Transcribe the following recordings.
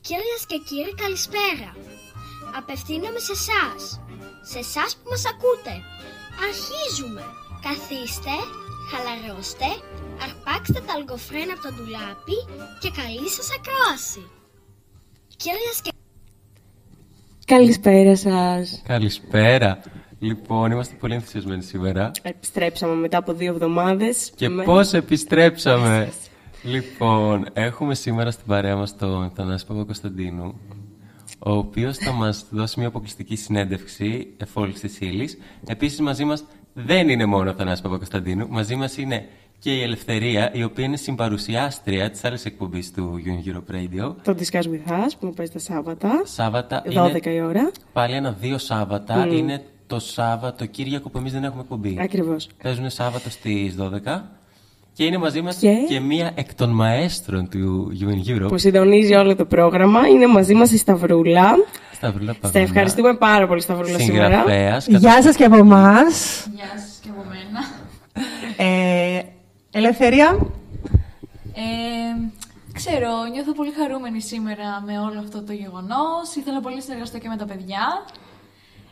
Κυρίες και κύριοι καλησπέρα. Απευθύνομαι σε εσάς, σε εσάς που μας ακούτε. Αρχίζουμε. Καθίστε, χαλαρώστε, αρπάξτε τα αλγοφρένα από το ντουλάπι και καλή σας ακρόαση. Κυρίες και Καλησπέρα σας. Καλησπέρα. Λοιπόν, είμαστε πολύ ενθουσιασμένοι σήμερα. Επιστρέψαμε μετά από δύο εβδομάδες. Και με- πώς επιστρέψαμε; Λοιπόν, έχουμε σήμερα στην παρέα μας τον Θανάση Παπακοσταντίνου, ο οποίος θα μας δώσει μια αποκλειστική συνέντευξη εφόλης της ύλης. Επίσης μαζί μας δεν είναι μόνο ο Θανάσης Παπακοσταντίνου, μαζί μας είναι και η Ελευθερία, η οποία είναι συμπαρουσιάστρια της άλλης εκπομπής του Young Europe Radio. Το Discuss With Us που μου παίζει τα Σάββατα. Σάββατα 12 είναι η ώρα. πάλι ένα-δύο Σάββατα. Είναι το Σάββατο Κύριακο που εμείς δεν έχουμε εκπομπή. Ακριβώς. Παίζουν Σάββατο στις 12 και είναι μαζί μας και, Και- μία εκ των μαέστρων του UN Europe. Που συντονίζει όλο το πρόγραμμα. Είναι μαζί μας η Σταυρούλα. Σταυρούλα Σε Παγωνά, ευχαριστούμε πάρα πολύ Σταυρούλα σήμερα. Συγγραφέας. Γεια σας και από εμάς. Γεια σας και από μένα. Ε, ελευθερία. Ε, ξέρω, νιώθω πολύ χαρούμενη σήμερα με όλο αυτό το γεγονός. Ήθελα πολύ να συνεργαστώ και με τα παιδιά.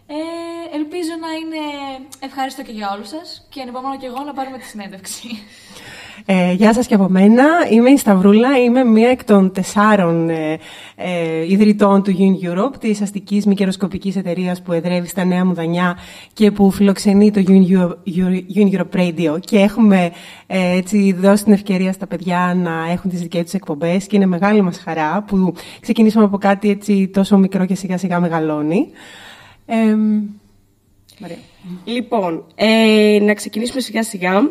Ε, ελπίζω να είναι ευχάριστο και για όλους σας και ανυπομονώ και εγώ να πάρουμε τη συνέντευξη. Ε, γεια σας και από μένα. Είμαι η Σταυρούλα. Είμαι μία εκ των τεσσάρων ε, ε, ιδρυτών του UN Europe, της αστικής μη καιροσκοπικής εταιρείας που εδρεύει στα Νέα Μουδανιά και που φιλοξενεί το UN Europe, UN Europe Radio. Και έχουμε ε, έτσι δώσει την ευκαιρία στα παιδιά να έχουν τις δικές τους εκπομπές και είναι μεγάλη μας χαρά που ξεκινήσαμε από κάτι έτσι τόσο μικρό και σιγά σιγά μεγαλώνει. Ε, Μαρία. Λοιπόν, ε, να ξεκινήσουμε σιγά σιγά.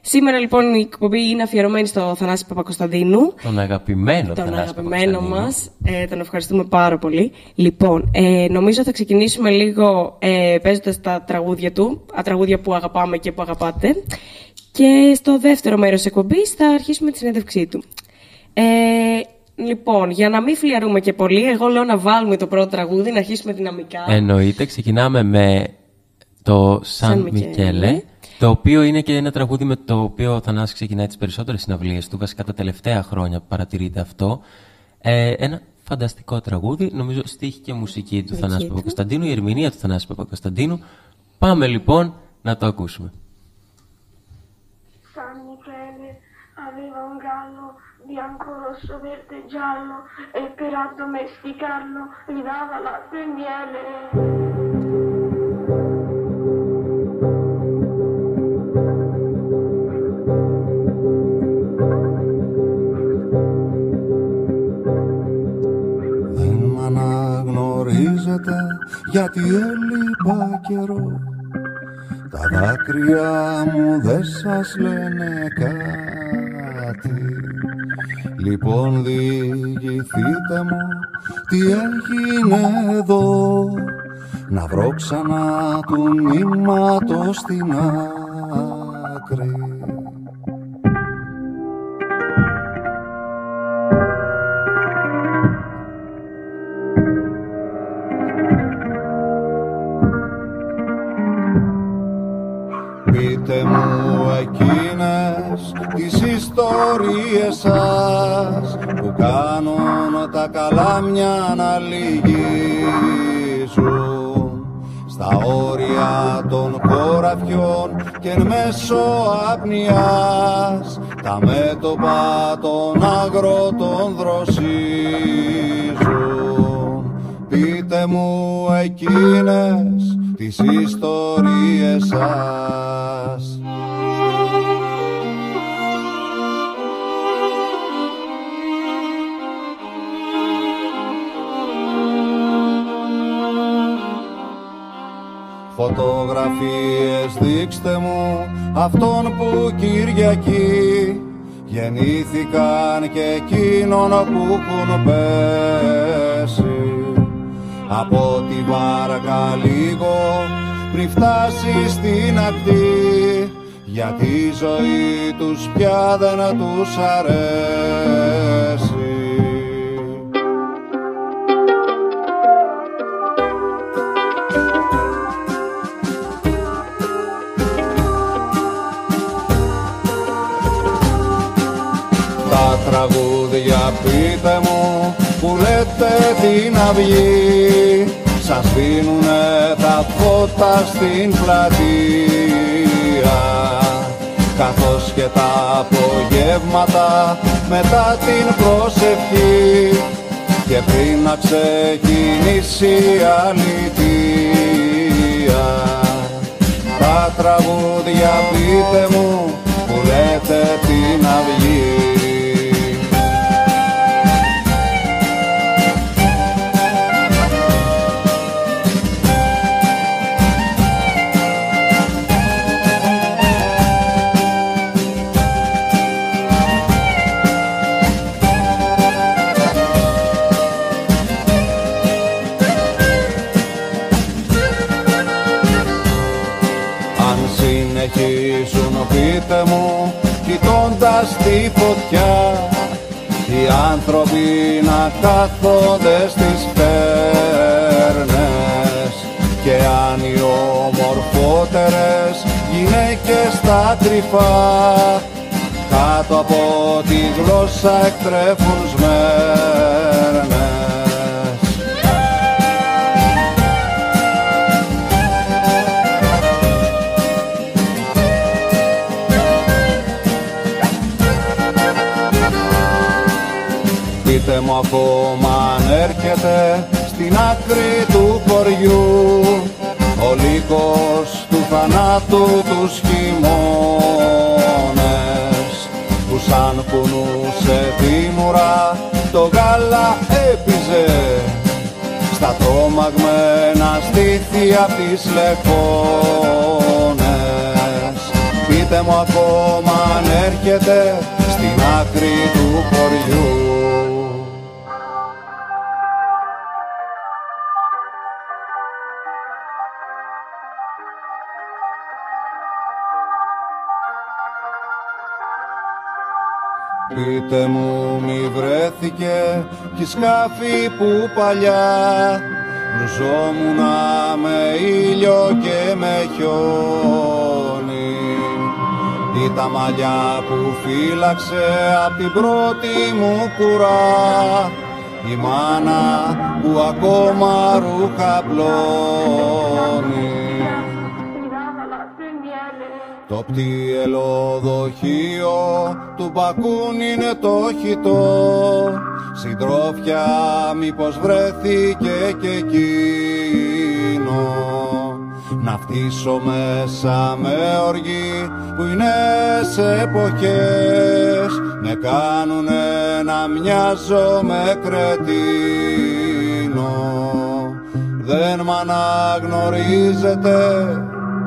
Σήμερα λοιπόν η εκπομπή είναι αφιερωμένη στο Θανάση Παπακοσταντίνου. Τον αγαπημένο Τον Θανάση αγαπημένο Παπακοσταντίνου. μας, ε, τον ευχαριστούμε πάρα πολύ. Λοιπόν, ε, νομίζω θα ξεκινήσουμε λίγο ε, παίζοντας τα τραγούδια του, τα τραγούδια που αγαπάμε και που αγαπάτε. Και στο δεύτερο μέρος της εκπομπής θα αρχίσουμε τη συνέντευξή του. Ε, λοιπόν, για να μην φλιαρούμε και πολύ, εγώ λέω να βάλουμε το πρώτο τραγούδι, να αρχίσουμε δυναμικά. Εννοείται, ξεκινάμε με το Σαν Σαν Μικέλε, Μικέλε. το οποίο είναι και ένα τραγούδι με το οποίο ο Θανάσης ξεκινάει τις περισσότερες συναυλίες του, βασικά τα τελευταία χρόνια που παρατηρείται αυτό. Ε, ένα φανταστικό τραγούδι, νομίζω στίχη και μουσική του Θανάση του. Παπακοσταντίνου, η ερμηνεία του Θανάση Παπακοσταντίνου. Πάμε λοιπόν να το ακούσουμε. San Michele aveva un gallo bianco, rosso, verde e giallo e per addomesticarlo gli dava latte e miele. Αναγνωρίζετε γιατί έλειπα καιρό. Τα δάκρυα μου δεν σας λένε κάτι. Λοιπόν διηγηθείτε μου τι έγινε εδώ. Να βρω ξανά του νήματος στην άκρη Πείτε μου εκείνες τις ιστορίες σας που κάνουν τα καλάμια να λυγίζουν. Στα όρια των χωραφιών και εν μέσω απνιάς τα μέτωπα των αγρότων δροσίζουν Πείτε μου εκείνες τις ιστορίες σας. Φωτογραφίες δείξτε μου αυτόν που Κυριακή γεννήθηκαν και εκείνον που έχουν πέσει από τη βάρκα λίγο πριν φτάσει στην ακτή. Γιατί η ζωή τους πια δεν τους αρέσει. Τα τραγούδια πείτε μου που λέτε την αυγή σας δίνουνε τα φώτα στην πλατεία. Καθώς και τα απογεύματα μετά την προσευχή. Και πριν να ξεκινήσει η αλήθεια τα τραγούδια πείτε μου που λέτε την αυγή πείτε μου κοιτώντας τη φωτιά οι άνθρωποι να κάθονται στις φέρνες. Και αν οι ομορφότερες γυναίκες στα κρυφά κάτω από τη γλώσσα εκτρέφουν σμέρνες Πείτε μου ακόμα αν έρχεται στην άκρη του χωριού. Ο λύκος του θανάτου τους χειμώνες που σαν κουνούσε τη μουρά το γάλα έπιζε. Στα τρόμαγμένα στήθη απ' τις λεχόνες Πείτε μου ακόμα αν έρχεται στην άκρη του χωριού Πείτε μου μη βρέθηκε κι σκάφη που παλιά Μπρουζόμουνα με ήλιο και με χιόνι. Ή τα μαλλιά που φύλαξε απ' την πρώτη μου κουρά. Η μάνα που ακόμα ρούχα πλώνει το πτυελοδοχείο του Μπακούν είναι το χιτό. Συντρόφια μήπως βρέθηκε και εκείνο. Να φτύσω μέσα με οργή που είναι σε εποχές. Με κάνουνε να μοιάζω με κρετίνο. Δεν μ' αναγνωρίζετε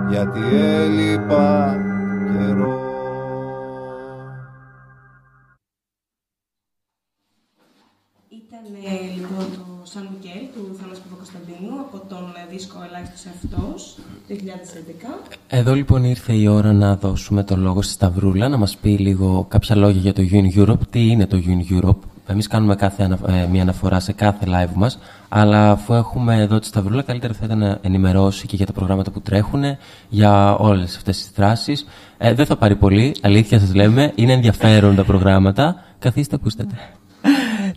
γιατί έλειπα καιρό. Ήταν λοιπόν το Σαν Μικέλ του Θανάση Παπακοσταντίνου από τον δίσκο Ελάχιστος Αυτός 2011. Εδώ λοιπόν ήρθε η ώρα να δώσουμε το λόγο στη Σταυρούλα να μας πει λίγο κάποια λόγια για το Un Europe. Τι είναι το Un Europe. Εμείς κάνουμε κάθε, ε, μια αναφορά σε κάθε live μας, αλλά αφού έχουμε εδώ τη Σταυρούλα, καλύτερα θα ήταν να ενημερώσει και για τα προγράμματα που τρέχουν, για όλες αυτές τις δράσεις. Ε, δεν θα πάρει πολύ, αλήθεια σας λέμε, είναι ενδιαφέρον τα προγράμματα. Καθίστε, ακούστε.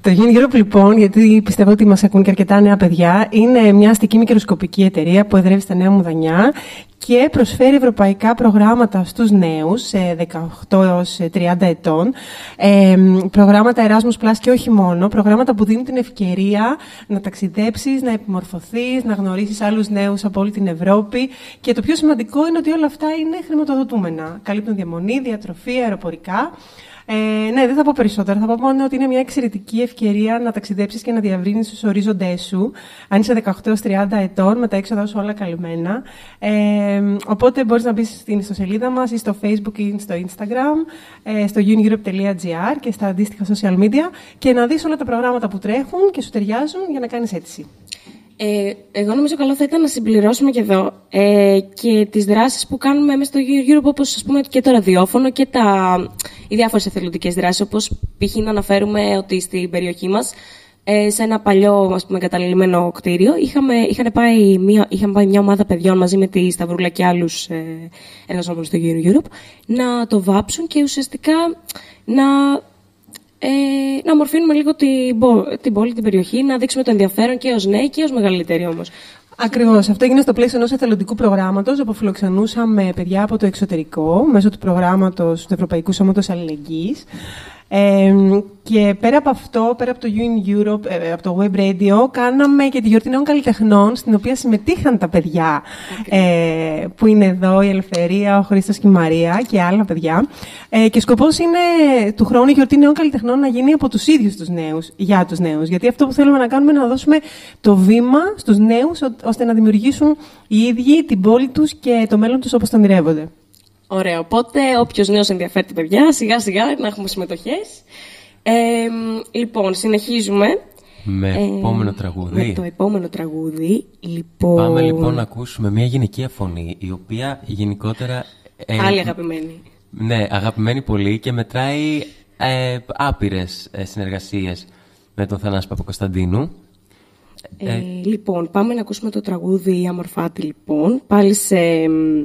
Το Gene Europe, λοιπόν, γιατί πιστεύω ότι μας ακούν και αρκετά νέα παιδιά, είναι μια αστική μικροσκοπική εταιρεία που εδρεύει στα Νέα Μουδανιά και προσφέρει ευρωπαϊκά προγράμματα στους νέους, 18 έως 30 ετών, ε, προγράμματα Erasmus Plus και όχι μόνο, προγράμματα που δίνουν την ευκαιρία να ταξιδέψεις, να επιμορφωθείς, να γνωρίσεις άλλους νέους από όλη την Ευρώπη και το πιο σημαντικό είναι ότι όλα αυτά είναι χρηματοδοτούμενα. Καλύπτουν διαμονή, διατροφή, αεροπορικά. Ε, ναι, δεν θα πω περισσότερα. Θα πω μόνο ότι είναι μια εξαιρετική ευκαιρία να ταξιδέψεις και να διαβρύνεις τους ορίζοντές σου. Αν είσαι 18-30 ετών, με τα έξοδα σου όλα καλυμμένα. Ε, οπότε μπορείς να μπεις στην ιστοσελίδα μας ή στο Facebook ή στο Instagram, ε, στο unieurope.gr και στα αντίστοιχα social media και να δεις όλα τα προγράμματα που τρέχουν και σου ταιριάζουν για να κάνεις αίτηση. Ε, εγώ νομίζω καλό θα ήταν να συμπληρώσουμε και εδώ ε, και τις δράσεις που κάνουμε μέσα στο Europe όπως ας πούμε και το ραδιόφωνο και τα, οι διάφορες εθελοντικές δράσεις όπως π.χ. να αναφέρουμε ότι στην περιοχή μας ε, σε ένα παλιό ας πούμε, εγκαταλειμμένο κτίριο είχαμε, είχαν πάει μια, είχαμε πάει μια ομάδα παιδιών μαζί με τη Σταυρούλα και άλλους ε, εργαζόμενους στο Europe να το βάψουν και ουσιαστικά να ε, να ομορφύνουμε λίγο την, πο- την πόλη, την περιοχή, να δείξουμε το ενδιαφέρον και ως νέοι και ως μεγαλύτεροι όμως. Ακριβώς. Αυτό έγινε στο πλαίσιο ενός εθελοντικού προγράμματος, όπου φιλοξενούσαμε παιδιά από το εξωτερικό, μέσω του προγράμματος του Ευρωπαϊκού Σώματος Αλληλεγγύης. Ε, και πέρα από αυτό, πέρα από το UN Europe, ε, από το Web Radio, κάναμε και τη γιορτή νέων καλλιτεχνών, στην οποία συμμετείχαν τα παιδιά ε, που είναι εδώ, η Ελευθερία, ο Χρήστος και η Μαρία και άλλα παιδιά. Ε, και σκοπός είναι του χρόνου η γιορτή νέων καλλιτεχνών να γίνει από τους ίδιους τους νέους, για τους νέους. Γιατί αυτό που θέλουμε να κάνουμε είναι να δώσουμε το βήμα στους νέους, ω- ώστε να δημιουργήσουν οι ίδιοι την πόλη τους και το μέλλον τους όπως το ονειρεύονται. Ωραία, οπότε όποιος νέος ενδιαφέρεται παιδιά, σιγά σιγά να έχουμε συμμετοχές. Ε, λοιπόν, συνεχίζουμε. Με Ε, επόμενο τραγούδι. Με το επόμενο τραγούδι. Λοιπόν, Πάμε λοιπόν να ακούσουμε μια γυναικεία φωνή, η οποία γενικότερα... ε, Άλλη αγαπημένη. Ναι, αγαπημένη πολύ και μετράει ε, άπειρες ε, συνεργασίες με τον Θανάση Παπακοσταντίνου. Ε, λοιπόν, πάμε να ακούσουμε το τραγούδι Αμορφάτη, λοιπόν. Πάλι σε μ,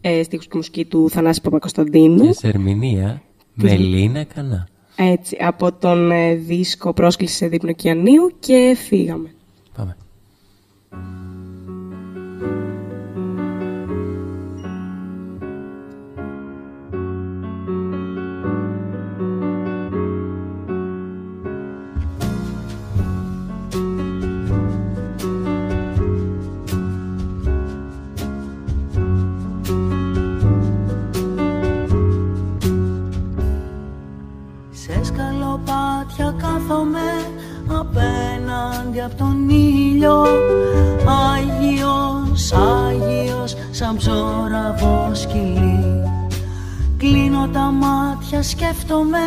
ε, στίχους και μουσική του Θανάση Παπακοσταντίνου. Και σε ερμηνεία με Λίνα Κανά. Έτσι, από τον ε, δίσκο «Πρόσκληση σε δείπνο Κιανίου» και φύγαμε. Πάμε. Σκαλοπάτια κάθομαι απέναντι από τον ήλιο Άγιος, Άγιος, σαν ψωραβό σκυλί. Κλείνω τα μάτια, σκέφτομαι,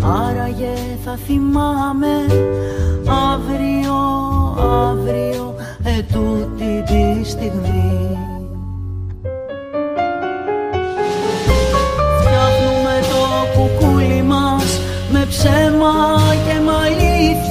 άραγε θα θυμάμαι. Αύριο, αύριο, ετούτη τη στιγμή μας με ψέμα και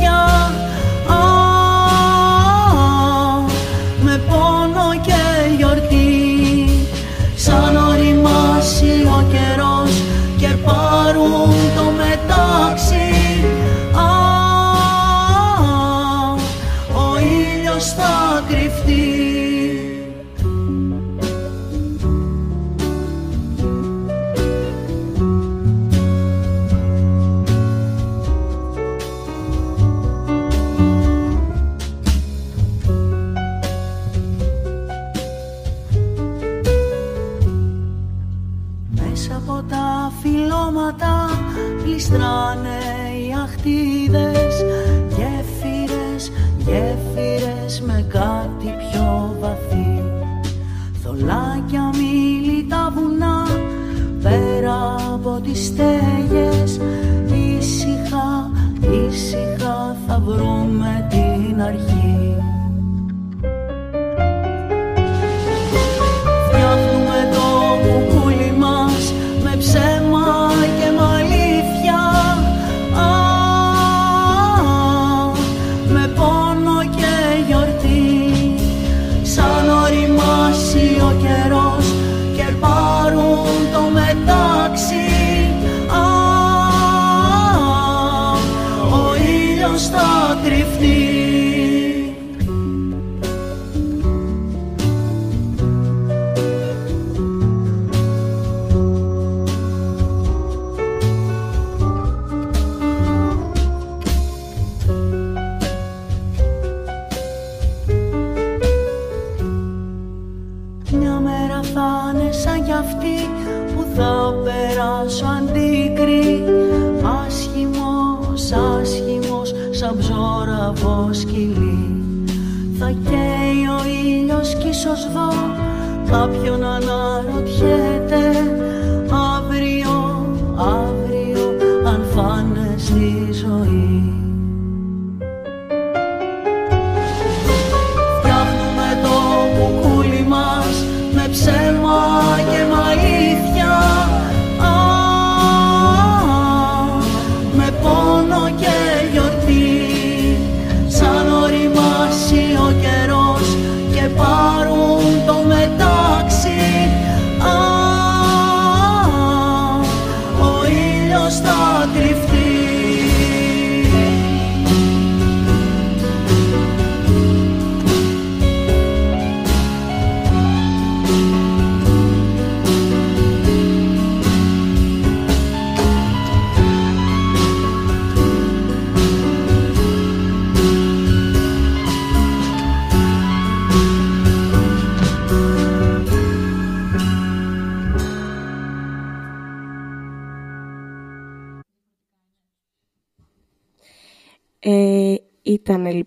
στέγες. Ήσυχα, ήσυχα θα βρούμε κάποιον να αναρωτιέται. Αύριο, αύριο, αν φάνε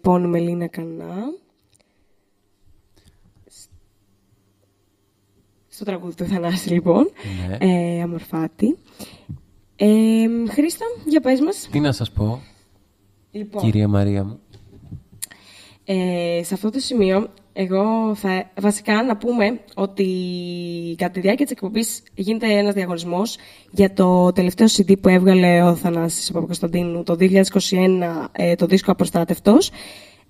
λοιπόν η Μελίνα Κανά. Στο τραγούδι του Θανάση, λοιπόν. Ναι. Ε, αμορφάτη. Ε, Χρήστα, για πες μας. Τι να σας πω, Λοιπόν, κυρία Μαρία μου. ε, σε αυτό το σημείο, εγώ θα βασικά να πούμε ότι κατά τη διάρκεια της εκπομπής γίνεται ένας διαγωνισμός για το τελευταίο CD που έβγαλε ο Θανάσης Παπακοσταντίνου το 2021, ε, το δίσκο Απροστάτευτος.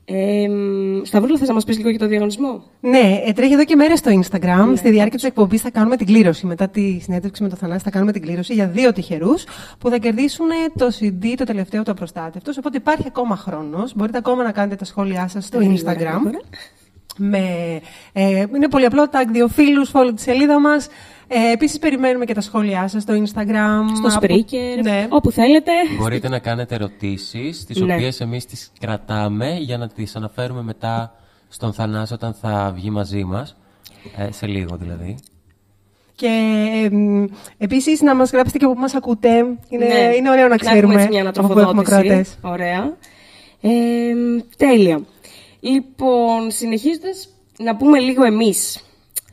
Ε, μ, Σταυρούλα, θες να μας πεις λίγο για το διαγωνισμό; Ναι, ε, τρέχει εδώ και μέρες στο Instagram. Ναι, Στη διάρκεια της εκπομπής θα κάνουμε την κλήρωση. Μετά τη συνέντευξη με τον Θανάση, θα κάνουμε την κλήρωση για δύο τυχερούς που θα κερδίσουν το CD το τελευταίο του απροστάτευτο. Οπότε υπάρχει ακόμα χρόνος. Μπορείτε ακόμα να κάνετε τα σχόλιά σας στο Γρήγορα, Instagram. γρήγορα. Με, ε, είναι πολύ απλό, tag δύο φίλους, follow τη σελίδα μας. Ε, Επίσης, περιμένουμε και τα σχόλιά σας στο Instagram. Στο από- Spreaker, Ναι. όπου θέλετε. Μπορείτε να κάνετε ερωτήσεις, τις Ναι. οποίες εμείς τις κρατάμε για να τις αναφέρουμε μετά στον Θανάση όταν θα βγει μαζί μας. Ε, σε λίγο δηλαδή. Και ε, επίσης να μας γράψετε και από πού μας ακούτε. Είναι, Ναι. είναι ωραίο να έχουμε ξέρουμε έτσι μια από πού έχουμε ανατροφοδότηση. κρατές. Ωραία. Ε, τέλεια. Λοιπόν, συνεχίζοντας να πούμε λίγο εμείς.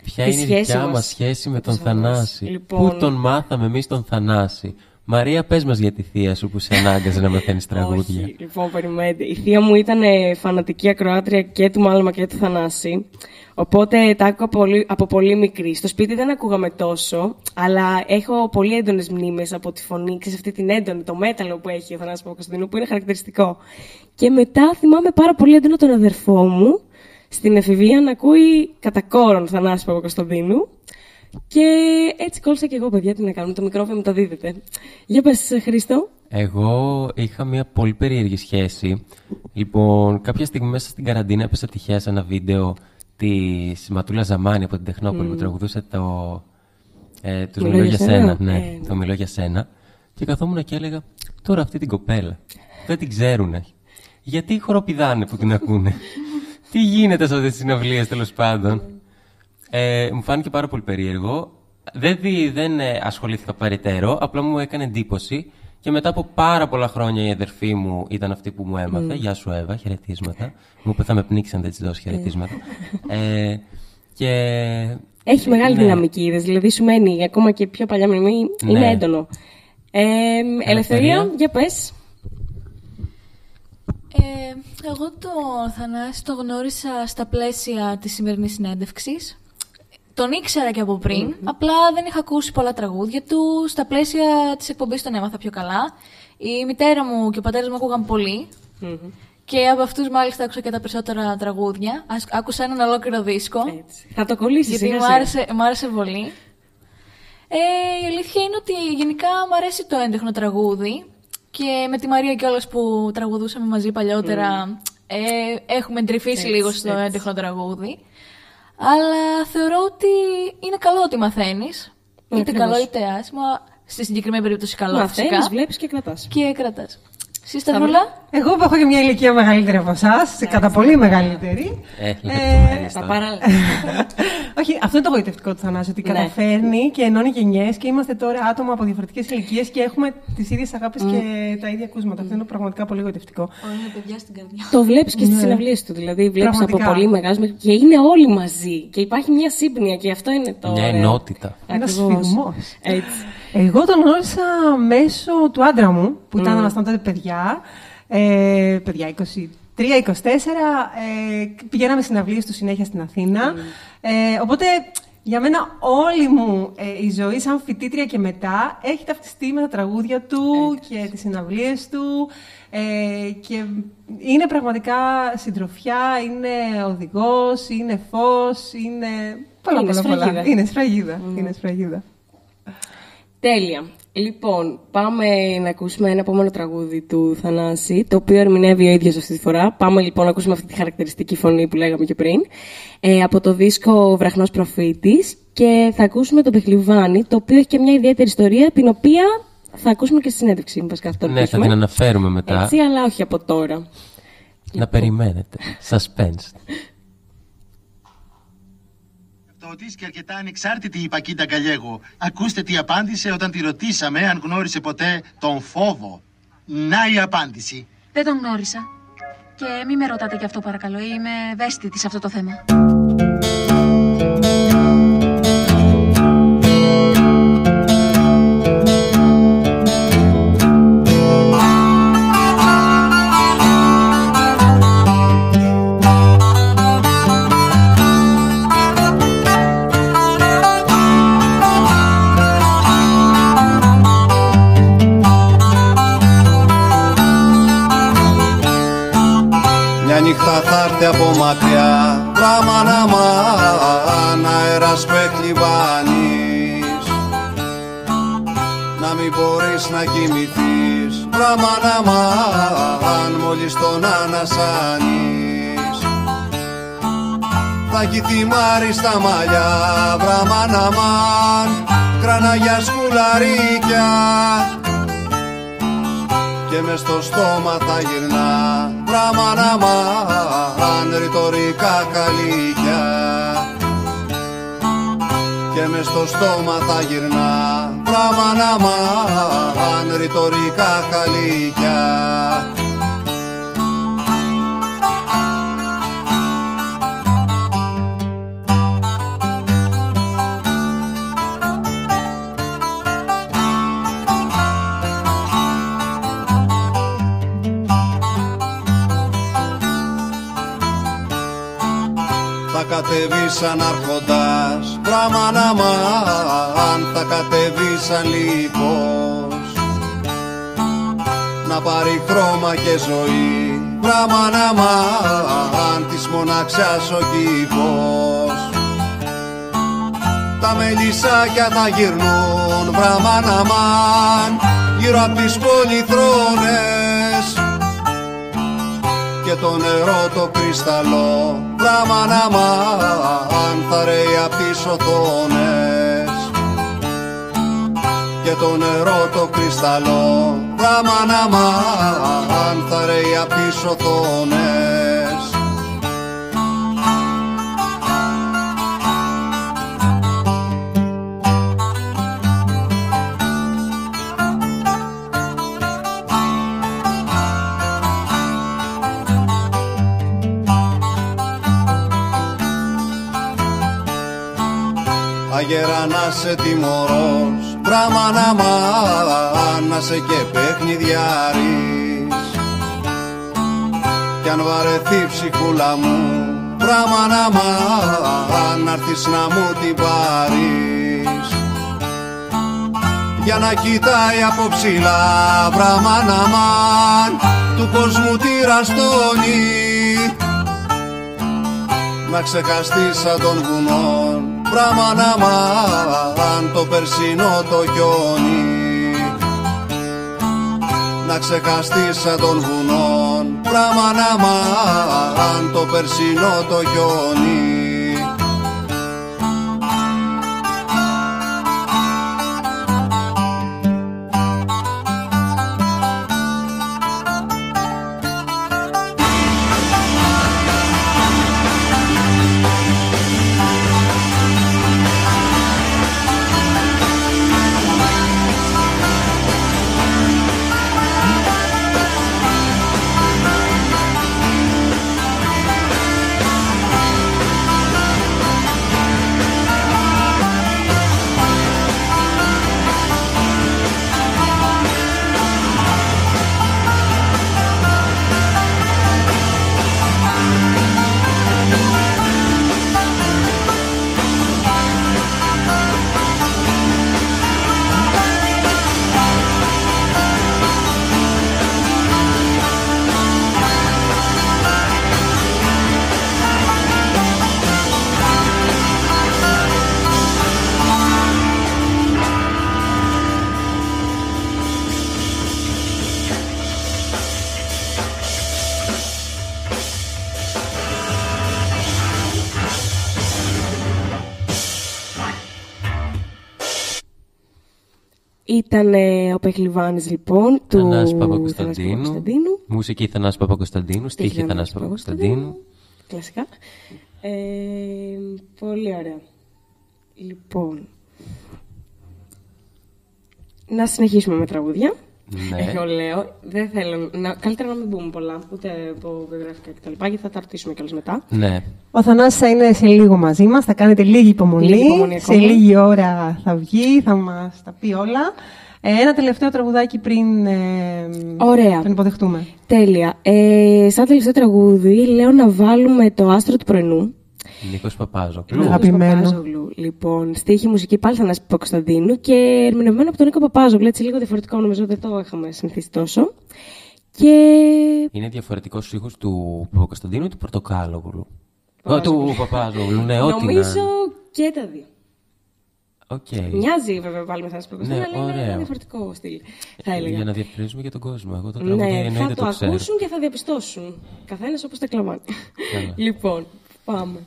Ποια τη είναι η σχέση δικιά μας μας σχέση με τον τον Θανάση; Θανάση. Λοιπόν- Πού τον μάθαμε εμείς τον Θανάση; Μαρία, πες μας για τη θεία σου που σε ανάγκαζε να μαθαίνεις τραγούδια. Όχι, λοιπόν, περιμένετε. Η θεία μου ήταν ε, φανατική ακροάτρια και του Μάλωμα και του Θανάση. Οπότε τα άκουγα πολύ, από πολύ μικρή. Στο σπίτι δεν ακούγαμε τόσο, αλλά έχω πολύ έντονες μνήμες από τη φωνή, ξέρεις, αυτή την έντονη, το μέταλλο που έχει ο Θανάσης Παπακοσταντίνου, που είναι χαρακτηριστικό. Και μετά θυμάμαι πάρα πολύ έντονα τον αδερφό μου στην εφηβεία να ακούει κατά κόρον Θανάση Παπακοσταντίνου. Και έτσι κόλλησα και εγώ, παιδιά, τι να κάνουμε. Το μικρόφωνο μου τα δίδεται. Για πες, Χρήστο. Εγώ είχα μια πολύ περίεργη σχέση. Λοιπόν, κάποια στιγμή μέσα στην καραντίνα έπεσα τυχαία σε ένα βίντεο τη Ματούλα Ζαμάνη από την Τεχνόπολη που τραγουδούσε το. Ε, τους μιλώ, για σένα. Ναι, Ε, το μιλώ για σένα. Και καθόμουν και έλεγα, τώρα αυτή την κοπέλα. Δεν την ξέρουνε. Γιατί χοροπηδάνε που την ακούνε; Τι γίνεται σε αυτές τις συναυλίες τέλος πάντων; Ε, μου φάνηκε πάρα πολύ περίεργο. Δεν, δι- δεν ε, ασχολήθηκα παρετέρω, απλά μου έκανε εντύπωση. Και μετά από πάρα πολλά χρόνια η αδερφή μου ήταν αυτή που μου έμαθε. Γεια σου, Εύα, χαιρετίσματα. Μου είπε θα με πνίξει αν δεν της δώσει χαιρετίσματα. ε, και. Έχεις μεγάλη Ναι. δυναμική, είδες, δηλαδή σου μένει ακόμα και πιο παλιά μνημή, είναι Ναι. έντονο. Ε, ελευθερία, για πες. Ε, εγώ το Θανάση το γνώρισα στα πλαίσια της σημερινής συνέντευξης. Τον ήξερα και από πριν, απλά δεν είχα ακούσει πολλά τραγούδια του. Στα πλαίσια της εκπομπής τον έμαθα πιο καλά. Η μητέρα μου και ο πατέρας μου ακούγαν πολύ. Και από αυτούς μάλιστα άκουσα και τα περισσότερα τραγούδια. Ας- Άκουσα έναν ολόκληρο δίσκο. Έτσι. Θα το κολλήσεις Γιατί σιγά μου σιγά. άρεσε, μου άρεσε πολύ. Ε, η αλήθεια είναι ότι γενικά μου αρέσει το έντεχνο τραγούδι και με τη Μαρία κιόλας που τραγουδούσαμε μαζί παλιότερα ε, έχουμε εντρυφήσει Έτσι, λίγο στο έτσι. έντεχνο τραγούδι. Αλλά θεωρώ ότι είναι καλό ότι μαθαίνεις. Ναι, είτε ακριβώς. καλό είτε άσχημα. Στη συγκεκριμένη περίπτωση καλό Μαθαίνεις, φυσικά. βλέπεις και κρατάς. Και κρατάς. Εσύ Σταυρούλα. Εγώ που έχω και μια ηλικία μεγαλύτερη από εσάς, κατά πολύ μεγαλύτερη. Ε, Ε, λεπτομέρειες Τα τώρα. παράλληλα. Όχι, αυτό είναι το γοητευτικό του Θανάση, ότι Ναι. καταφέρνει και ενώνει γενιές και είμαστε τώρα άτομα από διαφορετικές ηλικίες και έχουμε τις ίδιες αγάπη και τα ίδια ακούσματα. Αυτό είναι πραγματικά πολύ γοητευτικό. Όλα είναι παιδιά στην καρδιά. Το βλέπεις και στις Ναι. συναυλίες του, δηλαδή βλέπεις από Πραγματικά. πολύ μεγάλους μέχρι- και είναι όλοι μαζί και υπάρχει μια σύμπνοια και αυτό είναι το Μια ωραίο. ενότητα. Ένας Ακριβώς. σφιγμός. Έτσι. Εγώ τον γνώρισα μέσω του άντρα μου, που ήταν Mm. ήμασταν τότε παιδιά. Ε, παιδιά, 23-24. Ε, πηγαίναμε συναυλίες του συνέχεια στην Αθήνα. Ε, οπότε, για μένα όλη μου ε, η ζωή σαν φοιτήτρια και μετά έχει ταυτιστεί με τα τραγούδια του και τις συναυλίες του. Ε, και είναι πραγματικά συντροφιά, είναι οδηγός, είναι φως, είναι πολλά Είναι πολλά πολλά. σφραγίδα. Είναι σφραγίδα. Είναι σφραγίδα. Τέλεια. Λοιπόν, πάμε να ακούσουμε ένα επόμενο τραγούδι του Θανάση, το οποίο ερμηνεύει ο ίδιος αυτή τη φορά. Πάμε λοιπόν να ακούσουμε αυτή τη χαρακτηριστική φωνή που λέγαμε και πριν, ε, από το δίσκο Βραχνός Προφήτης και θα ακούσουμε το Πεχλιβάνι, το οποίο έχει και μια ιδιαίτερη ιστορία, την οποία θα ακούσουμε και στη συνέντευξη, βασικά αυτό Ναι, θα ελπίζουμε. την αναφέρουμε μετά. Έτσι, αλλά όχι από τώρα. Να περιμένετε. Suspense. Ταυτότης και αρκετά ανεξάρτητη η Πακίτα Γκαλιέγο. Ακούστε τι απάντησε όταν τη ρωτήσαμε αν γνώρισε ποτέ τον φόβο. Να η απάντηση. Δεν τον γνώρισα. Και μη με ρωτάτε γι' αυτό παρακαλώ, είμαι ευαίσθητη σε αυτό το θέμα. Μακριά Πράμα να μαν αέρας λιβάνεις Να μην μπορείς να κοιμηθείς. Πράμα να μαν μόλις τον ανασάνεις Θα έχει θυμάρεις στα μαλλιά. Πράμα να μαν Κραναγιά σκουλαρίκια και μες στο στόμα θα γυρνά. Πράμα να μαν ρητορικά καλύκια. Και μες στο στόμα θα γυρνά. Πράμα να μαν ρητορικά καλύκια κατεβεί σαν αρχοντάς. Πράμα να μαν θα κατεβεί σαν λίπος. Να πάρει χρώμα και ζωή. Πράμα να μαν της μοναξιάς ο κήπος. Τα μελισσάκια θα γυρνούν Πράμα να μαν Γύρω απ' τις πολυθρόνες και το νερό το κρυσταλλό. Πράμα να μαν θα ρέει απ' τις οθόνες και το νερό το κρυσταλλό. Πράμα να μαν θα ρέει απ' τις οθόνες Αγέρα να σε τιμωρός. Πράμα να μαν να σε και παιχνιδιάρης Κι αν βαρεθεί ψυχούλα μου Πράμα να μαν να έρθεις να μου την πάρεις. Για να κοιτάει από ψηλά Πράμα να μαν του κόσμου τη ραστόνι να ξεχαστείς σαν των βουνών Πράμα να μαν το περσινό το χιόνι Να ξεχαστείς σαν των βουνών Πράμα να μαν το περσινό το χιόνι Ήταν ε, ο Πεχλιβάνης λοιπόν του Θανάσης Θανάσης Παπακοσταντίνου. Παπακοσταντίνου. Μουσική Θανάση Παπακοσταντίνου. Στίχη Στίχη Θανάση Θανάση Παπακοσταντίνου. Κλασικά. Ε, πολύ ωραία. Λοιπόν, να συνεχίσουμε με τραγούδια. Ναι. Εγώ λέω, δεν θέλω να, καλύτερα να μην πούμε πολλά, ούτε από βιογραφικά κτλ. Γιατί θα τα ρωτήσουμε κιόλας μετά. Ναι. Ο Θανάσης θα είναι σε λίγο μαζί μας, θα κάνετε λίγη υπομονή. Λίγη υπομονή σε ακόμα. λίγη ώρα θα βγει, θα μας τα πει όλα. Ε, ένα τελευταίο τραγουδάκι πριν ε, Ωραία. τον υποδεχτούμε. Τέλεια. Ε, σαν τελευταίο τραγούδι, λέω να βάλουμε το άστρο του πρωινού. Νίκος Παπάζο. Αγαπημένο. Παπάζογλου. Λοιπόν, στίχη μουσική πάλι Θανάση Παπακοσταντίνου και ερμηνευμένο από τον Νίκο Παπάζογλου. Έτσι λίγο διαφορετικό, νομίζω δεν το είχαμε συνηθίσει τόσο. Και. Είναι διαφορετικός ήχος του Παπακοσταντίνου ή του Πορτοκάλογλου; Ω, του Παπάζογλου, ναι, ό,τι να νομίζω είναι. και τα δύο. Οκ. Μοιάζει βέβαια πάλι με Θανάση Παπακωνσταντίνου, Ναι, αλλά είναι ωραίο. ένα διαφορετικό στυλ. Θα έλεγα. Για να διευκρινίσουμε για τον κόσμο. Εγώ το τραγούδι Ναι, θα εννοείται το, το ξέρω. ακούσουν και θα διαπιστώσουν. Καθένας όπως τα εκλαμβάνει. Καλά. λοιπόν, πάμε.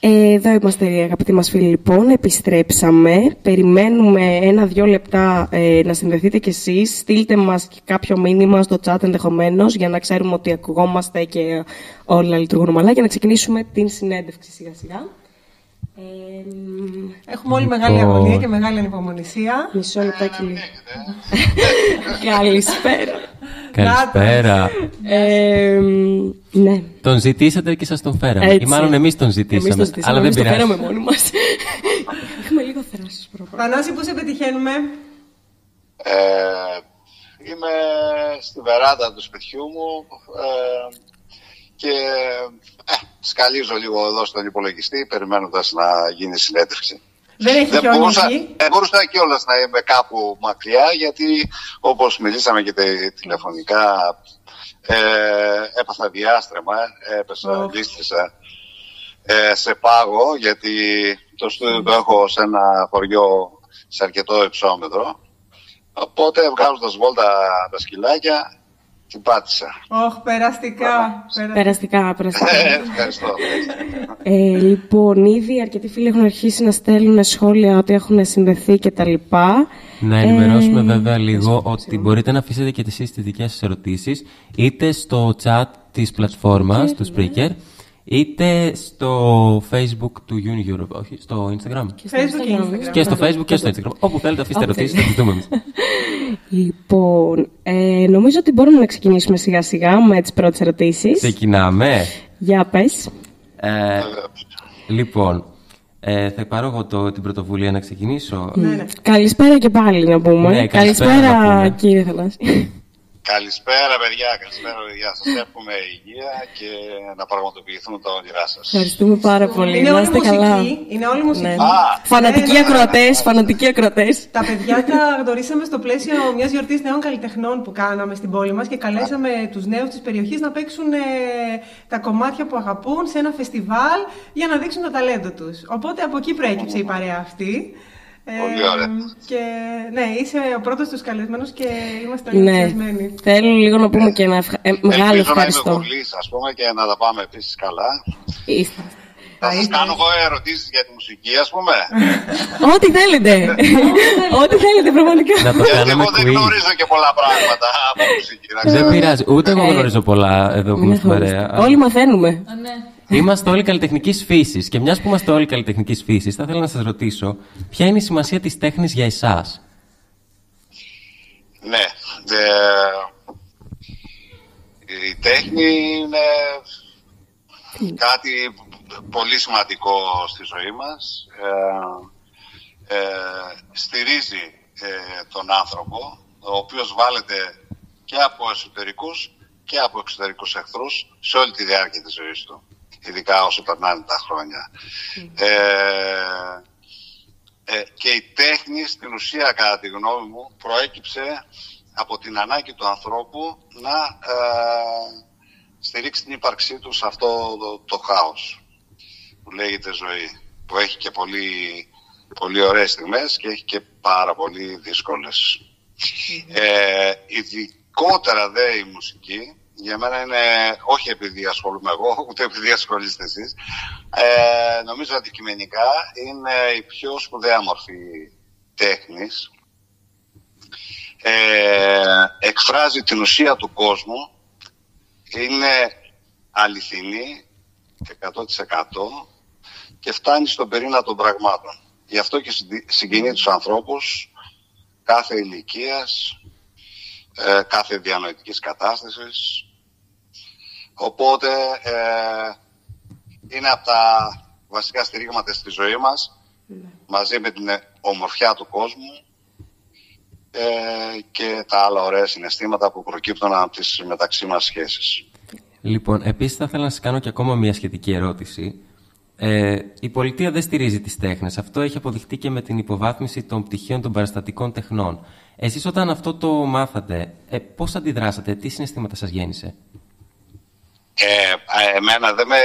Ε, Εδώ είμαστε αγαπητοί μας φίλοι λοιπόν, επιστρέψαμε, περιμένουμε ένα-δυο λεπτά ε, να συνδεθείτε κι εσείς, στείλτε μας και κάποιο μήνυμα στο chat ενδεχομένως για να ξέρουμε ότι ακουγόμαστε και όλα λειτουργούν ομαλά για να ξεκινήσουμε την συνέντευξη σιγά σιγά. Ε, μ, Έχουμε όλοι μεγάλη Λοιπόν. αγωνία και μεγάλη ανυπομονησία. μισό λεπτάκι λίγο. Καλησπέρα. Καλησπέρα. Ε, μ, ναι. Τον ζητήσατε και σας τον φέραμε. Έτσι. Ή μάλλον εμείς τον Εμείς ζητήσαμε. το ζητήσαμε, αλλά δεν εμείς το πειράζει. φέραμε μόνοι μας. Έχουμε λίγο θράσεις προπάνω. Θανάση, πού σε πετυχαίνουμε; Ε, είμαι στη βεράντα του σπιτιού μου ε, και ε, σκαλίζω λίγο εδώ στον υπολογιστή περιμένοντας να γίνει η συνέντευξη. Δεν έχει Δεν χιόνι μπορούσα, εκεί. δεν μπορούσα κιόλας να είμαι κάπου μακριά γιατί όπως μιλήσαμε και τε- τηλεφωνικά ε, έπαθα διάστρεμα, έπεσα, Οχ. λύστησα ε, σε πάγο γιατί το στούντιο το έχω σε ένα χωριό σε αρκετό υψόμετρο. Οπότε βγάζοντας βόλτα τα σκυλάκια την πάτησα. Όχ, περαστικά. περαστικά. Περαστικά, περαστικά. Ε, ευχαριστώ. Ε, λοιπόν, ήδη αρκετοί φίλοι έχουν αρχίσει να στέλνουν σχόλια ότι έχουν συνδεθεί και τα λοιπά. Να ενημερώσουμε Ε, βέβαια λίγο ότι μπορείτε να αφήσετε και εσείς τις δικές σας ερωτήσεις είτε στο chat της πλατφόρμας του Spreaker είτε στο facebook του Uni όχι, στο Instagram. Facebook και Instagram. Και στο facebook και στο Instagram. Όπου θέλετε αφήστε Όπου ερωτήσεις, θα τις δούμε εμείς. Λοιπόν, ε, νομίζω ότι μπορούμε να ξεκινήσουμε σιγά σιγά με τις πρώτες ερωτήσεις. Ξεκινάμε. Για πες. Ε, λοιπόν, ε, θα πάρω εγώ το, την πρωτοβουλία να ξεκινήσω. Ναι, ναι. Καλησπέρα και πάλι να πούμε. Ναι, καλησπέρα να πούμε. κύριε Θανάση. Καλησπέρα παιδιά, καλησπέρα παιδιά. Σας εύχομαι υγεία και να πραγματοποιηθούν τα όνειρά σας. Ευχαριστούμε πάρα πολύ. Είναι Να όλοι είστε μουσικοί. καλά. Είναι όλοι μουσικοί. Ναι. Φανατικοί Ναι, ναι. ακροατές, φανατικοί ακροατές. Τα παιδιά τα γνωρίσαμε στο πλαίσιο μιας γιορτής νέων καλλιτεχνών που κάναμε στην πόλη μας και καλέσαμε τους νέους της περιοχής να παίξουν ε, τα κομμάτια που αγαπούν σε ένα φεστιβάλ για να δείξουν το ταλέντο τους. Οπότε από εκεί προέκυψε η παρέα αυτή. Ε, Πολύ ωραία. Και ναι, είσαι ο πρώτος τους καλεσμένος και είμαστε όλοι Ναι. ενθουσιασμένοι. Θέλω λίγο να πούμε και ένα ευχα... ε, μεγάλο Ελπίζω να είμαι ευχαριστώ. κολλής, ας πούμε, και να τα πάμε επίσης καλά. Είστε. Θα σας κάνω εγώ ερωτήσεις για τη μουσική, ας πούμε. Ό,τι θέλετε. Ό,τι θέλετε, πραγματικά. Να το Γιατί κάνουμε εγώ δεν quiz. γνωρίζω και πολλά πράγματα από μουσική. να Δεν ξέρετε. πειράζει. Ούτε εγώ Ε, γνωρίζω πολλά εδώ που Μην είμαστε αγχώνεστε. παρέα. Όλοι μαθαίνουμε. Α, ναι. Είμαστε όλοι καλλιτεχνικής φύσης. Και μιας που είμαστε όλοι καλλιτεχνικής φύσης, θα ήθελα να σας ρωτήσω, ποια είναι η σημασία της τέχνης για εσάς; Ναι. ε, η τέχνη είναι κάτι πολύ σημαντικό στη ζωή μας. Ε, ε, στηρίζει ε, τον άνθρωπο, ο οποίος βάλεται και από εσωτερικούς και από εξωτερικούς εχθρούς σε όλη τη διάρκεια της ζωής του. Ειδικά όσο περνάνε τα χρόνια. Ε, ε, και η τέχνη στην ουσία κατά τη γνώμη μου προέκυψε από την ανάγκη του ανθρώπου να ε, στηρίξει την ύπαρξή του σε αυτό το, το χάος που λέγεται ζωή που έχει και πολύ, πολύ ωραίες στιγμές και έχει και πάρα πολύ δύσκολες. Ε, ειδικότερα δε η μουσική για μένα είναι, όχι επειδή ασχολούμαι εγώ, ούτε επειδή ασχολείστε εσείς, ε, νομίζω αντικειμενικά είναι η πιο σπουδαία μορφή τέχνης. Ε, εκφράζει την ουσία του κόσμου, είναι αληθινή 100% και φτάνει στον πυρήνα των πραγμάτων. Γι' αυτό και συγκινεί τους ανθρώπους κάθε ηλικίας, ε, κάθε διανοητικής κατάστασης. Οπότε ε, είναι από τα βασικά στηρίγματα στη ζωή μας, μαζί με την ομορφιά του κόσμου ε, και τα άλλα ωραία συναισθήματα που προκύπτουν από τις μεταξύ μας σχέσεις. Λοιπόν, επίσης θα ήθελα να σας κάνω και ακόμα μια σχετική ερώτηση. Ε, η πολιτεία δεν στηρίζει τις τέχνες. Αυτό έχει αποδειχτεί και με την υποβάθμιση των πτυχίων των παραστατικών τεχνών. Εσείς όταν αυτό το μάθατε, ε, πώς αντιδράσατε, τι συναισθήματα σας γέννησε; Ε, εμένα δεν με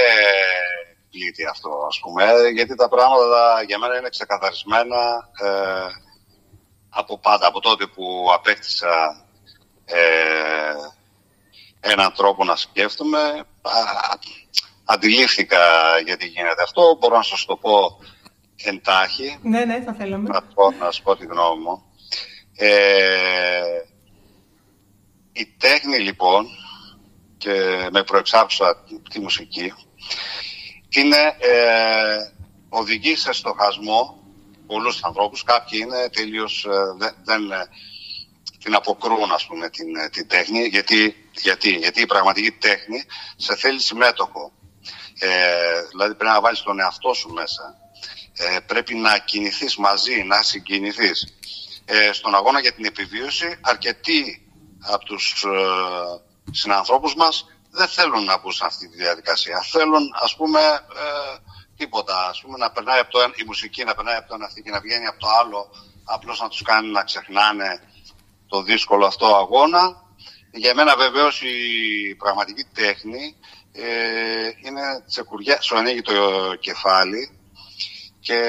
πλήττει αυτό, ας πούμε, γιατί τα πράγματα για μένα είναι ξεκαθαρισμένα ε, από πάντα, από τότε που απέκτησα ε, έναν τρόπο να σκέφτομαι. αντιλήφθηκα γιατί γίνεται αυτό, μπορώ να σας το πω εντάχει. Ναι, ναι, θα θέλαμε. Να, πω, να σας πω τη γνώμη μου. Ε, η τέχνη λοιπόν και με προεξάρχουσα τη μουσική είναι ε, οδηγεί σε στοχασμό πολλούς ανθρώπους. Κάποιοι είναι τελείως, ε, δεν, ε, την αποκρούν ας πούμε την, ε, την τέχνη γιατί, γιατί, γιατί η πραγματική τέχνη σε θέλει συμμέτοχο. Ε, δηλαδή πρέπει να βάλεις τον εαυτό σου μέσα. Ε, πρέπει να κινηθείς μαζί, να συγκινηθείς. Ε, στον αγώνα για την επιβίωση αρκετοί από τους ε, συνανθρώπους μας δεν θέλουν να μπουν σε αυτή τη διαδικασία. Θέλουν ας πούμε ε, τίποτα, ας πούμε να περνάει από το ένα, η μουσική να περνάει από το ένα και να βγαίνει από το άλλο απλώς να τους κάνει να ξεχνάνε το δύσκολο αυτό αγώνα. Για μένα βεβαίως η πραγματική τέχνη ε, είναι τσεκουριά, σου ανοίγει το κεφάλι και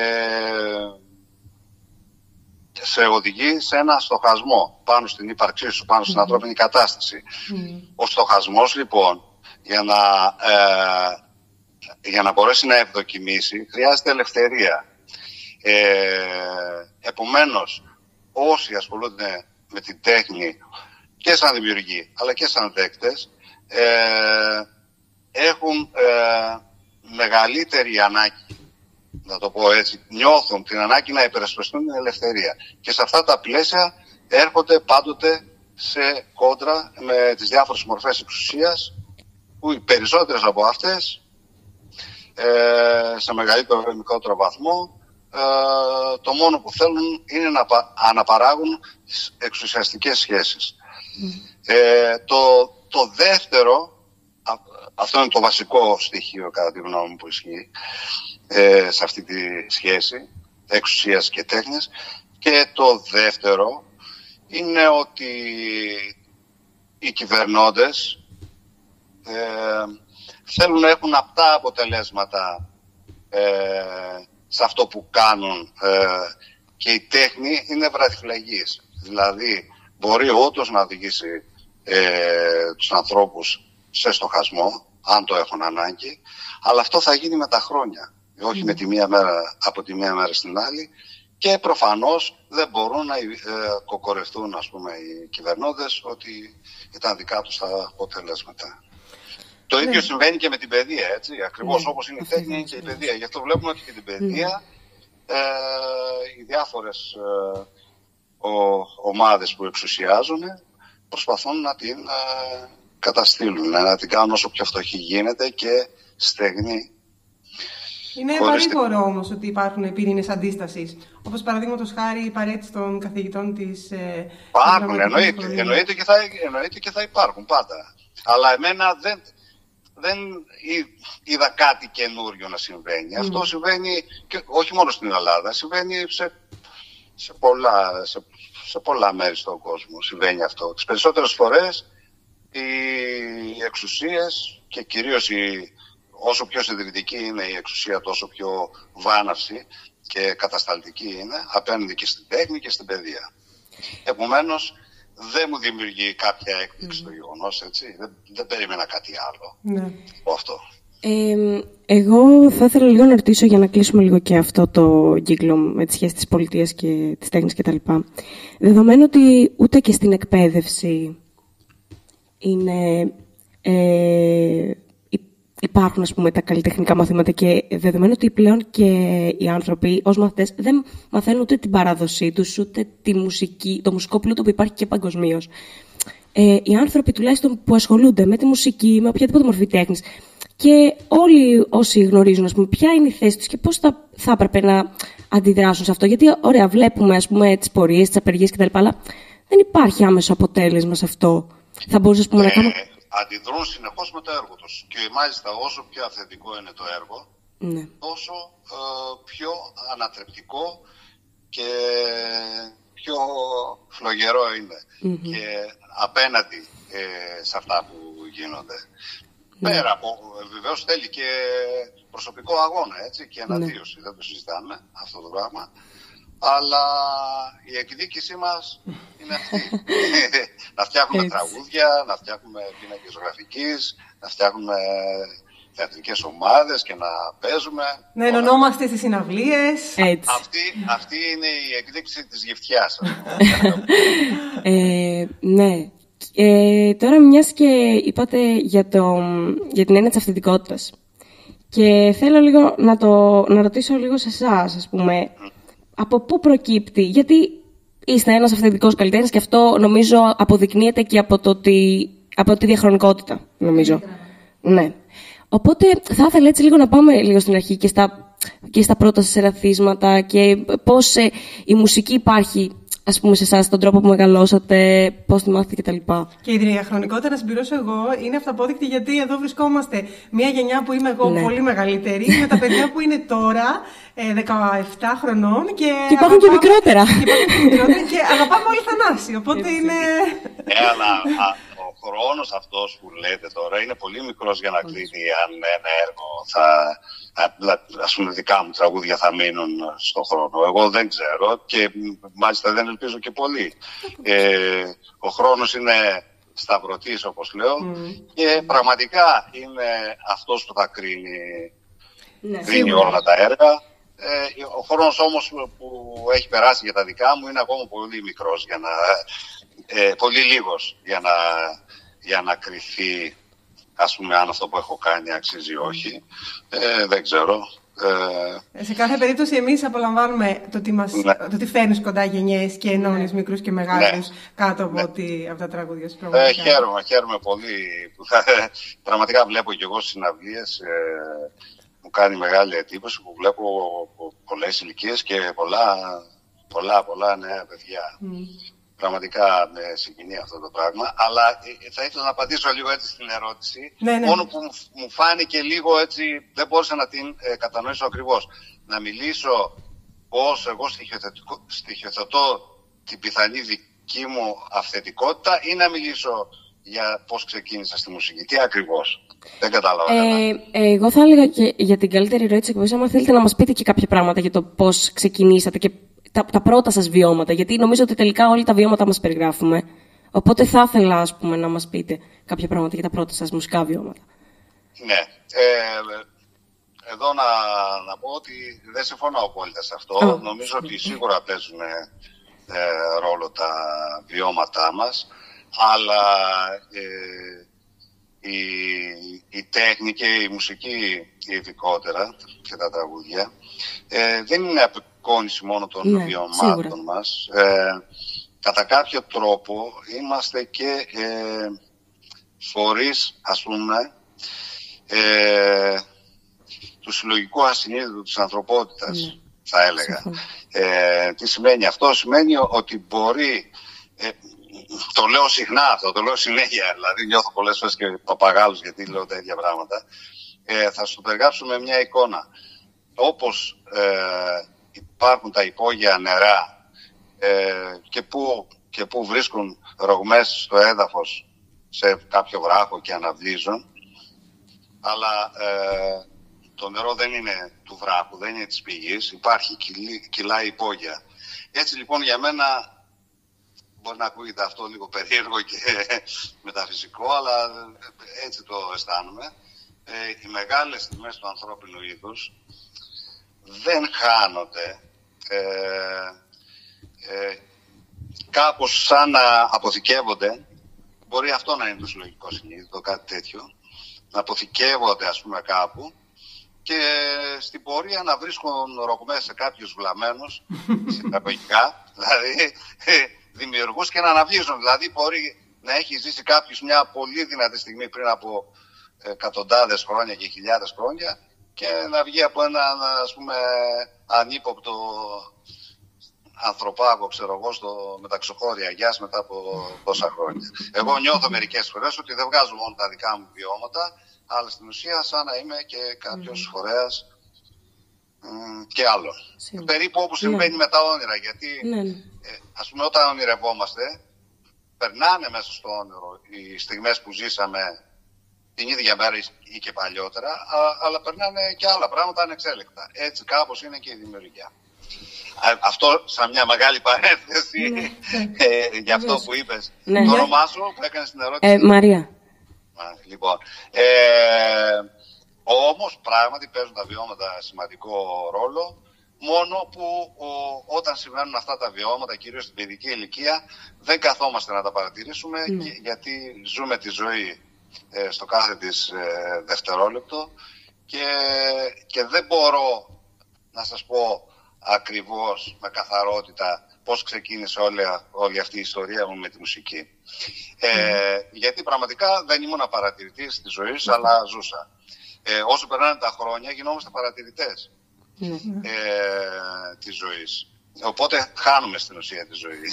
σε οδηγεί σε ένα στοχασμό πάνω στην ύπαρξή σου, πάνω στην ανθρώπινη κατάσταση. Ο στοχασμός λοιπόν για να, ε, για να μπορέσει να ευδοκιμήσει χρειάζεται ελευθερία. Ε, επομένως, όσοι ασχολούνται με την τέχνη και σαν δημιουργοί αλλά και σαν δέκτες ε, έχουν ε, μεγαλύτερη ανάγκη να το πω έτσι, νιώθουν την ανάγκη να υπερασπιστούν την ελευθερία. Και σε αυτά τα πλαίσια έρχονται πάντοτε σε κόντρα με τις διάφορες μορφές εξουσίας που οι περισσότερες από αυτές ε, σε μεγαλύτερο ή μικρότερο βαθμό ε, το μόνο που θέλουν είναι να αναπαράγουν τις εξουσιαστικές σχέσεις. Ε, το, το δεύτερο, αυτό είναι το βασικό στοιχείο κατά τη γνώμη μου που ισχύει, ε, σε αυτή τη σχέση εξουσίας και τέχνης. Και το δεύτερο είναι ότι οι κυβερνώντες ε, θέλουν να έχουν απτά αποτελέσματα ε, σε αυτό που κάνουν ε, και η τέχνη είναι βραδιφλαγής. Δηλαδή μπορεί όντως να οδηγήσει ε, τους ανθρώπους σε στοχασμό, αν το έχουν ανάγκη, αλλά αυτό θα γίνει με τα χρόνια όχι με τη μία μέρα, από τη μία μέρα στην άλλη και προφανώς δεν μπορούν να ε, κοκορευτούν ας πούμε, οι κυβερνώντες ότι ήταν δικά τους τα αποτελέσματα. Το ίδιο ναι. συμβαίνει και με την παιδεία, έτσι. Ακριβώς ναι. όπως είναι η τέχνη και η παιδεία. Γι' αυτό βλέπουμε ότι και την παιδεία ε, οι διάφορες ε, ο, ομάδες που εξουσιάζουν προσπαθούν να την ε, καταστήλουν, να την κάνουν όσο πιο φτωχή γίνεται και στεγνή είναι παρήγορο όμως ότι υπάρχουν πυρήνες αντίστασης. Όπως παραδείγματος χάρη η παρέτηση των καθηγητών της. Ε, υπάρχουν, εννοείται, εννοείται, και θα, εννοείται και θα υπάρχουν πάντα. Αλλά εμένα δεν, δεν είδα κάτι καινούριο να συμβαίνει. Αυτό συμβαίνει και όχι μόνο στην Ελλάδα, συμβαίνει σε, σε, πολλά, σε, σε πολλά μέρη στον κόσμο. Συμβαίνει αυτό. Τις περισσότερες φορές οι εξουσίες και κυρίως οι όσο πιο συντηρητική είναι η εξουσία, τόσο πιο βάναυση και κατασταλτική είναι απέναντι και στην τέχνη και στην παιδεία. Επομένως, δεν μου δημιουργεί κάποια έκπληξη mm. το γεγονός, έτσι. Δεν, δεν περίμενα κάτι άλλο ναι. αυτό. Ε, εγώ θα ήθελα λίγο να ρωτήσω για να κλείσουμε λίγο και αυτό το κύκλο με τη σχέση της πολιτείας και της τέχνης κτλ. Δεδομένου ότι ούτε και στην εκπαίδευση είναι ε, υπάρχουν ας πούμε, τα καλλιτεχνικά μαθήματα και δεδομένου ότι πλέον και οι άνθρωποι ως μαθητές δεν μαθαίνουν ούτε την παράδοσή τους, ούτε τη μουσική, το μουσικό πλούτο που υπάρχει και παγκοσμίως. Ε, οι άνθρωποι τουλάχιστον που ασχολούνται με τη μουσική, με οποιαδήποτε μορφή τέχνης και όλοι όσοι γνωρίζουν ας πούμε, ποια είναι η θέση τους και πώς θα, θα έπρεπε να αντιδράσουν σε αυτό. Γιατί, ωραία, βλέπουμε ας πούμε, τις πορείες, τις απεργίες κτλ. Αλλά δεν υπάρχει άμεσο αποτέλεσμα σε αυτό. Θα μπορούσε ας πούμε, να κάνω αντιδρούν συνεχώς με το έργο τους. Και μάλιστα όσο πιο αυθεντικό είναι το έργο, Ναι. τόσο ε, πιο ανατρεπτικό και πιο φλογερό είναι. Μμμ. Και απέναντι ε, σε αυτά που γίνονται. Πέρα από, βεβαίως θέλει και προσωπικό αγώνα, έτσι, και εναντίωση, δεν το συζητάμε αυτό το πράγμα. Αλλά η εκδίκησή μας είναι αυτή. να φτιάχνουμε Έτσι. τραγούδια, να φτιάχνουμε πίνακες γραφικής, να φτιάχνουμε θεατρικές ομάδες και να παίζουμε. Να ενωνόμαστε στις συναυλίες. Έτσι. Αυτή, αυτή είναι η εκδίκηση της γυφτιάς. ας πούμε. Ε, ναι. Ε, τώρα μιας και είπατε για, το, για την έννοια της αυθεντικότητας. Και θέλω λίγο να, το, να ρωτήσω λίγο σε εσάς, ας πούμε, από πού προκύπτει, γιατί είστε ένας αυθεντικός καλλιτέχνης και αυτό νομίζω αποδεικνύεται και από, το ότι, από τη διαχρονικότητα, νομίζω. Ναι. Οπότε θα ήθελα έτσι λίγο να πάμε λίγο στην αρχή και στα, και στα πρώτα σας εραθίσματα και πώς ε, η μουσική υπάρχει, ας πούμε, σε εσάς, τον τρόπο που μεγαλώσατε, πώς τη μάθετε κτλ. Και η διαχρονικότητα, να συμπληρώσω εγώ, είναι αυταπόδεικτη γιατί εδώ βρισκόμαστε μια γενιά που είμαι εγώ Ναι. πολύ μεγαλύτερη, με τα παιδιά που είναι τώρα ε, 17 χρονών και. Και υπάρχουν και αγαπάμε- μικρότερα. Και υπάρχουν και μικρότερα και αγαπάμε όλοι Θανάση. Οπότε είναι. Ε, αλλά α, ο χρόνος αυτός που λέτε τώρα είναι πολύ μικρός για να κρίνει αν ένα έργο θα, α, δηλαδή, ας πούμε δικά μου τραγούδια θα μείνουν στον χρόνο. Εγώ δεν ξέρω και μ, μάλιστα δεν ελπίζω και πολύ. Ε, ο χρόνος είναι σταυρωτής όπως λέω και πραγματικά είναι αυτός που θα κρίνει, Ναι. κρίνει όλα τα έργα. Ε, ο χρόνος όμως που έχει περάσει για τα δικά μου είναι ακόμα πολύ μικρός για να, ε, πολύ λίγος για να, για να κρυθεί ας πούμε αν αυτό που έχω κάνει αξίζει ή όχι. Ε, δεν ξέρω. Ε, Σε κάθε περίπτωση, εμείς απολαμβάνουμε το ότι, μας, Ναι. το ότι φέρνεις κοντά γενιές και ενώνεις μικρούς και μεγάλους κάτω από, ότι, από τα τραγούδια σου. ε, πραγματικά. χαίρομαι, χαίρομαι πολύ. που θα- πραγματικά βλέπω και εγώ στις συναυλίες ε, μου κάνει μεγάλη εντύπωση που βλέπω πολλές ηλικίες και πολλά, πολλά, πολλά νέα παιδιά. Πραγματικά με συγκινεί αυτό το πράγμα. Αλλά ε, θα ήθελα να απαντήσω λίγο έτσι στην ερώτηση. Ναι, ναι. Μόνο που μου- μου φάνηκε λίγο έτσι, δεν μπόρεσα να την ε, κατανοήσω ακριβώς. Να μιλήσω πώς εγώ στοιχειοθετικό- στοιχειοθετώ την πιθανή δική μου αυθεντικότητα ή να μιλήσω για πώς ξεκίνησα στη μουσική. Τι ακριβώς. Δεν κατάλαβα. καλά. Ε, ε, εγώ θα έλεγα και για την καλύτερη ροή τη εκπομπή, άμα θέλετε να μας πείτε και κάποια πράγματα για το πώς ξεκινήσατε και τα, τα πρώτα σας βιώματα. Γιατί νομίζω ότι τελικά όλοι τα βιώματα μας περιγράφουμε. Οπότε θα ήθελα, ας πούμε, να μας πείτε κάποια πράγματα για τα πρώτα σας μουσικά βιώματα. Ναι. Ε, εδώ να, να πω ότι δεν συμφωνώ απόλυτα σε αυτό. Α, Νομίζω ότι σίγουρα παίζουν ε, ρόλο τα βιώματά μας, αλλά ε, η, η τέχνη και η μουσική ειδικότερα και τα τραγούδια ε, δεν είναι απεικόνηση μόνο των Ναι, βιωμάτων σίγουρα. μας. Ε, κατά κάποιο τρόπο είμαστε και ε, φορείς, ας πούμε, ε, του συλλογικού ασυνείδητου της ανθρωπότητας, Ναι. θα έλεγα. Συμφωνώ. Ε, τι σημαίνει αυτό, σημαίνει ότι μπορεί, ε, το λέω συχνά αυτό, το λέω συνέχεια, δηλαδή νιώθω πολλές φορές και παπαγάλους γιατί λέω τα ίδια πράγματα, ε, θα σου περιγράψω με μια εικόνα. Όπως ε, υπάρχουν τα υπόγεια νερά ε, και, που, και που βρίσκουν ρογμές στο έδαφος σε κάποιο βράχο και αναβλύζουν, αλλά ε, το νερό δεν είναι του βράχου, δεν είναι της πηγής, υπάρχει, κυλί- κυλάει υπόγεια. Έτσι λοιπόν για μένα μπορεί να ακούγεται αυτό λίγο περίεργο και μεταφυσικό, αλλά έτσι το αισθάνομαι. Ε, οι μεγάλες τιμές του ανθρώπινου είδους δεν χάνονται ε, ε, κάπως σαν να αποθηκεύονται μπορεί αυτό να είναι το συλλογικό συνείδητο, κάτι τέτοιο να αποθηκεύονται ας πούμε κάπου και στην πορεία να βρίσκουν ρογμές σε κάποιους βλαμμένους συνταγωγικά, δηλαδή δημιουργούς και να αναβλύζουν. Δηλαδή μπορεί να έχει ζήσει κάποιος μια πολύ δυνατή στιγμή πριν από εκατοντάδες χρόνια και χιλιάδες χρόνια και να βγει από ένα ας πούμε ανύποπτο ανθρωπάγο, ξέρω εγώ, στο μεταξοχώρια γεια μετά από τόσα χρόνια. Εγώ νιώθω μερικές φορές ότι δεν βγάζω μόνο τα δικά μου βιώματα, αλλά στην ουσία σαν να είμαι και κάποιος mm. φορέας και άλλο. Περίπου όπως συμβαίνει με τα όνειρα. Γιατί ναι, ναι. Ε, ας πούμε όταν ονειρευόμαστε, περνάνε μέσα στο όνειρο οι στιγμές που ζήσαμε την ίδια μέρα ή και παλιότερα, αλλά περνάνε και άλλα πράγματα ανεξέλεκτα. Έτσι κάπως είναι και η δημιουργία. Αυτό σαν μια μεγάλη παρένθεση ναι, ναι. ε, για αυτό που είπες. Ναι. Το όνομά σου που έκανες την ερώτηση. Ε, Μαρία. Λοιπόν, ε, όμως πράγματι παίζουν τα βιώματα σημαντικό ρόλο μόνο που ο, όταν συμβαίνουν αυτά τα βιώματα, κυρίως στην παιδική ηλικία, δεν καθόμαστε να τα παρατηρήσουμε ναι. γιατί ζούμε τη ζωή ε, στο κάθε της ε, δευτερόλεπτο και, και δεν μπορώ να σας πω ακριβώς με καθαρότητα πώς ξεκίνησε όλη, όλη αυτή η ιστορία μου με τη μουσική. Ε, γιατί πραγματικά δεν ήμουν παρατηρητής της ζωής, αλλά ζούσα. Ε, όσο περνάνε τα χρόνια γινόμαστε παρατηρητές ε, της ζωής. Οπότε χάνουμε στην ουσία τη ζωή.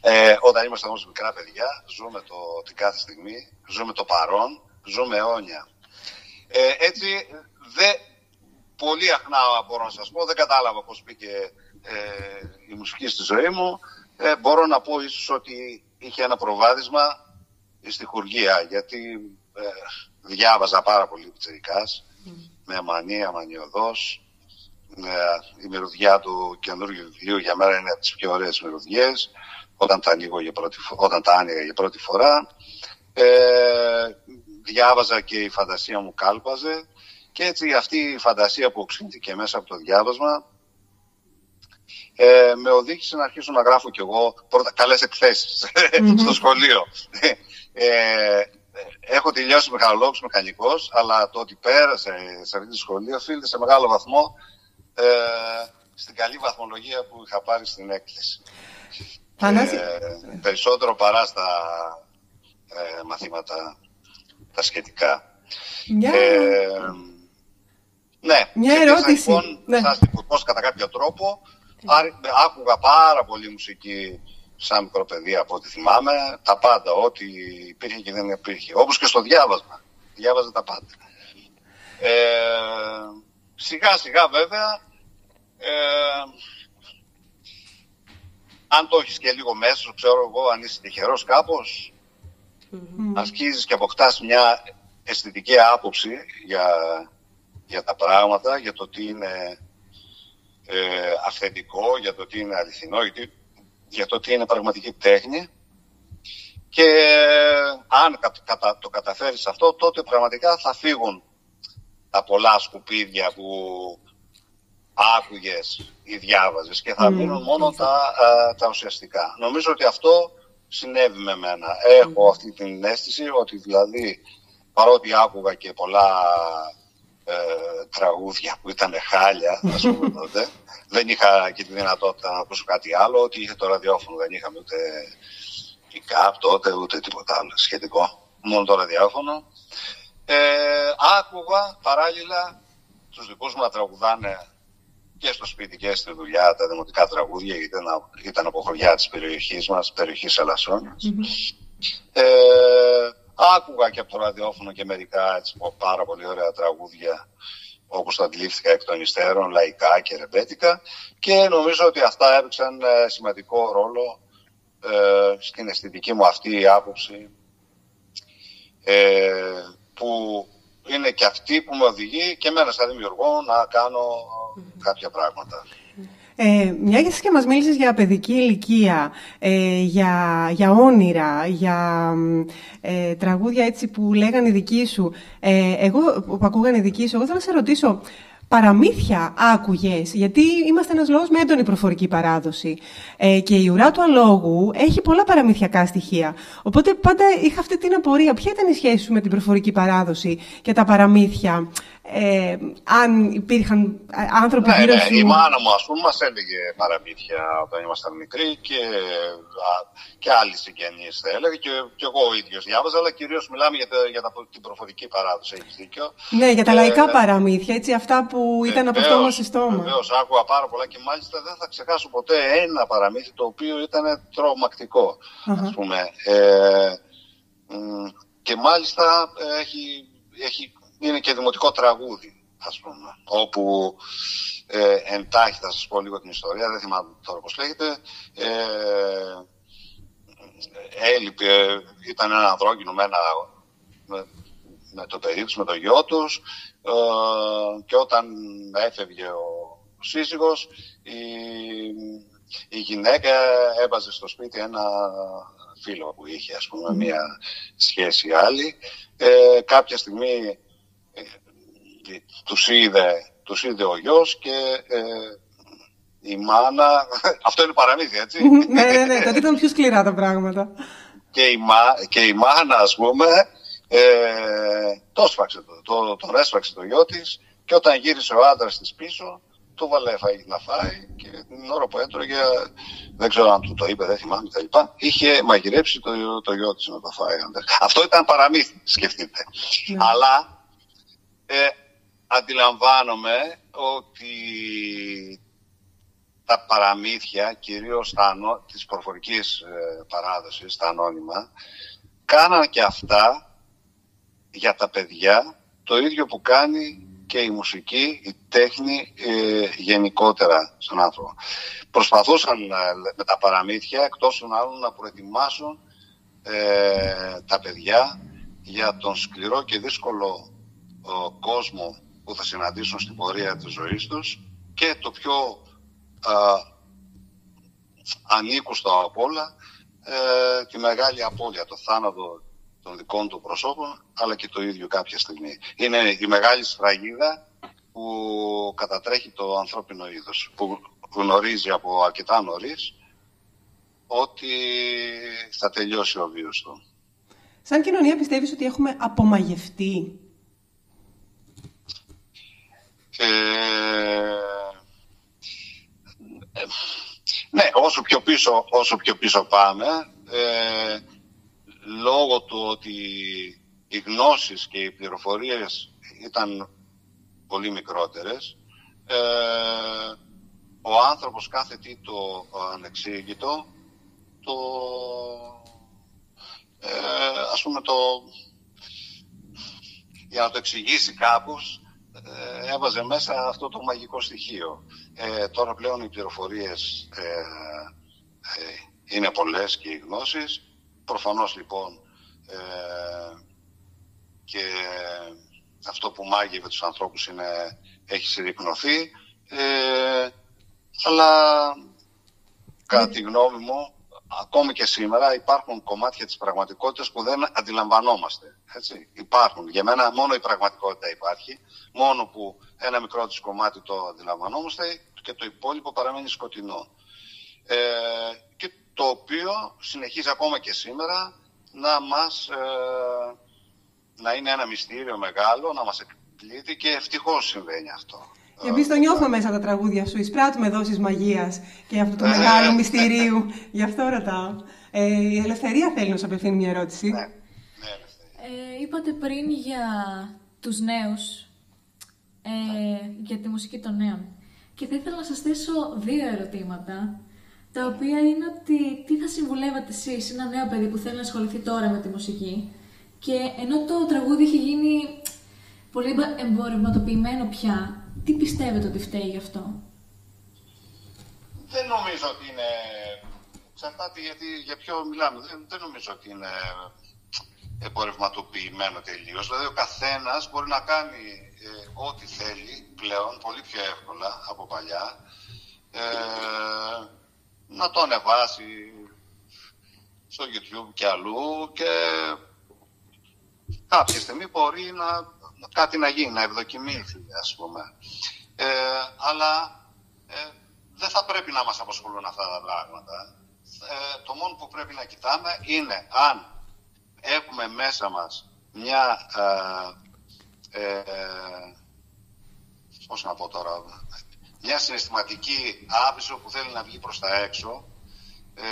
Ε, όταν είμαστε όμως μικρά παιδιά, ζούμε το, την κάθε στιγμή, ζούμε το παρόν, ζούμε αιώνια. Ε, έτσι, δε, πολύ αχνά μπορώ να σας πω, δεν κατάλαβα πώς μπήκε ε, η μουσική στη ζωή μου. Ε, μπορώ να πω ίσως ότι είχε ένα προβάδισμα στη χουργία, γιατί ε, διάβαζα πάρα πολύ πιτσερικάς, mm. με μανία, μανιωδός. Ε, η μυρωδιά του καινούργιου βιβλίου για μένα είναι από τις πιο ωραίες μυρωδιές, όταν τα, για πρώτη, όταν τα άνοιγα για πρώτη φορά. Ε, διάβαζα και η φαντασία μου κάλπαζε και έτσι αυτή η φαντασία που οξύνθηκε μέσα από το διάβασμα ε, με οδήγησε να αρχίσω να γράφω κι εγώ πρώτα καλές στο σχολείο. Ε, έχω τελειώσει μηχανολόγος μηχανικός, αλλά το ότι πέρασε σε αυτή τη σχολή οφείλεται σε μεγάλο βαθμό ε, στην καλή βαθμολογία που είχα πάρει στην έκθεση. Ε, περισσότερο παρά στα ε, μαθήματα τα σχετικά. Ε, ναι, Μια ερώτηση. Λοιπόν, ναι. Σαν κατά κάποιο τρόπο, άκουγα πάρα πολύ μουσική σαν μικρό παιδί από ό,τι θυμάμαι, τα πάντα, ό,τι υπήρχε και δεν υπήρχε. Όπως και στο διάβασμα. Διάβαζα τα πάντα. Ε, σιγά σιγά βέβαια, ε, αν το έχεις και λίγο μέσα ξέρω εγώ, αν είσαι τυχερός κάπως, mm-hmm. ασκήσεις και αποκτάς μια αισθητική άποψη για για τα πράγματα, για το τι είναι ε, αυθεντικό, για το τι είναι αληθινό, για το τι είναι πραγματική τέχνη. Και αν κατα, το καταφέρεις αυτό, τότε πραγματικά θα φύγουν τα πολλά σκουπίδια που άκουγες ή διάβαζες και θα μείνουν μόνο τα, τα ουσιαστικά. Νομίζω ότι αυτό συνέβη με μένα. Έχω αυτή την αίσθηση ότι δηλαδή παρότι άκουγα και πολλά ε, τραγούδια που ήταν χάλια, ας πούμε τότε. δεν είχα και τη δυνατότητα να ακούσω κάτι άλλο, ότι είχε το ραδιόφωνο, δεν είχαμε ούτε pick-up τότε, ούτε τίποτα άλλο σχετικό. Μόνο το ραδιόφωνο. Ε, άκουγα παράλληλα τους δικούς μου να τραγουδάνε και στο σπίτι και στη δουλειά τα δημοτικά τραγούδια, γιατί ήταν, ήταν από χωριά της περιοχής μας, περιοχής Ε, Άκουγα και από το ραδιόφωνο και μερικά έτσι, πάρα πολύ ωραία τραγούδια όπως το αντιλήφθηκα εκ των υστέρων, λαϊκά και ρεμπέτικα. Και νομίζω ότι αυτά έπαιξαν ε, σημαντικό ρόλο ε, στην αισθητική μου αυτή η άποψη. Ε, που είναι και αυτή που με οδηγεί και εμένα σαν δημιουργό να κάνω κάποια πράγματα. Ε, μια και μας μίλησες για παιδική ηλικία, ε, για, για όνειρα, για ε, τραγούδια έτσι που λέγανε οι δικοί σου. Ε, εγώ που ακούγανε οι δικοί σου, εγώ θέλω να σε ρωτήσω παραμύθια άκουγες, γιατί είμαστε ένας λόγος με έντονη προφορική παράδοση. Ε, και η ουρά του αλόγου έχει πολλά παραμύθιακά στοιχεία. Οπότε πάντα είχα αυτή την απορία. Ποια ήταν η σχέση σου με την προφορική παράδοση και τα παραμύθια; Ε, αν υπήρχαν ε, άνθρωποι ναι, γύρω ναι, σου. Η μάνα μου, ας πούμε, μας έλεγε παραμύθια όταν ήμασταν μικροί και, α, και άλλοι συγγενείς θα έλεγε και, και εγώ ο ίδιος διάβαζα, αλλά κυρίως μιλάμε για, τα, για τα, την προφορική παράδοση, έχεις δίκιο. Ναι, για τα Ε, λαϊκά παραμύθια, έτσι, αυτά που ήταν από Βεβαίως, στόμα σε στόμα. Βεβαίως, άκουγα πάρα πολλά και μάλιστα δεν θα ξεχάσω ποτέ ένα παραμύθι το οποίο ήταν τρομακτικό, Αχα. ας πούμε. Ε, μ, και μάλιστα ε, έχει, έχει, είναι και δημοτικό τραγούδι, ας πούμε, όπου ε, εντάχει θα σας πω λίγο την ιστορία, δεν θυμάμαι τώρα πώς λέγεται, ε, έλειπε, ήταν ένα ανδρόγυνο με, ένα, με, με το παιδί τους, με το γιο τους ε, και όταν έφευγε ο σύζυγος η, η γυναίκα έβαζε στο σπίτι ένα φίλο που είχε ας πούμε μια σχέση άλλη. Ε, κάποια στιγμή ε, τους είδε, τους είδε ο γιος και ε, η μάνα αυτό είναι παραμύθι έτσι ναι, ναι, ναι, τότε ήταν πιο σκληρά τα πράγματα. και η, μα, και η μάνα, ας πούμε, ε, το έσφαξε, το, το, τον έσφαξε το γιο της και όταν γύρισε ο άντρας της πίσω, του βάλε φαΐ να φάει και την ώρα που έτρωγε, δεν ξέρω αν του το είπε, δεν θυμάμαι τα λοιπά, είχε μαγειρέψει το, το γιο της να το φάει. Αυτό ήταν παραμύθι, σκεφτείτε. Αλλά ε, αντιλαμβάνομαι ότι τα παραμύθια, κυρίως τα ανώ, της προφορικής ε, παράδοσης, τα ανώνυμα, κάναν και αυτά για τα παιδιά το ίδιο που κάνει και η μουσική, η τέχνη ε, γενικότερα στον άνθρωπο. Προσπαθούσαν ε, με τα παραμύθια, εκτός των άλλων, να προετοιμάσουν ε, τα παιδιά για τον σκληρό και δύσκολο ο, κόσμο που θα συναντήσουν στην πορεία της ζωής τους και το πιο α, ανήκουστο από όλα ε, τη μεγάλη απώλεια, το θάνατο των δικών του προσώπων αλλά και το ίδιο κάποια στιγμή. Είναι η μεγάλη σφραγίδα που κατατρέχει το ανθρώπινο είδος που γνωρίζει από αρκετά νωρίς ότι θα τελειώσει ο βίος του. Σαν κοινωνία πιστεύεις ότι έχουμε απομαγευτεί. Ε, ε, ναι, όσο πιο πίσω, όσο πιο πίσω πάμε, ε, λόγω του ότι οι γνώσεις και οι πληροφορίες ήταν πολύ μικρότερες, ε, ο άνθρωπος κάθε τι το ανεξήγητο, το, ε, ας πούμε το, για να το εξηγήσει κάπως, ε, έβαζε μέσα αυτό το μαγικό στοιχείο. Ε, τώρα πλέον οι πληροφορίες ε, ε, είναι πολλές και οι γνώσεις. Προφανώς λοιπόν ε, και αυτό που μάγευε τους ανθρώπους είναι, έχει συρρυκνωθεί. Ε, αλλά κατά τη γνώμη μου ακόμη και σήμερα υπάρχουν κομμάτια της πραγματικότητας που δεν αντιλαμβανόμαστε. Έτσι. Υπάρχουν. Για μένα μόνο η πραγματικότητα υπάρχει. Μόνο που ένα μικρό της κομμάτι το αντιλαμβανόμαστε και το υπόλοιπο παραμένει σκοτεινό. Ε, και το οποίο συνεχίζει ακόμα και σήμερα να μας ε, να είναι ένα μυστήριο μεγάλο, να μας εκπλήττει και ευτυχώς συμβαίνει αυτό. Εμείς το νιώθουμε μέσα τα τραγούδια σου. Εισπράττουμε δόσεις μαγείας και αυτού του Ε, μεγάλου ε, μυστηρίου. Γι' αυτό ρωτάω. Ε, η Ελευθερία θέλει να σου απευθύνει μια ερώτηση. Ε, είπατε πριν για τους νέους, ε, για τη μουσική των νέων. Και θα ήθελα να σας θέσω δύο ερωτήματα, τα οποία είναι ότι τι θα συμβουλεύατε εσείς, ένα νέο παιδί που θέλει να ασχοληθεί τώρα με τη μουσική, και ενώ το τραγούδι έχει γίνει πολύ εμπορευματοποιημένο πια, τι πιστεύετε ότι φταίει γι' αυτό; Δεν νομίζω ότι είναι. Εξαρτάται γιατί, για ποιο μιλάμε. Δεν, δεν νομίζω ότι είναι εμπορευματοποιημένο τελείως. Δηλαδή, ο καθένας μπορεί να κάνει ε, ό,τι θέλει πλέον πολύ πιο εύκολα από παλιά. Ε, να το ανεβάσει στο YouTube και αλλού και κάποια στιγμή μπορεί να, κάτι να γίνει, να ευδοκιμήσει ας πούμε. Ε, αλλά ε, δεν θα πρέπει να μας απασχολούν αυτά τα πράγματα. Ε, το μόνο που πρέπει να κοιτάμε είναι αν έχουμε μέσα μας μια ε, ε, πώς να πω τώρα, μια συναισθηματική άβυσο που θέλει να βγει προς τα έξω, ε,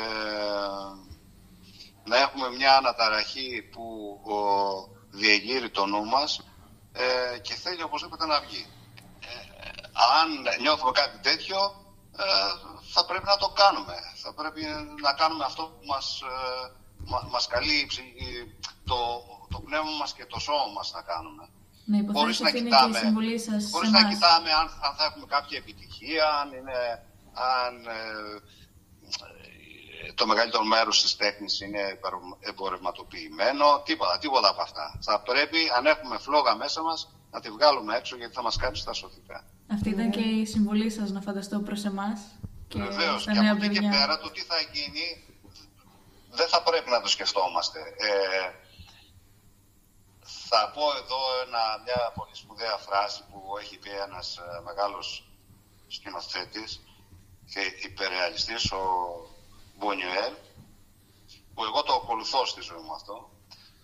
να έχουμε μια αναταραχή που ο, διεγείρει το νου μας ε, και θέλει οπωσδήποτε να βγει. Ε, αν νιώθουμε κάτι τέτοιο, ε, θα πρέπει να το κάνουμε. Θα πρέπει να κάνουμε αυτό που μας, ε, μας καλεί το, το πνεύμα μας και το σώμα μας να κάνουμε. Ναι, χωρίς να κοιτάμε, χωρίς να κοιτάμε αν, αν, θα έχουμε κάποια επιτυχία, αν, είναι, αν ε, το μεγαλύτερο μέρος της τέχνης είναι εμπορευματοποιημένο, τίποτα, τίποτα από αυτά. Θα πρέπει, αν έχουμε φλόγα μέσα μας, να τη βγάλουμε έξω γιατί θα μας κάψει τα σωθικά. Αυτή ήταν και η συμβολή σας να φανταστώ προς εμάς και Βεβαίως, και από εκεί και πέρα το τι θα γίνει δεν θα πρέπει να το σκεφτόμαστε. Ε, θα πω εδώ ένα, μια πολύ σπουδαία φράση που έχει πει ένας ε, μεγάλος σκηνοθέτης και υπερρεαλιστής, ο Μπονιουέλ, που εγώ το ακολουθώ στη ζωή μου αυτό,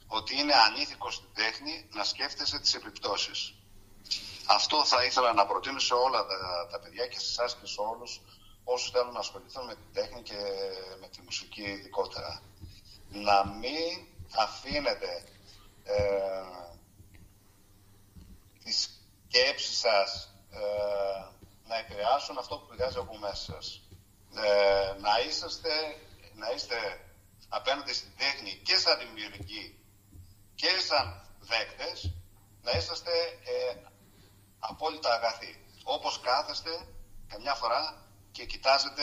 ότι είναι ανήθικο στην τέχνη να σκέφτεσαι τις επιπτώσεις. Αυτό θα ήθελα να προτείνω σε όλα τα, τα παιδιά και σε εσάς και σε όλους όσους θέλουν να ασχοληθούν με την τέχνη και με τη μουσική ειδικότερα. Να μην αφήνετε ε, τις σκέψεις σας ε, να επηρεάσουν αυτό που πηγάζει από μέσα σας. Ε, να, είσαστε, να είστε απέναντι στην τέχνη και σαν δημιουργικοί και σαν δέκτες, να είσαστε ε, απόλυτα αγαθοί. Όπως κάθεστε καμιά φορά και κοιτάζετε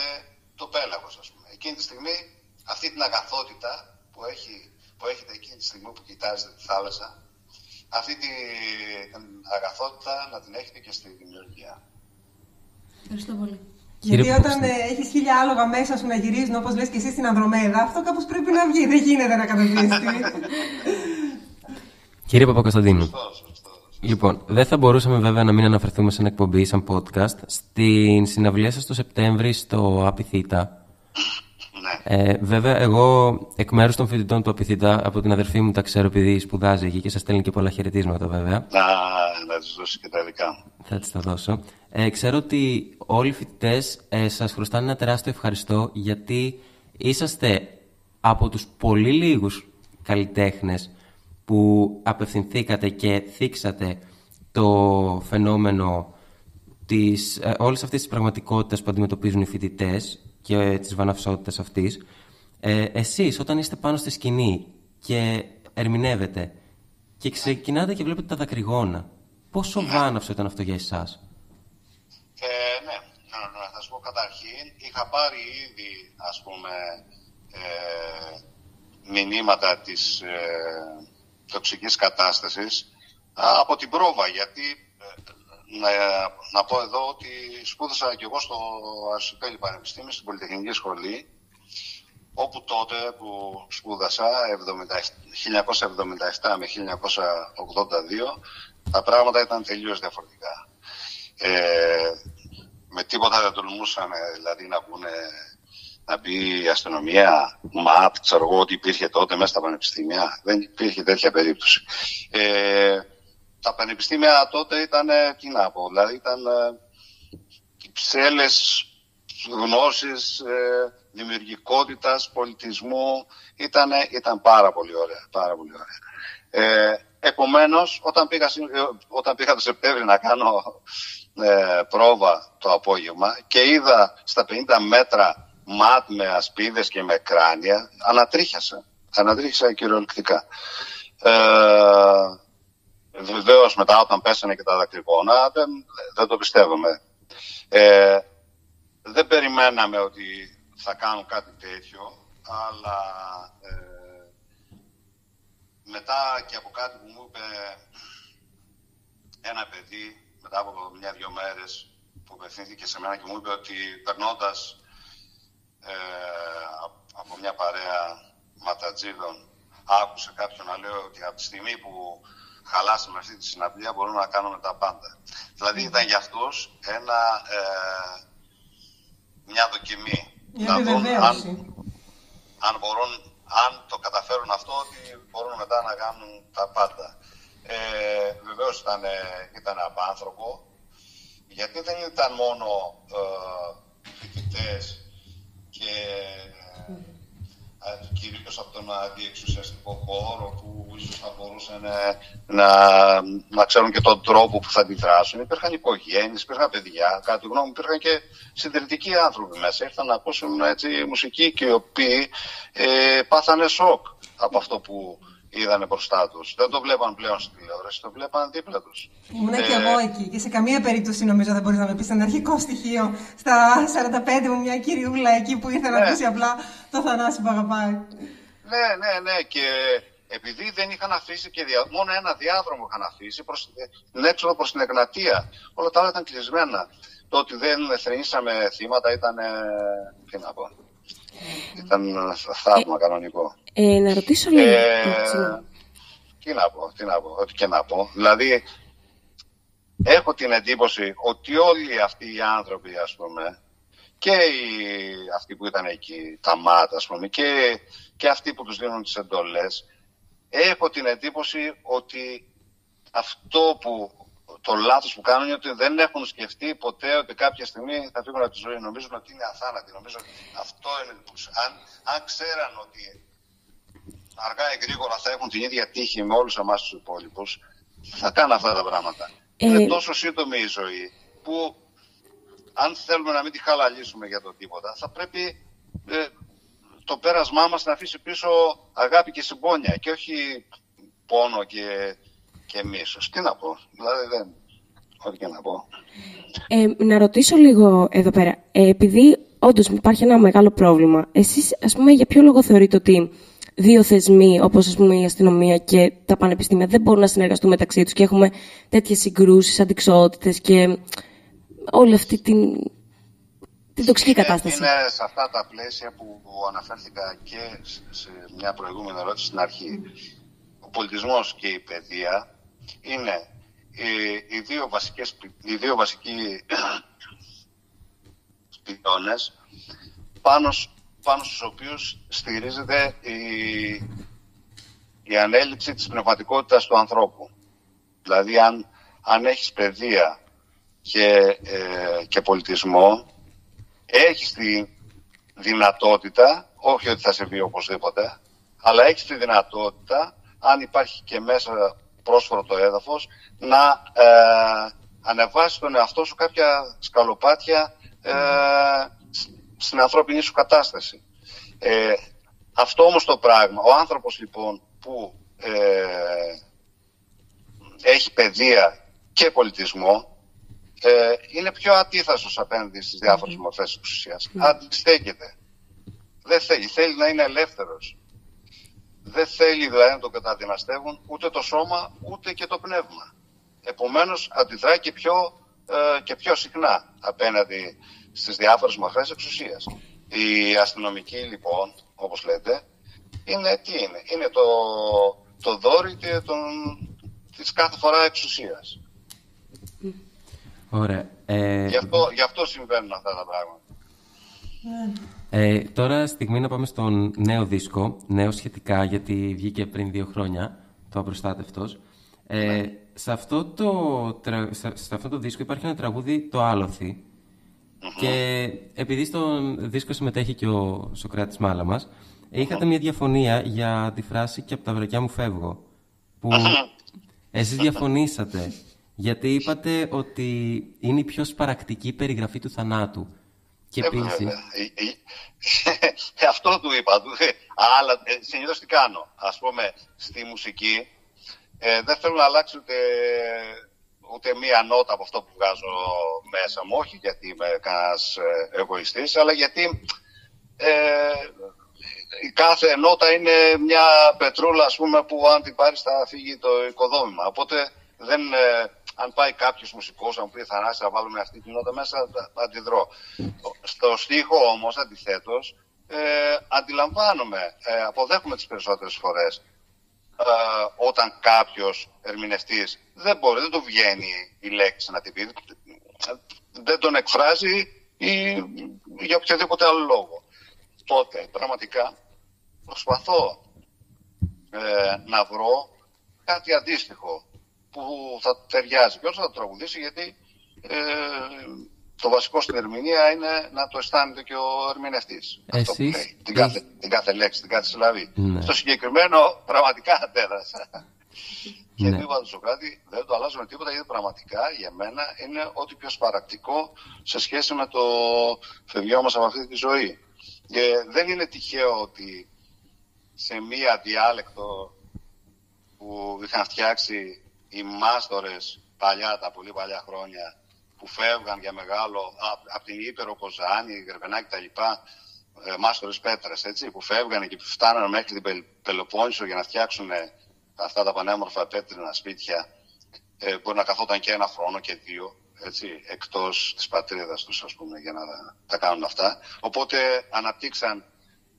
το πέλαγος, ας πούμε. Εκείνη τη στιγμή, αυτή την αγαθότητα που, έχει, που έχετε εκείνη τη στιγμή που κοιτάζετε τη θάλασσα, αυτή την αγαθότητα να την έχετε και στη δημιουργία. Ευχαριστώ πολύ. Γιατί όταν ε, έχεις χίλια άλογα μέσα σου να γυρίζουν όπως λες και εσύ στην Ανδρομέδα, αυτό κάπως πρέπει να βγει. Δεν γίνεται να καταδείξει. Κύριε Παπακοσταντίνου. Λοιπόν, δεν θα μπορούσαμε βέβαια να μην αναφερθούμε σε ένα εκπομπή σαν podcast στην συναυλία σας το Σεπτέμβρη στο Απιθύτα ναι. Ε, βέβαια, εγώ εκ μέρους των φοιτητών του Απιθύτα, από την αδερφή μου τα ξέρω επειδή σπουδάζει εκεί και σας στέλνει και πολλά χαιρετίσματα βέβαια. Να, να τη δώσει και τα δικά μου. Θα της τα δώσω. Ε, ξέρω ότι όλοι οι φοιτητές ε, σας χρωστάνε ένα τεράστιο ευχαριστώ γιατί είσαστε από τους πολύ λίγους καλλιτέχνες που απευθυνθήκατε και θίξατε το φαινόμενο της, ε, όλης αυτής της πραγματικότητας που αντιμετωπίζουν οι φοιτητές και της βαναυσότητας αυτής, ε, εσείς όταν είστε πάνω στη σκηνή και ερμηνεύετε και ξεκινάτε και βλέπετε τα δακρυγόνα, πόσο βάναυσο ήταν αυτό για εσάς; Καταρχήν, είχα πάρει ήδη ας πούμε ε, μηνύματα της ε, τοξικής κατάστασης από την πρόβα, γιατί ε, να, να πω εδώ ότι σπούδασα και εγώ στο Αρσιπέλη Πανεπιστήμιο, στην Πολυτεχνική Σχολή, όπου τότε που σπούδασα, 1977 με 1982, τα πράγματα ήταν τελείως διαφορετικά. Ε, με τίποτα δεν τολμούσαν δηλαδή να πούνε να μπει η αστυνομία, ΜΑΤ, ξέρω εγώ ότι υπήρχε τότε μέσα στα πανεπιστήμια. Δεν υπήρχε τέτοια περίπτωση. Ε, τα πανεπιστήμια τότε ήταν, τι να πω, δηλαδή ήταν ε, ψέλες γνώσεις, ε, δημιουργικότητας, πολιτισμού, ήταν, ήταν πάρα πολύ ωραία, πάρα πολύ ωραία. Ε, επομένως, όταν πήγα, ε, όταν πήγα το Σεπτέμβριο να κάνω ε, πρόβα το απόγευμα και είδα στα 50 μέτρα ματ με ασπίδες και με κράνια, ανατρίχιασα. Ανατρίχιασα κυριολεκτικά. Ε, Βεβαίως μετά όταν πέσανε και τα δακτυλικόνα δεν, δεν το πιστεύουμε. Ε, δεν περιμέναμε ότι θα κάνουν κάτι τέτοιο, αλλά ε, μετά και από κάτι που μου είπε ένα παιδί, μετά από μια-δυο μέρες που απευθύνθηκε σε μένα και μου είπε ότι περνώντας ε, από μια παρέα ματατζίδων άκουσε κάποιον να λέει ότι από τη στιγμή που χαλάσαμε αυτή τη συναυλία μπορούμε να κάνουμε τα πάντα. Δηλαδή ήταν για αυτούς ένα, ε, μια δοκιμή. Μια να δουν αν, επιβεβαίωση. αν, μπορούν, αν το καταφέρουν αυτό, ότι μπορούν μετά να κάνουν τα πάντα. Ε, βεβαίως ήταν, ε, ήταν απάνθρωπο, γιατί δεν ήταν μόνο ε, φοιτητές και ε, κυρίως από τον αντιεξουσιαστικό χώρο που ίσως θα μπορούσαν ε, να, να ξέρουν και τον τρόπο που θα αντιδράσουν. Υπήρχαν οικογένειες, υπήρχαν παιδιά, κάτι γνώμη μου, υπήρχαν και συντηρητικοί άνθρωποι μέσα. Ήρθαν να ακούσουν έτσι, μουσική και οι οποίοι ε, πάθανε σοκ από αυτό που είδανε μπροστά τους. Δεν το βλέπαν πλέον στην τηλεόραση, το βλέπαν δίπλα τους. Ήμουνα και Ε, εγώ εκεί και σε καμία περίπτωση νομίζω δεν μπορεί να με πεις ένα αρχικό στοιχείο. Στα 45 μου μια κυριούλα εκεί που ήρθε να Ναι. ακούσει απλά το Θανάση που αγαπάει. Ναι, ναι, ναι. Και επειδή δεν είχαν αφήσει και δια... μόνο ένα διάδρομο είχαν αφήσει προς... την έξοδο προς την Εγνατία. Όλα τα άλλα ήταν κλεισμένα. Το ότι δεν θρυνήσαμε θύματα ήταν. ε, Τι να πω. Ήταν θαύμα κανονικό. Ε, να ρωτήσω λίγο. Ε, Α, συγγνώμη. τι να πω, τι να πω, ό,τι και να πω. Δηλαδή, έχω την εντύπωση ότι όλοι αυτοί οι άνθρωποι, ας πούμε, και οι, αυτοί που ήταν εκεί, τα ΜΑΤ, ας πούμε, και, και αυτοί που τους δίνουν τις εντολές, έχω την εντύπωση ότι αυτό που το λάθος που κάνουν είναι ότι δεν έχουν σκεφτεί ποτέ ότι κάποια στιγμή θα φύγουν από τη ζωή. Νομίζουν ότι είναι αθάνατοι. Νομίζω ότι αυτό είναι που τους- Αν, αν ξέραν ότι αργά ή γρήγορα θα έχουν την ίδια τύχη με όλους εμάς τους υπόλοιπους, θα κάνουν αυτά τα πράγματα. Ε, Είναι τόσο σύντομη η ζωή που αν θέλουμε να μην τη χαλαλίσουμε για το τίποτα, θα πρέπει ε, το πέρασμά μας να αφήσει πίσω αγάπη και συμπόνια και όχι πόνο και, και μίσος. Τι να πω, δηλαδή δεν, ό,τι και να πω. Ε, να ρωτήσω λίγο εδώ πέρα. Ε, επειδή όντως υπάρχει ένα μεγάλο πρόβλημα, εσείς ας πούμε για ποιο λόγο θεωρείτε ότι δύο θεσμοί όπως ας πούμε η αστυνομία και τα πανεπιστήμια δεν μπορούν να συνεργαστούν μεταξύ τους και έχουμε τέτοιες συγκρούσεις, αντικσότητες και όλη αυτή την, την τοξική κατάσταση. Είναι σε αυτά τα πλαίσια που αναφέρθηκα και σε μια προηγούμενη ερώτηση στην αρχή. Ο πολιτισμός και η παιδεία είναι οι, οι δύο, βασικές, πι- οι δύο βασικοί πυλώνες πάνω, σ- πάνω στους οποίους στηρίζεται η, η ανέλυψη της πνευματικότητας του ανθρώπου. Δηλαδή αν, αν έχεις παιδεία και, ε, και πολιτισμό έχεις τη δυνατότητα, όχι ότι θα σε βγει οπωσδήποτε, αλλά έχεις τη δυνατότητα, αν υπάρχει και μέσα πρόσφορο το έδαφος, να ε, ανεβάσεις τον εαυτό σου κάποια σκαλοπάτια ε, σ- στην ανθρώπινη σου κατάσταση. Ε, αυτό όμως το πράγμα, ο άνθρωπος λοιπόν που ε, έχει παιδεία και πολιτισμό, ε, είναι πιο αντίθασος απέναντι στις διάφορες μορφές εξουσίας. Αντιστέκεται. Δεν θέλει. Θέλει να είναι ελεύθερος. Δεν θέλει δηλαδή να τον καταδυναστεύουν ούτε το σώμα ούτε και το πνεύμα. Επομένως αντιδράει και πιο, ε, και πιο συχνά απέναντι στις διάφορες μορφές εξουσίας. Η αστυνομική λοιπόν, όπως λέτε, είναι τι είναι; Είναι το, το δόρυ τε- των, της κάθε φορά εξουσίας. Ωραία. Ε, Γι' αυτό, γι' αυτό συμβαίνουν αυτά τα πράγματα. Ε, τώρα στιγμή να πάμε στον νέο δίσκο, νέο σχετικά γιατί βγήκε πριν δύο χρόνια, το Απροστάτευτος. Ε, σε, αυτό το, τρα- σε, σε αυτό το δίσκο υπάρχει ένα τραγούδι, το Άλοθη. Και επειδή στον δίσκο συμμετέχει και ο Σοκράτης Μάλαμας, είχατε μια διαφωνία για τη φράση «Και από τα βρακιά μου φεύγω», που εσείς διαφωνήσατε, γιατί είπατε ότι είναι η πιο σπαρακτική περιγραφή του θανάτου. Και Ε, επίσης, βέβαια. Ε, ε, ε, αυτό του είπα. Του, ε, Αλλά ε, συνήθως τι κάνω. Ας πούμε, στη μουσική ε, δεν θέλω να αλλάξω ούτε, ούτε μία νότα από αυτό που βγάζω μέσα μου. Όχι γιατί είμαι κανένας ε, εγωιστής, αλλά γιατί ε, η κάθε νότα είναι μια πετρούλα ας πούμε, που αν την πάρεις θα φύγει το οικοδόμημα. Οπότε δεν, ε, αν πάει κάποιος μουσικός, αν πει Θανάση, θα βάλουμε αυτή την νότα μέσα, θα, θα αντιδρώ. Στο στίχο όμως, αντιθέτως, ε, αντιλαμβάνομαι, ε, αποδέχομαι τις περισσότερες φορές ε, όταν κάποιος ερμηνευτής δεν μπορεί, δεν το βγαίνει η λέξη να την πει, δεν τον εκφράζει ή για οποιοδήποτε άλλο λόγο. Τότε πραγματικά προσπαθώ ε, να βρω κάτι αντίστοιχο που θα ταιριάζει. Ποιος θα το τραγουδήσει γιατί ε, το βασικό στην ερμηνεία είναι να το αισθάνεται και ο ερμηνευτής. Εσείς... Την κάθε, την κάθε λέξη, την κάθε συλλαβή. Ναι. Στο συγκεκριμένο πραγματικά αντέδρασα. Και Ναι. ναι. είπα στο κάτι, δεν το αλλάζω με τίποτα γιατί πραγματικά για μένα είναι ό,τι πιο σπαρακτικό σε σχέση με το φευγιό μας από αυτή τη ζωή. Και δεν είναι τυχαίο ότι σε μία διάλεκτο που είχαν φτιάξει οι μάστορες παλιά, τα πολύ παλιά χρόνια, που φεύγαν για μεγάλο, από την Ήπειρο, Κοζάνη, Γερβενάκη τα λοιπά, ε, μάστορες πέτρες, έτσι, που φεύγανε και φτάνανε μέχρι την Πελ- Πελοπόννησο για να φτιάξουν ε, αυτά τα πανέμορφα πέτρινα σπίτια, ε, μπορεί να καθόταν και ένα χρόνο και δύο, έτσι, εκτός της πατρίδας τους, ας πούμε, για να τα κάνουν αυτά. Οπότε αναπτύξαν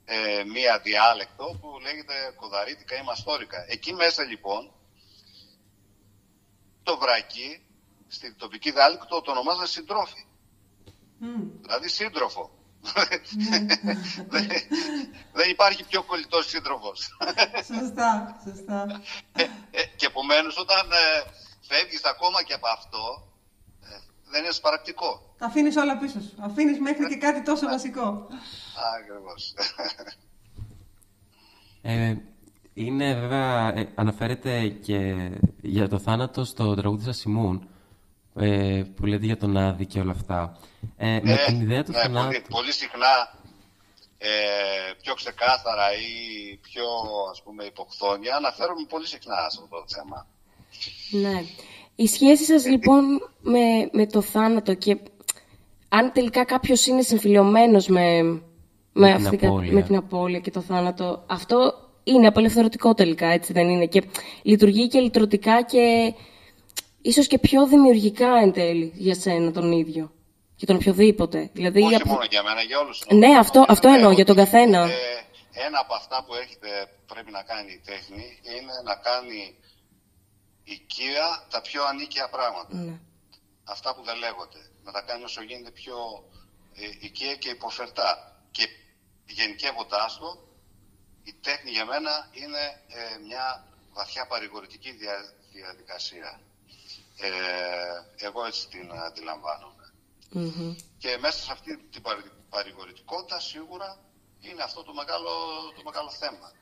ε, μία διάλεκτο που λέγεται κοδαρίτικα ή μαστόρικα. Εκεί μέσα λοιπόν το βρακί στην τοπική διάλεκτο το ονομάζαν συντρόφι. Δηλαδή σύντροφο. δεν, δεν υπάρχει πιο κολλητός σύντροφος. Σωστά, σωστά. Ε, και επομένως όταν ε, φεύγεις ακόμα και από αυτό ε, δεν είναι σπαρακτικό. Τα αφήνεις όλα πίσω σου. Αφήνεις μέχρι και κάτι τόσο βασικό. Ακριβώς. Ε, είναι βέβαια, ε, αναφέρεται και για το θάνατο στο τραγούδι σας Σιμούν, ε, που λέτε για τον Άδη και όλα αυτά. Ε, με Ε, την ιδέα του ναι, θανάτου... πολύ, πολύ συχνά ε, πιο ξεκάθαρα ή πιο ας πούμε υποχθόνια αναφέρομαι πολύ συχνά σε αυτό το θέμα. Ναι. Η σχέση σας λοιπόν με, με το θάνατο και αν τελικά κάποιος είναι συμφιλειωμένος με, με, Με την αυτή κα- απώλεια. με την απώλεια και το θάνατο, αυτό είναι απελευθερωτικό τελικά, έτσι δεν είναι. Και λειτουργεί και λυτρωτικά και ίσως και πιο δημιουργικά εν τέλει για σένα τον ίδιο. Για τον οποιοδήποτε. Δηλαδή, Όχι από- μόνο για μένα, για όλους. Ναι, αυτό, αυτό εννοώ, για τον καθένα. Ε, ένα από αυτά που έχετε, πρέπει να κάνει η τέχνη είναι να κάνει οικία τα πιο ανίκαια πράγματα. Ναι. Αυτά που δεν λέγονται. Να τα κάνει όσο γίνεται πιο ε, οικία και υποφερτά. Και γενικεύοντάς το, η τέχνη για μένα είναι ε, μια βαθιά παρηγορητική δια- διαδικασία. Ε, εγώ έτσι την αντιλαμβάνομαι. Μμμ. Και μέσα σε αυτή την παρη- παρηγορητικότητα σίγουρα είναι αυτό το μεγάλο, το μεγάλο θέμα.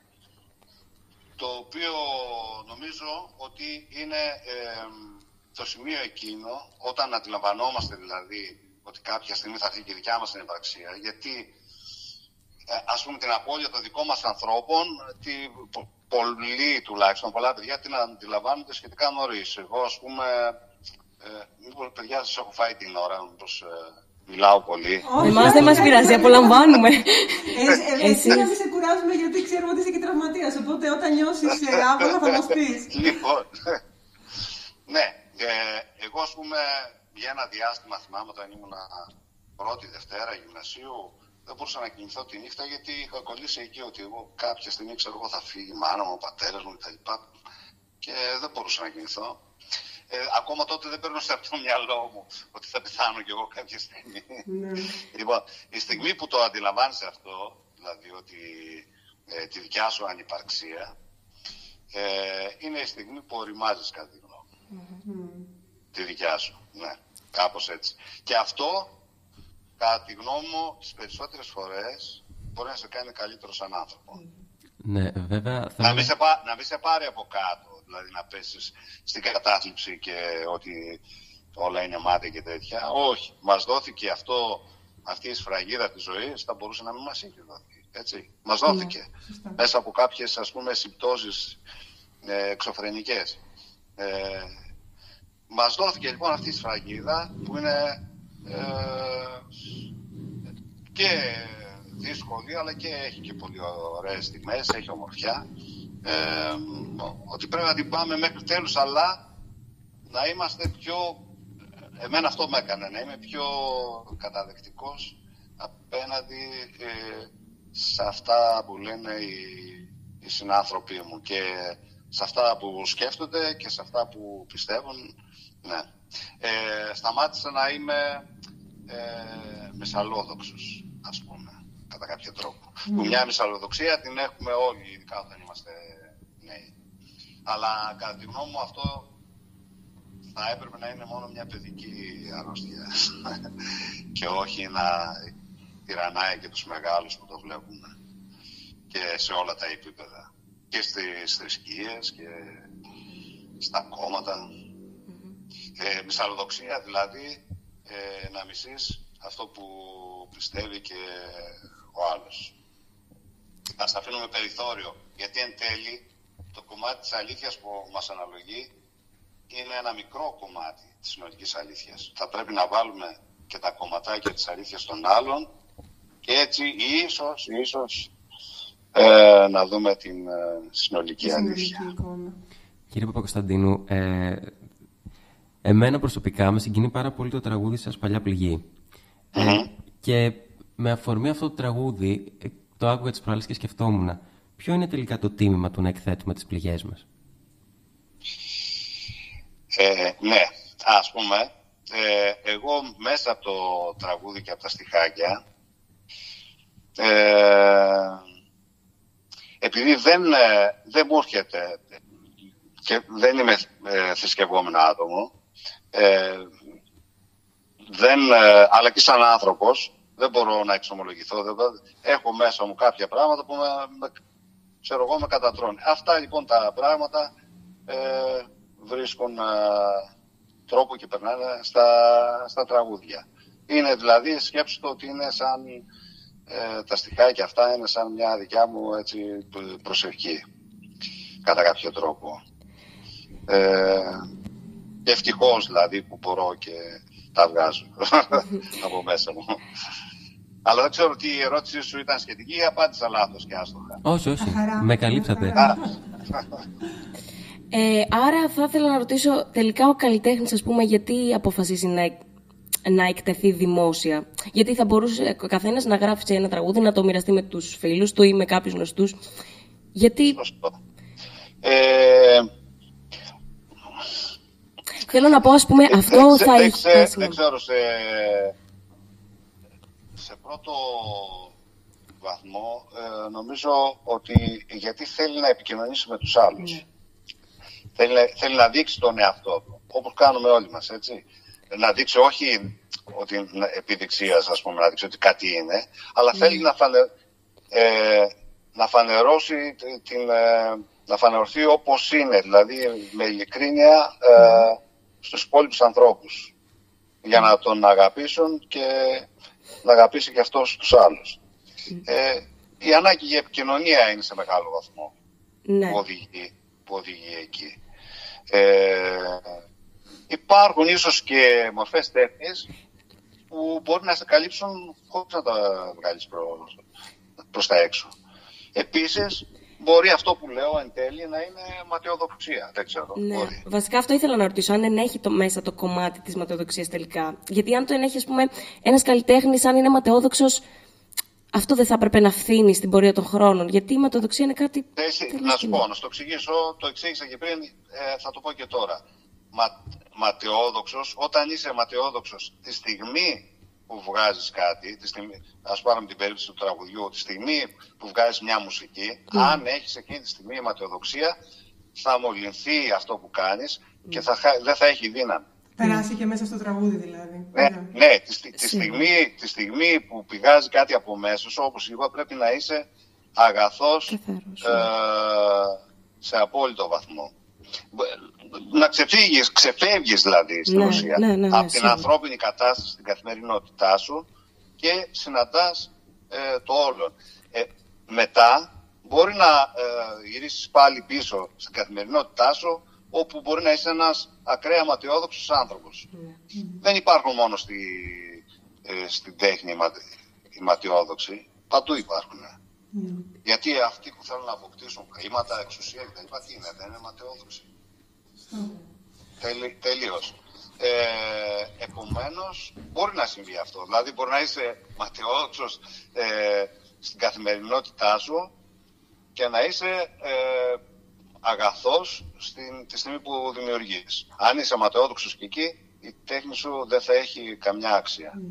Το οποίο νομίζω ότι είναι ε, το σημείο εκείνο, όταν αντιλαμβανόμαστε δηλαδή ότι κάποια στιγμή θα έρθει και η δικιά μας την υπαρξία, γιατί ε, ας πούμε την απώλεια των δικών μας ανθρώπων, τη, πο- πολλοί τουλάχιστον, πολλά παιδιά την αντιλαμβάνονται σχετικά νωρίς. Εγώ ας πούμε, ε, μήπως παιδιά σας έχω φάει την ώρα, μήπως ε, μιλάω πολύ. Εμάς δεν μας πειράζει, απολαμβάνουμε. Ε, ε, εσύ να μην σε κουράζουμε γιατί ξέρουμε ότι είσαι και τραυματίας, οπότε όταν νιώσεις ε, άβολα θα μας πεις. Λοιπόν, ναι, ε, εγώ ας πούμε για ένα διάστημα θυμάμαι όταν ήμουν πρώτη Δευτέρα γυμνασίου δεν μπορούσα να κοιμηθώ τη νύχτα γιατί είχα κολλήσει εκεί ότι εγώ κάποια στιγμή ξέρω εγώ θα φύγει η μάνα μου, ο πατέρας μου κτλ. Και δεν μπορούσα να κοιμηθώ. Ε, ακόμα τότε δεν παίρνω σε αυτό το μυαλό μου ότι θα πεθάνω κι εγώ κάποια στιγμή. Λοιπόν, η στιγμή που το αντιλαμβάνεσαι αυτό, δηλαδή ότι ε, τη δικιά σου ανυπαρξία, ε, είναι η στιγμή που οριμάζεις κατά τη γνώμη μου. Τη δικιά σου, ναι, κάπως έτσι. Και αυτό, κατά τη γνώμη μου, τις περισσότερες φορές μπορεί να σε κάνει καλύτερο σαν άνθρωπο. Ναι, βέβαια. Να Θέλω... μην, σε, πά- να μην σε πάρει από κάτω, δηλαδή να πέσεις στην κατάθλιψη και ότι όλα είναι μάτια και τέτοια. Όχι, μας δόθηκε αυτό, αυτή η σφραγίδα της ζωής, θα μπορούσε να μην μας είχε δοθεί. Έτσι, μας δόθηκε. Μέσα από κάποιες, ας πούμε, συμπτώσεις ε, εξωφρενικές. Ε, μας δόθηκε λοιπόν αυτή η σφραγίδα που είναι ε, και δύσκολη αλλά και έχει και πολύ ωραίες στιγμές, έχει ομορφιά. Ε, ότι πρέπει να την πάμε μέχρι τέλους αλλά να είμαστε πιο, εμένα αυτό με έκανε, να είμαι πιο καταδεκτικός απέναντι ε, σε αυτά που λένε οι, οι συνάνθρωποι μου και σε αυτά που σκέφτονται και σε αυτά που πιστεύουν. Ναι. Ε, σταμάτησα να είμαι ε, μεσαλόδοξος, ας πούμε, κατά κάποιο τρόπο. Που μια μεσαλοδοξία την έχουμε όλοι, ειδικά όταν είμαστε νέοι. Αλλά κατά τη γνώμη μου αυτό θα έπρεπε να είναι μόνο μια παιδική αρρώστια και όχι να τυραννάει και τους μεγάλους που το βλέπουμε και σε όλα τα επίπεδα και στις θρησκείες και στα κόμματα. Ε, μυσαλλοδοξία δηλαδή ε, να μισείς αυτό που πιστεύει και ο άλλος. Ας αφήνουμε περιθώριο, γιατί εν τέλει το κομμάτι της αλήθειας που μας αναλογεί είναι ένα μικρό κομμάτι της συνολικής αλήθειας. Θα πρέπει να βάλουμε και τα κομματάκια της αλήθειας των άλλων και έτσι ίσως, ίσως ε, να δούμε την ε, συνολική αλήθεια. Κύριε Παπακοσταντίνου, ε, εμένα προσωπικά με συγκινεί πάρα πολύ το τραγούδι σας «Παλιά Ε, και με αφορμή αυτό το τραγούδι, ε, το άκουγα τις προάλλες και σκεφτόμουν, ποιο είναι τελικά το τίμημα του να εκθέτουμε τις πληγές μας; Ε, ναι, ας πούμε, ε, εγώ μέσα από το τραγούδι και από τα στιχάκια, ε, επειδή δεν, ε, δεν μου έρχεται και δεν είμαι ε, θρησκευόμενο άτομο, ε, δεν, ε, αλλά και σαν άνθρωπος, δεν μπορώ να εξομολογηθώ. Δεν, έχω μέσα μου κάποια πράγματα που με, ξέρω εγώ, με κατατρώνει. Αυτά λοιπόν τα πράγματα ε, βρίσκουν ε, τρόπο και περνάνε στα, στα τραγούδια. Είναι δηλαδή, σκέψτε ότι είναι σαν ε, τα στιχάκια αυτά είναι σαν μια δικιά μου έτσι, προσευχή κατά κάποιο τρόπο. Ε, και ευτυχώς δηλαδή που μπορώ και τα βγάζω από μέσα μου. Αλλά δεν ξέρω τι η ερώτησή σου ήταν σχετική ή απάντησα λάθος και άστοχα. Όχι, όχι. Με καλύψατε. Ε, άρα θα ήθελα να ρωτήσω τελικά ο καλλιτέχνης ας πούμε γιατί αποφασίζει να να εκτεθεί δημόσια. Γιατί θα μπορούσε ο καθένας να γράψει ένα τραγούδι, να το μοιραστεί με τους φίλους του ή με κάποιους γνωστούς. Γιατί. Ε... Θέλω να πω, ας πούμε, αυτό θα έχει. Δεν, δεν ξέρω, σε, σε πρώτο βαθμό ε, νομίζω ότι γιατί θέλει να επικοινωνήσει με τους άλλους. Ναι. Θέλει, θέλει να δείξει τον εαυτό του, όπως κάνουμε όλοι μας, έτσι να δείξει όχι ότι επιδειξίας, ας πούμε, να δείξει ότι κάτι είναι, αλλά θέλει να, φανε, ε, να φανερώσει την, ε, να φανερωθεί όπως είναι, δηλαδή με ειλικρίνεια ε, στους υπόλοιπους ανθρώπους για να τον αγαπήσουν και να αγαπήσει και αυτός τους άλλους. Ε, η ανάγκη για επικοινωνία είναι σε μεγάλο βαθμό ναι. που, οδηγεί, που οδηγεί εκεί. Ε, υπάρχουν ίσως και μορφές τέχνης που μπορεί να σε καλύψουν χωρίς να τα βγάλεις προς, προς τα έξω. Επίσης, μπορεί αυτό που λέω εν τέλει να είναι ματαιοδοξία. Δεν ξέρω. Ναι. Βασικά αυτό ήθελα να ρωτήσω, αν ενέχει το, μέσα το κομμάτι της ματαιοδοξίας τελικά. Γιατί αν το ενέχει, ας πούμε, ένας καλλιτέχνης, αν είναι ματαιόδοξος, αυτό δεν θα έπρεπε να φθήνει στην πορεία των χρόνων. Γιατί η ματαιοδοξία είναι κάτι. Εσύ, να σου πω, να σου το εξηγήσω, το εξήγησα και πριν, ε, θα το πω και τώρα μα, ματαιόδοξος, όταν είσαι ματαιόδοξος τη στιγμή που βγάζεις κάτι, τη στιγμή, ας πάρουμε την περίπτωση του τραγουδιού, τη στιγμή που βγάζεις μια μουσική, mm. αν έχεις εκείνη τη στιγμή ματαιοδοξία, θα μολυνθεί αυτό που κάνεις και θα, δεν θα έχει δύναμη. Περάσει και μέσα στο τραγούδι δηλαδή. Ναι, ναι τη, τη, στιγμή, τη στιγμή που πηγάζει κάτι από μέσα σου, όπως είπα, πρέπει να είσαι αγαθός ε, σε απόλυτο βαθμό να ξεφύγεις, ξεφεύγεις δηλαδή στην ναι, ουσία ναι, ναι, από την ανθρώπινη κατάσταση στην καθημερινότητά σου και συναντάς ε, το όλο. Ε, μετά μπορεί να ε, γυρίσεις πάλι πίσω στην καθημερινότητά σου όπου μπορεί να είσαι ένας ακραία ματιόδοξος άνθρωπος. Δεν υπάρχουν μόνο στη, ε, στην τέχνη οι ματιόδοξοι, παντού υπάρχουν. Γιατί αυτοί που θέλουν να αποκτήσουν χρήματα, εξουσία κτλ. Τι είναι, δεν είναι ματαιόδοξοι. Τελει, τελείως. Ε, επομένως, μπορεί να συμβεί αυτό. Δηλαδή, μπορεί να είσαι ματαιόδοξος ε, στην καθημερινότητά σου και να είσαι ε, αγαθός στην, τη στιγμή που δημιουργείς. Αν είσαι αματεόδοξος και εκεί, η τέχνη σου δεν θα έχει καμιά άξια.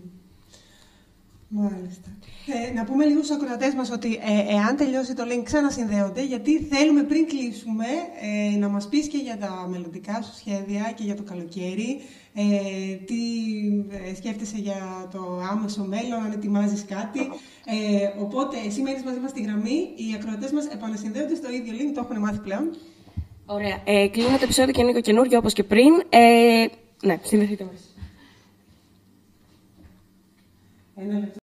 Μάλιστα. Ε, να πούμε λίγο στους ακροατές μας ότι ε, εάν τελειώσει το link ξανασυνδέονται γιατί θέλουμε πριν κλείσουμε ε, να μας πεις και για τα μελλοντικά σου σχέδια και για το καλοκαίρι ε, τι ε, σκέφτεσαι για το άμεσο μέλλον, αν ετοιμάζεις κάτι. Ε, οπότε εσύ μένεις μαζί μας στη γραμμή, οι ακροατές μας επανασυνδέονται στο ίδιο link, το έχουν μάθει πλέον. Ωραία. Ε, κλείνω το επεισόδιο και ανοίγω καινούργιο όπως και πριν. Ε, ναι, συνδεθείτε μας. Ένα λεπτό.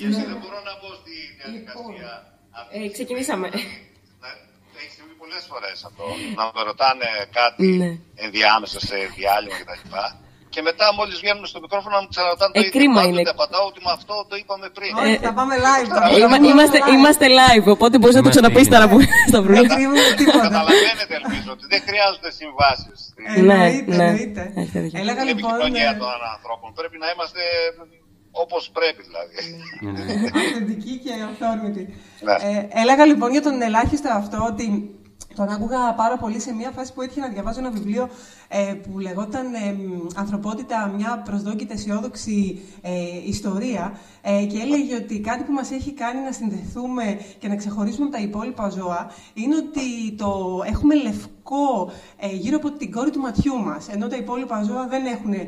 Και εσύ δεν μπορώ να μπω στη διαδικασία. αυτή Ε, της ξεκινήσαμε. στιγμή. Ναι, Έχει συμβεί πολλές φορές αυτό. Να με ρωτάνε κάτι Ναι. ενδιάμεσα σε διάλειμμα κτλ. Και μετά, μόλις βγαίνουμε στο μικρόφωνο, να μου ξαναρωτάνε Ε, το ίδιο. κρίμα Πάντοτε είναι. απαντάω ότι με αυτό το είπαμε πριν. Όχι, θα πάμε live τώρα. Ε, είμα- είμαστε, είμαστε live, οπότε μπορείς να το Είμαστε ξαναπείς ήδη. τώρα που στα Δεν βρούλα. κρύβουμε τίποτα. Καταλαβαίνετε, ελπίζω, ότι δεν χρειάζονται συμβάσεις στην Εννοείται, ναι. εννοείται. Έχετε δίκιο. Έλεγα λοιπόν... επικοινωνία ε, των ανθρώπων. Πρέπει να είμαστε όπως πρέπει, δηλαδή. Αυθεντική και αυθόρμητη. Ναι. Ε, έλεγα λοιπόν για τον ελάχιστο αυτό ότι τον άκουγα πάρα πολύ σε μια φάση που έτυχε να διαβάζω ένα βιβλίο ε, που λεγόταν ε, μ, «Ανθρωπότητα, μια προσδόκητα αισιόδοξη ε, ιστορία» ε, και έλεγε ότι κάτι που μας έχει κάνει να συνδεθούμε και να ξεχωρίσουμε από τα υπόλοιπα ζώα είναι ότι το έχουμε λευκό ε, γύρω από την κόρη του ματιού μας, ενώ τα υπόλοιπα ζώα δεν έχουν ε,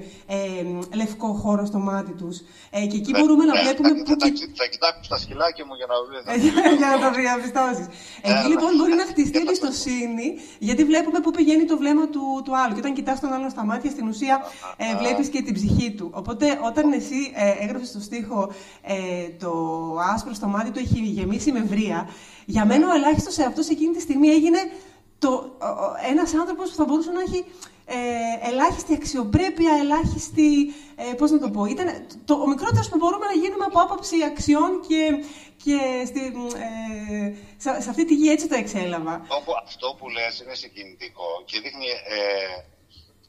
μ, λευκό χώρο στο μάτι τους. Ε, και εκεί μπορούμε να Ναι, βλέπουμε θα, που θα, και θα, θα κοιτάξω στα σκυλάκια μου για να βρει. Ε, για να το διαπιστώσεις. Εκεί λοιπόν μπορεί να χτιστεί εμπιστοσύνη, γιατί βλέπουμε πού πηγαίνει το βλέμμα του, του άλλου. Και όταν κοιτάς τον άλλον στα μάτια, στην ουσία ε, βλέπεις και την ψυχή του. Οπότε όταν εσύ ε, έγραψες στο στίχο ε, το άσπρο στο μάτι του έχει γεμίσει με βρία, για μένα ο ελάχιστος σε αυτό εκείνη τη στιγμή έγινε το, ένας άνθρωπος που θα μπορούσε να έχει ε, ελάχιστη αξιοπρέπεια, ελάχιστη, ε, πώς να το πω, ήταν το, ο μικρότερος που μπορούμε να γίνουμε από άποψη αξιών και, και στη, ε, σε, σε αυτή τη γη έτσι το εξέλαβα. Αυτό που, αυτό που λες είναι συγκινητικό και δείχνει ε,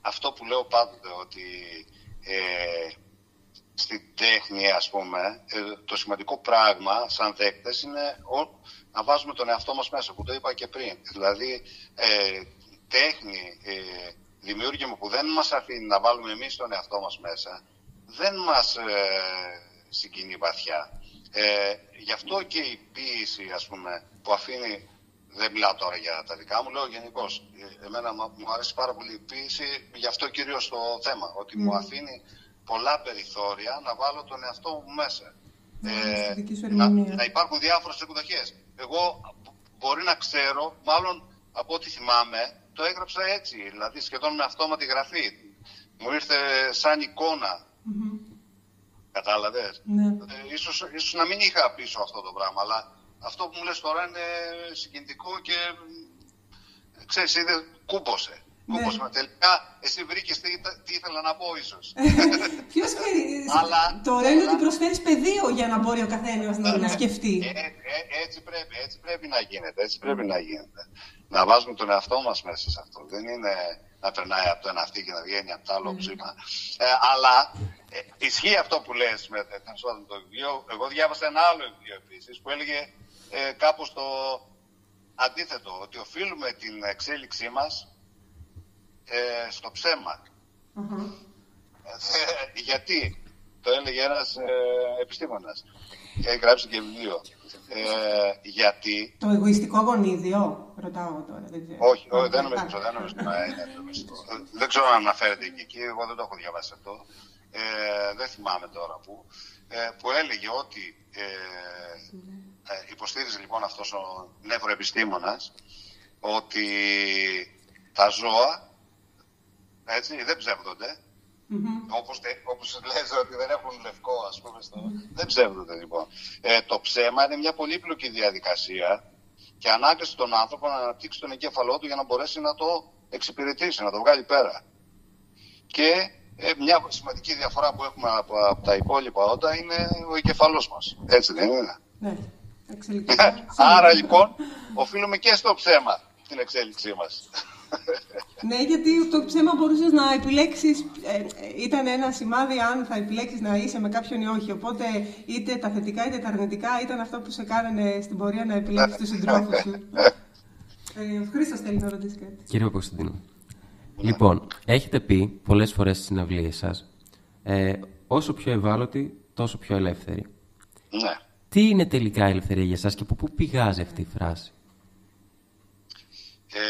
αυτό που λέω πάντοτε ότι ε, στην τέχνη ας πούμε ε, το σημαντικό πράγμα σαν δέκτες είναι ο, να βάζουμε τον εαυτό μας μέσα που το είπα και πριν. Δηλαδή ε, τέχνη, ε, δημιούργημα που δεν μας αφήνει να βάλουμε εμείς τον εαυτό μας μέσα δεν μας ε, συγκινεί βαθιά. Ε, γι' αυτό και η ποίηση ας πούμε που αφήνει δεν μιλάω τώρα για τα δικά μου, λέω γενικώς. Εμένα μα- μου αρέσει πάρα πολύ η ποίηση, γι' αυτό κυρίως το θέμα. Ότι μου αφήνει πολλά περιθώρια να βάλω τον εαυτό μου μέσα. Ναι, στη δική σου να, ερμηνεία. να υπάρχουν διάφορες εκδοχές. Εγώ μπορεί να ξέρω, μάλλον από ό,τι θυμάμαι, το έγραψα έτσι. Δηλαδή σχεδόν με αυτόματη γραφή. Μου ήρθε σαν εικόνα. Κατάλαβες; Ναι. Ε, ίσως, ίσως να μην είχα πίσω αυτό το πράγμα, αλλά αυτό που μου λες τώρα είναι συγκινητικό και ε, ξέρεις, είδε, κούμπωσε. Ναι. Κούμπωσε. Μα Τελικά εσύ βρήκες τι, τι ήθελα να πω ίσως. Ποιος Αλλά- Το ωραίο είναι ότι προσφέρεις πεδίο για να μπορεί ο καθένας να, να σκεφτεί. Ε, ε, έτσι, πρέπει, έτσι πρέπει να γίνεται, έτσι πρέπει να γίνεται. Να βάζουμε τον εαυτό μας μέσα σε αυτό. Δεν είναι να περνάει από το ένα αυτή και να βγαίνει από το άλλο ψήμα. Ε, αλλά ε, ισχύει αυτό που λες με ε, τέλος πάντων, το βιβλίο. Εγώ διάβασα ένα άλλο βιβλίο επίσης που έλεγε ε, κάπως το αντίθετο, ότι οφείλουμε την εξέλιξή μας ε, στο ψέμα. Ε, γιατί, το έλεγε ένας ε, επιστήμονας και έχει γράψει και βιβλίο. Ε, γιατί, Το εγωιστικό γονίδιο, ρωτάω τώρα. Δεν ξέρω. όχι, όχι, δεν νομίζω, δεν νομίζω να είναι το μυστικό. Ε, Δεν ξέρω αν αναφέρεται και εκεί, εγώ δεν το έχω διαβάσει αυτό. Ε, δεν θυμάμαι τώρα που. Ε, που έλεγε ότι ε, ε, υποστήριζε λοιπόν αυτός ο νευροεπιστήμονας ότι τα ζώα έτσι, δεν ψεύδονται. Όπως, τε- όπως λες ότι δεν έχουν λευκό ας πούμε στο... δεν ψεύδονται λοιπόν. Ε, το ψέμα είναι μια πολύπλοκη διαδικασία και ανάγκασε τον άνθρωπο να αναπτύξει τον εγκέφαλό του για να μπορέσει να το εξυπηρετήσει, να το βγάλει πέρα. Και ε, μια σημαντική διαφορά που έχουμε από, από τα υπόλοιπα όντα είναι ο εγκεφαλός μας. Έτσι δεν είναι; Ναι, εξελικτικά. Άρα λοιπόν οφείλουμε και στο ψέμα την εξέλιξή μας. Ναι, γιατί το ψέμα μπορούσες να επιλέξεις. Ε, ήταν ένα σημάδι αν θα επιλέξεις να είσαι με κάποιον ή όχι. Οπότε είτε τα θετικά είτε τα αρνητικά ήταν αυτό που σε κάνανε στην πορεία να επιλέξεις τους συντρόφους σου. Ε, Ο Χρήστος θέλει να ρωτήσει κάτι. Κύριε Παπακοσταντίνου. Λοιπόν, έχετε πει πολλές φορές στις συναυλίες σας ε, όσο πιο ευάλωτοι, τόσο πιο ελεύθεροι. Ναι. Τι είναι τελικά η ελευθερία για εσάς και από πού πηγάζει αυτή η φράση; Ε,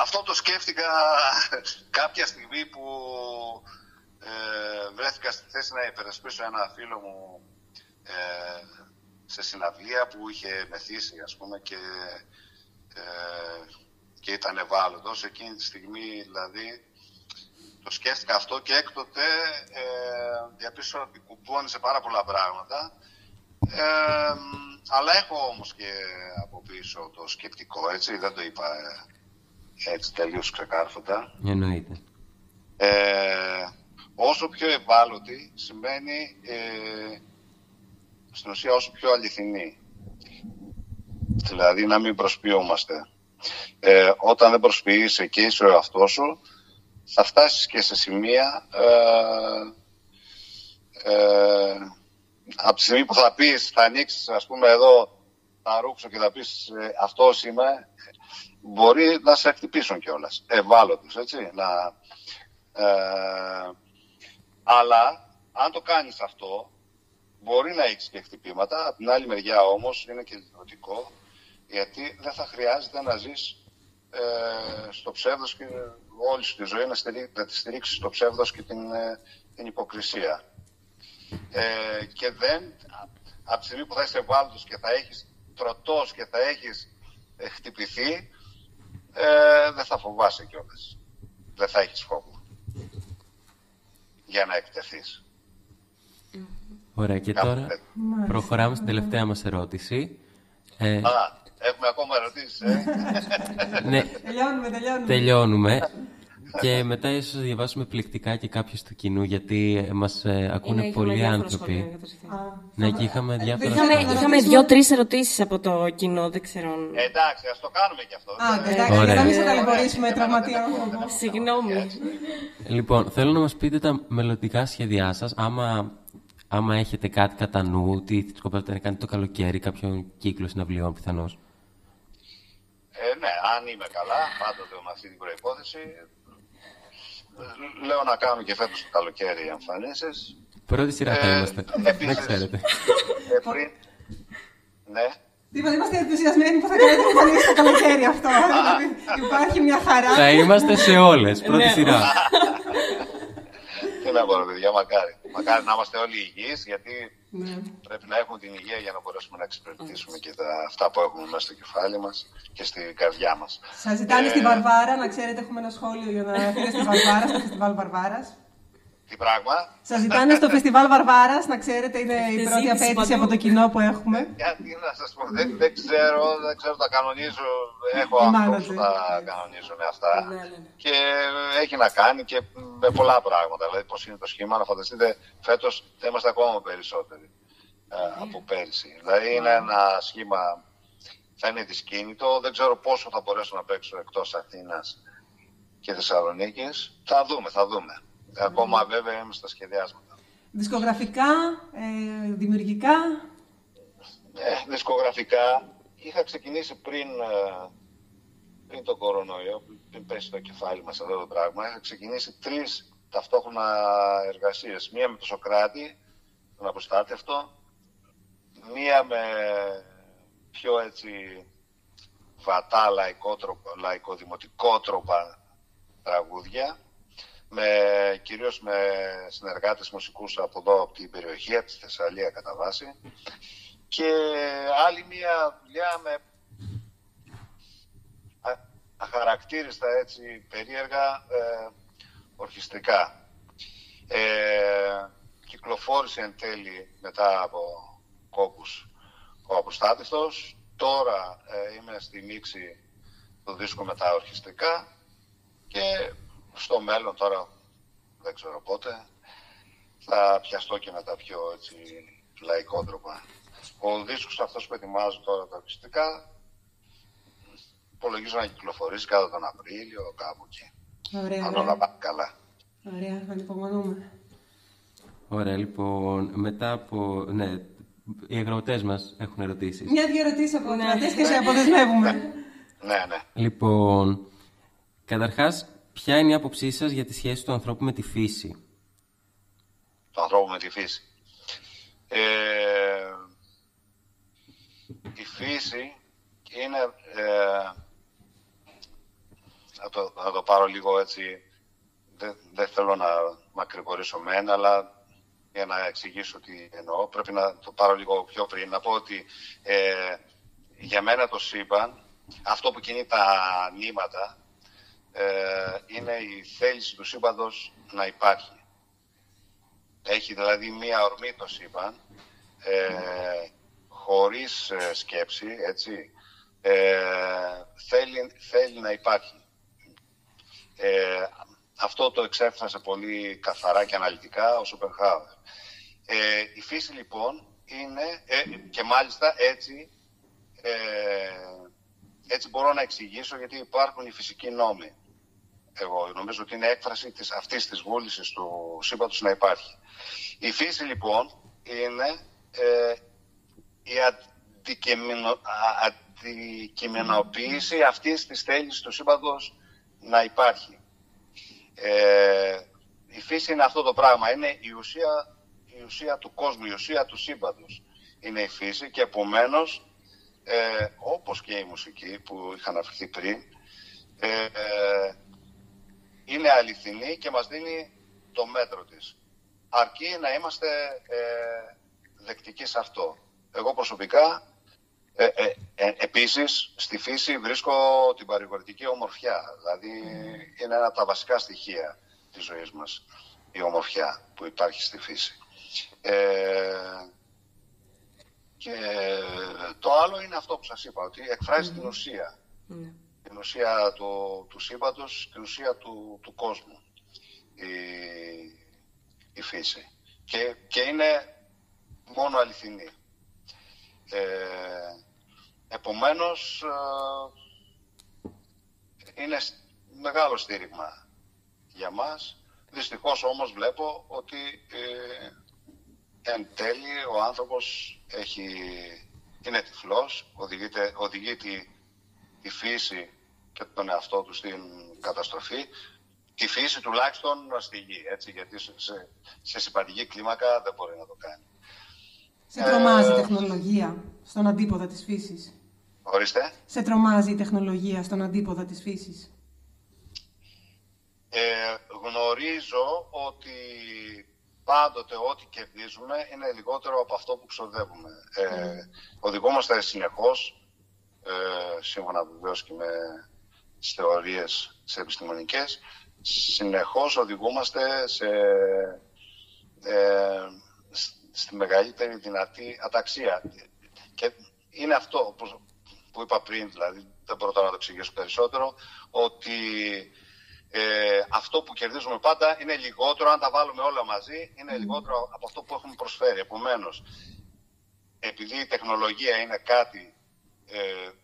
αυτό το σκέφτηκα κάποια στιγμή που ε, βρέθηκα στη θέση να υπερασπίσω ένα φίλο μου ε, σε συναυλία που είχε μεθύσει ας πούμε και, ε, και ήταν ευάλωτος. Εκείνη τη στιγμή δηλαδή το σκέφτηκα αυτό και έκτοτε ε, διαπίστωσα ότι κουμπώνει πάρα πολλά πράγματα. Ε, αλλά έχω όμως και από πίσω το σκεπτικό, έτσι, δεν το είπα ε, έτσι τελείως ξεκάρφωτα. Εννοείται. Ε, όσο πιο ευάλωτη σημαίνει ε, στην ουσία όσο πιο αληθινή. Δηλαδή να μην προσποιούμαστε. Ε, όταν δεν προσποιείσαι και είσαι ο εαυτός σου, θα φτάσεις και σε σημεία ε, ε, από τη στιγμή που θα πεις, θα ανοίξεις ας πούμε εδώ θα ρούξω και θα πεις ε, αυτός είμαι, μπορεί να σε χτυπήσουν κιόλας. Ευάλωτος, έτσι. Να, ε, αλλά αν το κάνεις αυτό, μπορεί να έχεις και χτυπήματα. Από την άλλη μεριά όμως είναι και δημοτικό, γιατί δεν θα χρειάζεται να ζεις ε, στο ψεύδος και όλη σου τη ζωή να, στηρί, να τη στηρίξεις στο ψεύδος και την, ε, την υποκρισία. Ε, και δεν, από τη στιγμή που θα είσαι ευάλωτος και θα έχεις τροτός και θα έχεις ε, χτυπηθεί, ε, δεν θα φοβάσαι κιόλας. Δεν θα έχεις φόβο για να εκτεθείς. Ωραία, και Κάπου τώρα έτσι. προχωράμε στην τελευταία μας ερώτηση. Ε, Α, έχουμε ακόμα ερωτήσεις, ε; ναι, Τελειώνουμε, τελειώνουμε. τελειώνουμε. Και μετά ίσως διαβάσουμε πληκτικά και κάποιους του κοινού, γιατί ε, μας ε, ακούνε είχαμε πολλοί διάφορα σχόλια άνθρωποι. για το ζήτημα. Ναι, και είχαμε διάφορα Είχαμε, σχόλια. είχαμε δύο-τρεις ερωτήσεις από το κοινό, δεν ξέρω. αν- Ε, εντάξει, ας το κάνουμε κι αυτό. Α, εντάξει, Ωραία. για να μην σε ταλαιπωρήσουμε τραυματία άνθρωπο. Συγγνώμη. Λοιπόν, θέλω να μας πείτε τα μελλοντικά σχέδιά σας, άμα, άμα έχετε κάτι κατά νου, τι σκοπεύετε να κάνετε το καλοκαίρι, κάποιον κύκλο συναυλιών πιθανώς. Ε, ναι, αν είμαι καλά, πάντοτε με αυτή την προϋπόθεση, ε, λέω να κάνω και φέτος το καλοκαίρι εμφανίσεις. Πρώτη σειρά θα Ε, είμαστε. επίσης- Δεν ξέρετε. Ε, πριν... Ναι. Τίποτα, είμαστε ενθουσιασμένοι που θα κάνετε εμφανίσει το καλοκαίρι αυτό. Δηλαδή, υπάρχει μια χαρά. θα είμαστε σε όλες, πρώτη Ναι. σειρά. Τι να πω, ρε παιδιά, μακάρι. Μακάρι να είμαστε όλοι υγιείς, γιατί Ναι. πρέπει να έχουμε την υγεία για να μπορέσουμε να εξυπηρετήσουμε και τα, αυτά που έχουμε μέσα στο κεφάλι μας και στην καρδιά μας. Σας ζητάνε Ε, στη Βαρβάρα, να ξέρετε, έχουμε ένα σχόλιο για να έρθετε στη Βαρβάρα, στο φεστιβάλ Βαρβάρας. Τι πράγμα, Σας ζητάνε στο φεστιβάλ Βαρβάρας, να ξέρετε, είναι η Έχετε πρώτη ζήτηση απέτηση παντού. από το κοινό που έχουμε. γιατί να σας πω, δεν, δεν ξέρω, δεν ξέρω, τα κανονίζω, έχω Η ανθρώπους που manager. τα κανονίζουν αυτά. Ναι, ναι, ναι. Και έχει να κάνει και με πολλά πράγματα. Δηλαδή, πώς είναι το σχήμα, να φανταστείτε, φέτος θα είμαστε ακόμα περισσότεροι ε, από πέρυσι. Δηλαδή, είναι ένα σχήμα, θα είναι δυσκίνητο. Δεν ξέρω πόσο θα μπορέσω να παίξω εκτός Αθήνας και Θεσσαλονίκης. Θα δούμε, θα δούμε. Ακόμα βέβαια είμαι στα σχεδιάσματα. Δισκογραφικά, ε, δημιουργικά; Ε, δισκογραφικά είχα ξεκινήσει πριν, ε, πριν το κορονοϊό, πριν πέσει το κεφάλι μας αυτό το πράγμα. Είχα ξεκινήσει τρεις ταυτόχρονα εργασίες. Μία με το Σοκράτη, τον Αποστάτευτο, μία με πιο έτσι βατά λαϊκότροπα, λαϊκοδημοτικότροπα τραγούδια με, κυρίως με συνεργάτες μουσικούς από εδώ, από την περιοχή, από τη Θεσσαλία κατά βάση και άλλη μία δουλειά με α- αχαρακτήριστα έτσι περίεργα ε, ορχιστρικά. Ε, κυκλοφόρησε εν τέλει μετά από κόπους ο Αποστάτευτος. Τώρα ε, είμαι στη μίξη του δίσκου με τα ορχιστρικά και στο μέλλον τώρα δεν ξέρω πότε θα πιαστώ και με τα πιο έτσι, λαϊκότροπα. Ο δίσκος αυτός που ετοιμάζω τώρα τα ορχιστρικά υπολογίζω να κυκλοφορήσει κάτω τον Απρίλιο, κάπου εκεί. Ωραία, Αν όλα ωραία. πάνε καλά. Ωραία, ανυπομονούμε. Ωραία, λοιπόν, μετά από... Ναι, οι αγροτές μας έχουν ερωτήσεις. Μια-δυο ερωτήσεις από ακροατέ και σε αποδεσμεύουμε. Ναι, ναι. Λοιπόν, καταρχάς, ποια είναι η άποψή σας για τη σχέση του ανθρώπου με τη φύση; Του ανθρώπου με τη φύση. Ε, η φύση είναι... Ε, θα, το, θα το πάρω λίγο έτσι... Δεν, δεν θέλω να μακρηγορήσω μένα, αλλά για να εξηγήσω τι εννοώ, πρέπει να το πάρω λίγο πιο πριν. Να πω ότι ε, για μένα το σύμπαν, αυτό που κινεί τα νήματα, ε, είναι η θέληση του σύμπαντος να υπάρχει. Έχει δηλαδή μία ορμή το σύμπαν, ε, χωρίς ε, σκέψη, έτσι, ε, θέλει, θέλει να υπάρχει. Ε, αυτό το εξέφρασε πολύ καθαρά και αναλυτικά ο Σοπενχάουερ. Ε, η φύση λοιπόν είναι, ε, και μάλιστα έτσι, ε, έτσι μπορώ να εξηγήσω γιατί υπάρχουν οι φυσικοί νόμοι. Εγώ νομίζω ότι είναι έκφραση της, αυτής της βούλησης του σύμπαντος να υπάρχει. Η φύση λοιπόν είναι ε, η αντικειμενο, αντικειμενοποίηση αυτής της θέλησης του σύμπαντος να υπάρχει. Ε, η φύση είναι αυτό το πράγμα, είναι η ουσία η ουσία του κόσμου, η ουσία του σύμπαντος είναι η φύση και επομένως ε, όπως και η μουσική που είχα αναφερθεί πριν ε, είναι αληθινή και μας δίνει το μέτρο της. Αρκεί να είμαστε ε, δεκτικοί σε αυτό. Εγώ προσωπικά ε, ε, ε, επίσης στη φύση βρίσκω την παρηγορητική ομορφιά. Δηλαδή είναι ένα από τα βασικά στοιχεία της ζωής μας η ομορφιά που υπάρχει στη φύση. Ε, και το άλλο είναι αυτό που σας είπα, ότι εκφράζει την ουσία. Ναι. Την ουσία του, του σύμπαντος, την ουσία του, του κόσμου. Η, η φύση. Και, και είναι μόνο αληθινή. Ε, επομένως, ε, είναι μεγάλο στήριγμα για μας. Δυστυχώς όμως βλέπω ότι ε, εν τέλει ο άνθρωπος έχει, είναι τυφλός, οδηγείται, οδηγεί τη, φύση και τον εαυτό του στην καταστροφή. Τη φύση τουλάχιστον στη γη, έτσι, γιατί σε, σε συμπαντική κλίμακα δεν μπορεί να το κάνει. Σε τρομάζει η ε, τεχνολογία στον αντίποδα της φύσης; Ορίστε. Σε τρομάζει η τεχνολογία στον αντίποδα της φύσης; Ε, γνωρίζω ότι πάντοτε ό,τι κερδίζουμε είναι λιγότερο από αυτό που ξοδεύουμε. Ε, οδηγούμαστε συνεχώς, ε, σύμφωνα βεβαίως και με τις θεωρίες τις επιστημονικές, συνεχώς οδηγούμαστε σε, ε, στη μεγαλύτερη δυνατή αταξία. Και είναι αυτό που είπα πριν, δηλαδή δεν μπορώ τώρα να το εξηγήσω περισσότερο, ότι ε, αυτό που κερδίζουμε πάντα είναι λιγότερο, αν τα βάλουμε όλα μαζί, είναι λιγότερο από αυτό που έχουμε προσφέρει. Επομένως, επειδή η τεχνολογία είναι κάτι ε,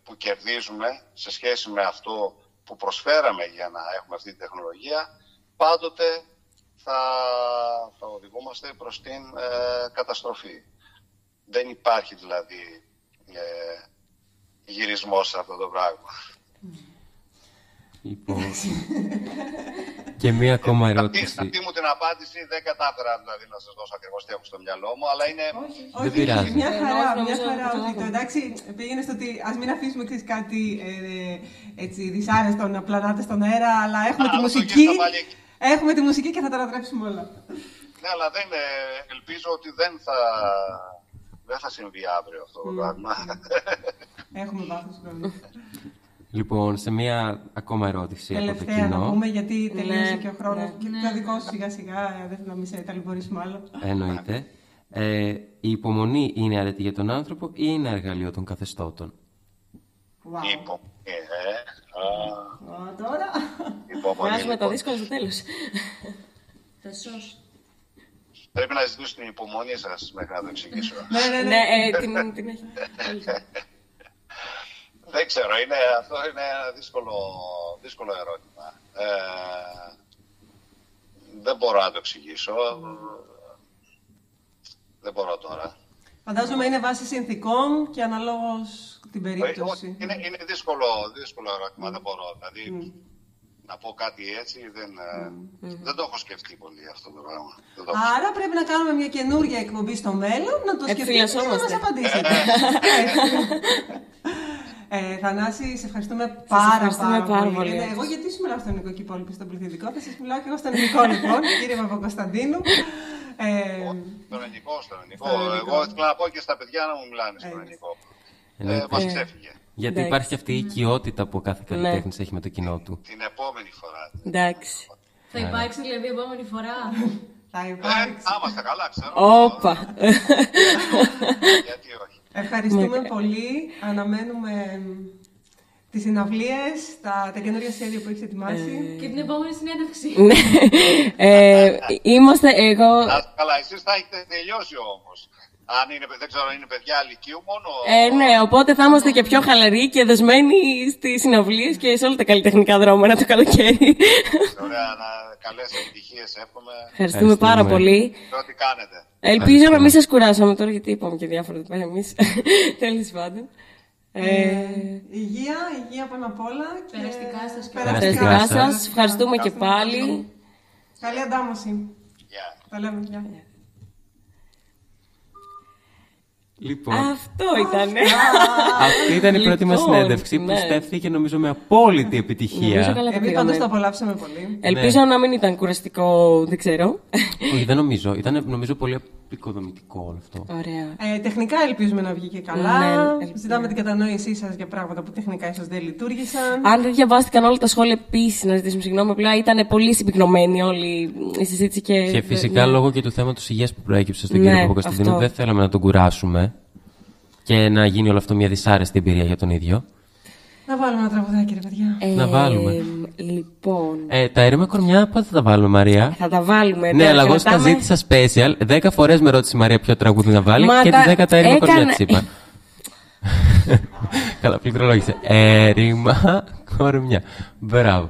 που κερδίζουμε σε σχέση με αυτό που προσφέραμε για να έχουμε αυτή τη τεχνολογία, πάντοτε θα, θα οδηγούμαστε προς την ε, καταστροφή. Δεν υπάρχει δηλαδή ε, γυρισμός σε αυτό το πράγμα. Λοιπόν. και μία ακόμα ερώτηση. Αυτή μου την απάντηση δεν κατάφερα δηλαδή, να σας δώσω ακριβώς τι έχω στο μυαλό μου, αλλά είναι. Όχι, δεν πειράζει. Μια χαρά, μια χαρά. Το, εντάξει, πήγαινε στο ότι ας μην αφήσουμε ξέρεις, κάτι ε, έτσι, δυσάρεστο να πλανάτε στον αέρα, αλλά έχουμε τη μουσική. Έχουμε τη μουσική και θα τα ανατρέψουμε όλα. Ναι, αλλά δεν, ελπίζω ότι δεν θα, δεν θα συμβεί αύριο αυτό το πράγμα. Έχουμε βάθος χρόνου. Λοιπόν, σε μία ακόμα ερώτηση Τελευταία από το κοινό. να πούμε, γιατί τελείωσε ναι, και ο χρόνος. Ναι, και ναι. το δικό σου σιγά σιγά, δεν θέλω να μην σε ταλαιπωρήσουμε άλλο. Εννοείται. Ε, η υπομονή είναι αρετή για τον άνθρωπο ή είναι εργαλείο των καθεστώτων; Wow. Η υπομονή, ε. Α, τώρα. Βγάζουμε το δύσκολο στο τέλος. Πρέπει να ζητήσω την υπομονή σας μέχρι να το εξηγήσω. ναι, ναι, ναι. ναι ε, την, την έχει. Δεν ξέρω, είναι, αυτό είναι ένα δύσκολο, δύσκολο ερώτημα. Ε, δεν μπορώ να το εξηγήσω. Δεν μπορώ τώρα. Φαντάζομαι είναι βάση συνθήκων και αναλόγως την περίπτωση. Είναι, είναι δύσκολο, δύσκολο ερώτημα, δεν μπορώ. Δηλαδή, να πω κάτι έτσι, δεν, ε, δεν το έχω σκεφτεί πολύ αυτό το πράγμα. Δεν το έχω Άρα πρέπει να κάνουμε μια καινούργια εκπομπή στο μέλλον, να το σκεφτείτε και να Επιφυλασσόμαστε. μας απαντήσετε. Ε, Θανάση, σε ευχαριστούμε πάρα, ευχαριστούμε πάρα πολύ. Ε, Εγώ γιατί σου μιλάω στον ελληνικό και οι υπόλοιποι στον πληθυντικό, θα σας μιλάω και εγώ στον ελληνικό λοιπόν, κύριε Παπακοσταντίνου. Ε, Στον ελληνικό, στον ελληνικό. Στον ελληνικό. Εγώ ήθελα να πω και στα παιδιά να μου μιλάνε στον ελληνικό. Ε, Εννοείται. μας ξέφυγε. Γιατί Εντάξει. υπάρχει αυτή η οικειότητα που ο κάθε καλλιτέχνης έχει με το κοινό του. Την επόμενη φορά. Εντάξει. Θα υπάρξει δηλαδή επόμενη φορά. θα Ε, υπάρξει. άμα στα καλά, ξέρω. Όπα. Γιατί όχι. Ευχαριστούμε πολύ. Αναμένουμε τις συναυλίες, τα, τα καινούργια σχέδια που έχεις ετοιμάσει. Και την επόμενη συνέντευξη. Ναι. Ε, Είμαστε εγώ... Να είστε καλά, εσείς θα έχετε τελειώσει όμως. Αν είναι, δεν ξέρω αν είναι παιδιά λυκείου μόνο. Ε, ναι, οπότε θα είμαστε και πιο χαλαροί και δεσμένοι στις συναυλίες και σε όλα τα καλλιτεχνικά δρόμενα το καλοκαίρι. Ωραία, να καλές επιτυχίες εύχομαι. Ευχαριστούμε πάρα πολύ. Και ό,τι κάνετε. Ελπίζω να μην σας κουράσαμε τώρα, γιατί είπαμε και διάφορα τέτοια εμείς. Τέλος πάντων. Ε, Υγεία, υγεία πάνω απ' όλα. Και... Περαστικά σας και Περαστικά σας. σας. Ευχαριστούμε και πάλι. Καλή αντάμωση. Γεια. Τα λέμε πια. Λοιπόν, Αυτό ήταν. αυτή ήταν η πρώτη μας Λοιπόν, συνέντευξη που ναι. στέφθηκε νομίζω με απόλυτη Νομίζω επιτυχία. καλά τα Εμείς πήγαμε. πάντως το απολαύσαμε πολύ. Ελπίζω να μην ήταν κουραστικό, δεν ξέρω. Όχι, δεν νομίζω. Ήταν νομίζω πολύ επικοδομητικό όλο αυτό. Ωραία. Ε, τεχνικά ελπίζουμε να βγει και καλά. Ναι, ελπίζω. Ζητάμε την κατανόησή σας για πράγματα που τεχνικά ίσως δεν λειτουργήσαν. Αν δεν διαβάστηκαν όλα τα σχόλια επίσης, να ζητήσουμε συγγνώμη, απλά ήταν πολύ συμπυκνωμένη όλη η συζήτηση και. Και φυσικά ναι. λόγω και του θέματος υγείας που προέκυψε στον Ναι, κύριο Παπακοσταντίνου, αυτό. δεν θέλαμε να τον κουράσουμε και να γίνει όλο αυτό μια δυσάρεστη εμπειρία για τον ίδιο. Να βάλουμε ένα τραγουδάκι, ρε παιδιά. Ε, Να βάλουμε. Λοιπόν. Ε, τα ήρεμα κορμιά πότε θα τα βάλουμε, Μαρία; Θα τα βάλουμε. Ναι, τα αλλά εγώ στα κρατάμε. ζήτησα special. Δέκα φορές με ρώτησε η Μαρία ποιο τραγούδι να βάλει Μα και τα τι δέκα τα ήρεμα κορμιά έκανε- της είπα. Καλά, πληκτρολόγησε. Έρημα κορμιά. Μπράβο.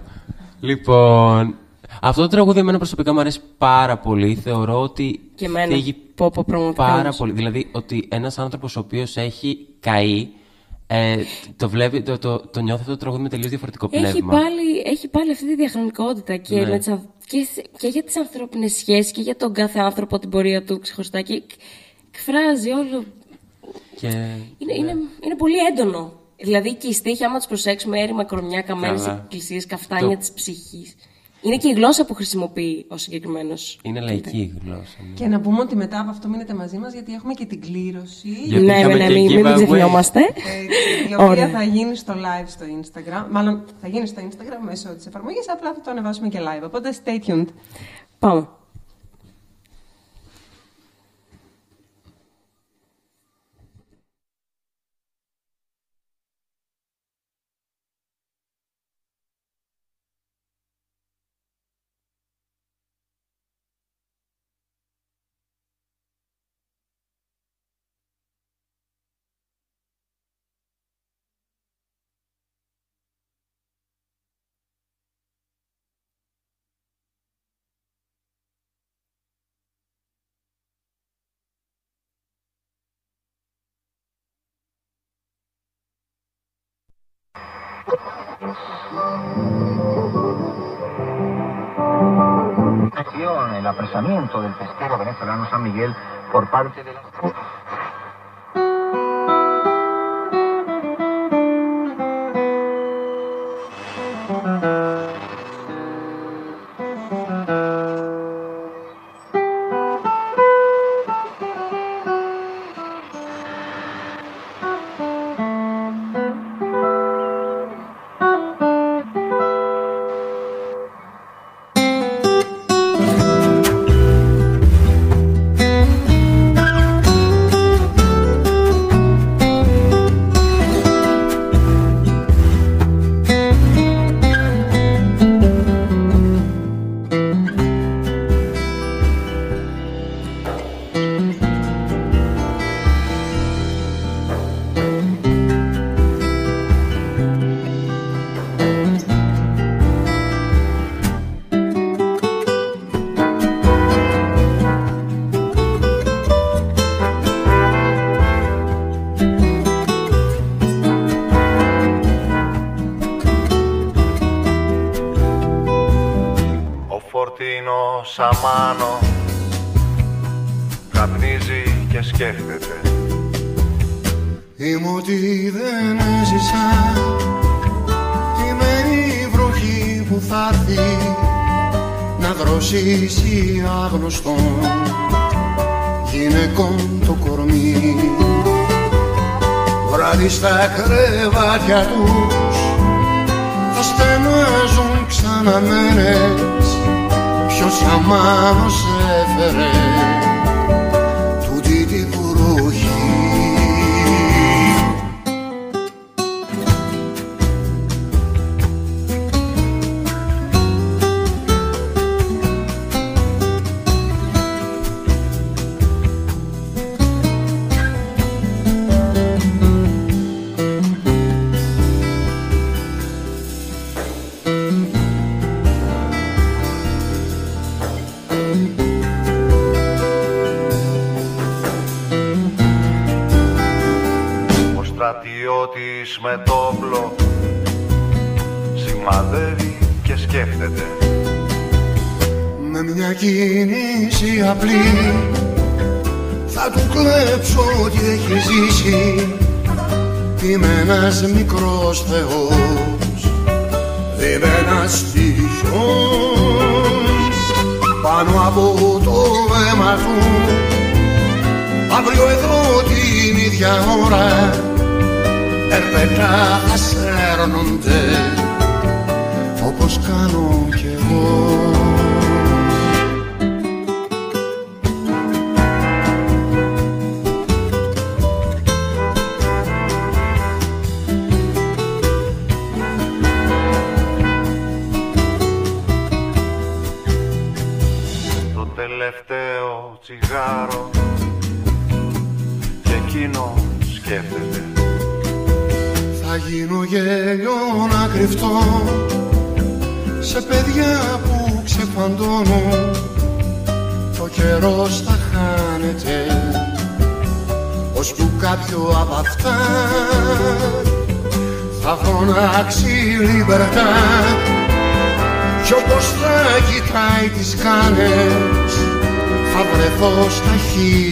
Λοιπόν, αυτό το τραγούδι εμένα προσωπικά μου αρέσει πάρα πολύ. Θεωρώ ότι Και εμένα. θίγει Πω, πω, πραγματικά πάρα όμως. πολύ. Δηλαδή, ότι ένας άνθρωπος ο οποίος έχει καεί, ε, το βλέπει, το, το, το νιώθει αυτό το τραγούδι με τελείως διαφορετικό Έχει πνεύμα. πάλι, έχει πάλι αυτή τη διαχρονικότητα και, Ναι. με τις, αν- και, σε- και για τις ανθρώπινες σχέσεις και για τον κάθε άνθρωπο την πορεία του ξεχωριστά και εκ- εκφράζει όλο. Και... Είναι, είναι, είναι πολύ έντονο. Δηλαδή και οι στίχοι, άμα τους προσέξουμε, έρημα κορμιά, καμένες Καλά. εκκλησίες, καφτάνια Το- τη ψυχής. Είναι και η γλώσσα που χρησιμοποιεί ο συγκεκριμένος. Είναι λαϊκή η γλώσσα. ναι. Και να πούμε ότι μετά από αυτό μείνετε μαζί μας γιατί έχουμε και την κλήρωση. Γιατί ναι, είχαμε ναι, και μην, μην giveaway. την ξεχνιόμαστε. Ε, η οποία Ωραία. θα γίνει στο live στο Instagram. Μάλλον θα γίνει στο Instagram μέσω της εφαρμογής, απλά θα το ανεβάσουμε και live. Οπότε stay tuned. Πάμε. El apresamiento del pesquero venezolano San Miguel por parte de la... κορμί. Βράδυ στα κρεβάτια τους Θα στενάζουν ξαναμένες Ποιος αμάνος έφερες έχει ζήσει Είμαι ένας μικρός θεός. Είμαι ένας στοιχιός Πάνω από το αίμα του Αύριο εδώ την ίδια ώρα. Ερπετά θα σέρνονται στα χείλη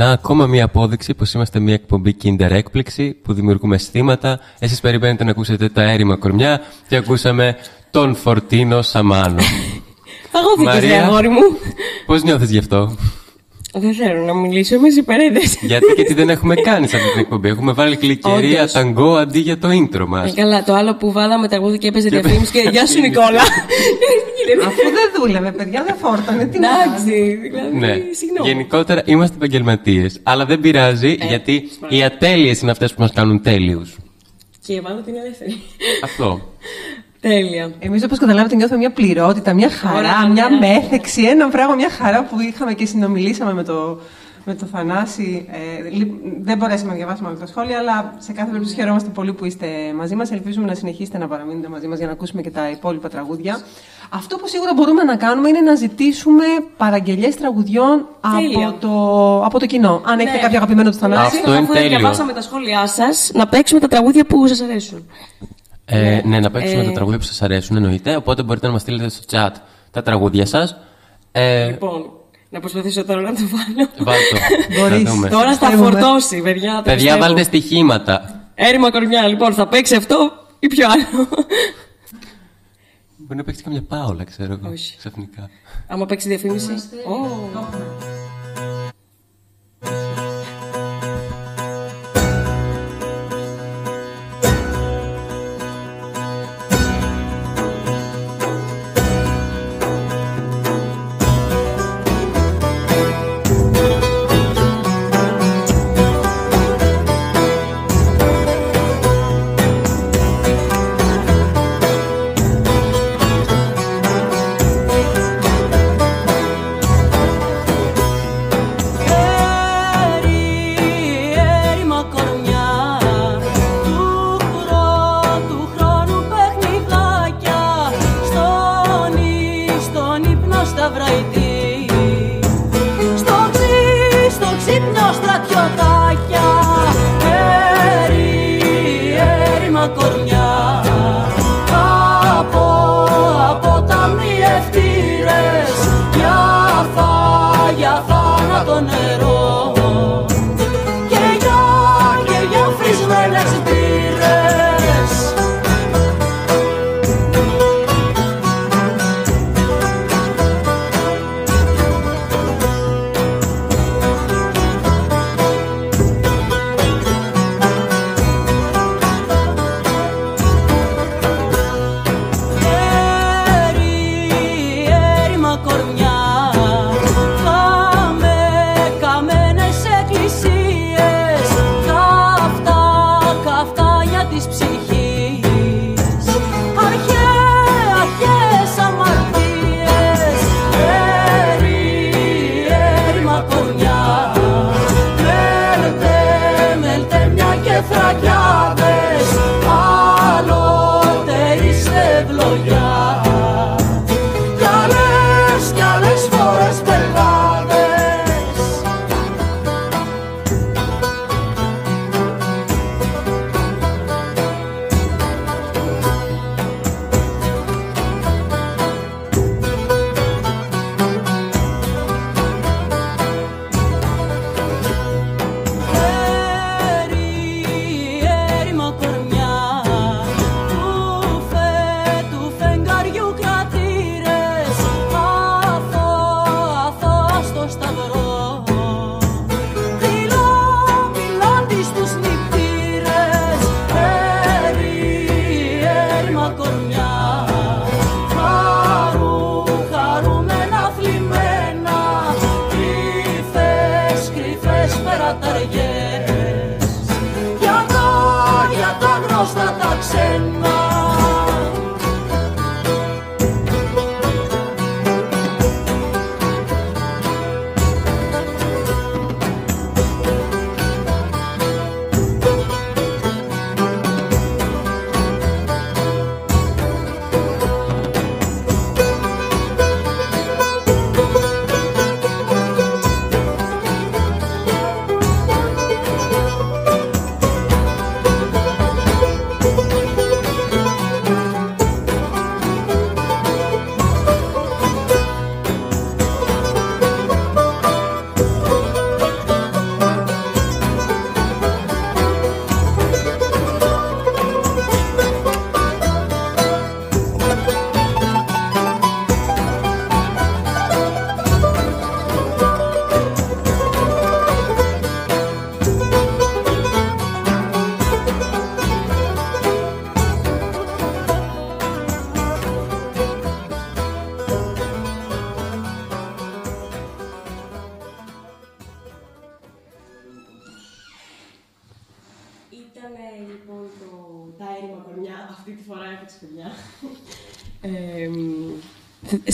να ακόμα μία απόδειξη πως είμαστε μία εκπομπή Kinder έκπληξη που δημιουργούμε αισθήματα. Εσείς περιμένετε να ακούσετε τα έρημα κορμιά και ακούσαμε τον Φορτίνο Σαμάνο. Αγώθηκες, ρε αγόρι μου. πώς νιώθεις γι' αυτό; Δεν θέλω να μιλήσω, είμαι σε παρένθεση. Γιατί και τι δεν έχουμε κάνει σε αυτή την εκπομπή. Έχουμε βάλει κλικερία Όντως. ταγκό αντί για το intro μας. Ε, καλά, το άλλο που βάλαμε τραγούδι και έπαιζε διαφήμιση και γεια σου Νικόλα. Αφού δεν δούλευε, παιδιά, δεν φόρτανε. Τι να Εντάξει, δηλαδή, Ναι. συγγνώμη. Γενικότερα είμαστε επαγγελματίες. Αλλά δεν πειράζει Ε, γιατί οι ατέλειες είναι αυτές που μας κάνουν τέλειους. Και η Εβάνα την ελεύθερη. Αυτό. Τέλεια. Εμείς, όπως καταλάβετε, νιώθουμε μια πληρότητα, μια χαρά, Ωραία, μια ναι. μέθεξη, ένα πράγμα, μια χαρά που είχαμε και συνομιλήσαμε με το, με το Θανάση. Ε, λι- δεν μπορέσαμε να διαβάσουμε όλα τα σχόλια, αλλά σε κάθε περίπτωση χαιρόμαστε πολύ που είστε μαζί μας. Ελπίζουμε να συνεχίσετε να παραμείνετε μαζί μας για να ακούσουμε και τα υπόλοιπα τραγούδια. Αυτό που σίγουρα μπορούμε να κάνουμε είναι να ζητήσουμε παραγγελίε τραγουδιών Τέλεια. από το, από το κοινό. Αν έχετε Ναι. κάποιο αγαπημένο του Θανάση. Αυτό είναι Αφού τέλειο. διαβάσαμε τα σχόλιά σας, να παίξουμε τα τραγούδια που σας αρέσουν. Ε, ναι, να παίξουμε Ε, τα τραγούδια που σας αρέσουν εννοείται. Οπότε μπορείτε να μας στείλετε στο chat τα τραγούδια σας. Ε, Λοιπόν, να προσπαθήσω τώρα να το βάλω. βάλτε το. Μπορείς. Να δούμε. Τώρα θα Πιστεύουμε. φορτώσει, παιδιά. το Παιδιά, πιστεύω. βάλτε στοιχήματα. Έρημα κορμιά, λοιπόν, θα παίξει αυτό ή ποιο άλλο. Μπορεί να παίξει καμιά πάολα, ξέρω εγώ. Όχι. Ξαφνικά. Άμα παίξει διαφήμιση.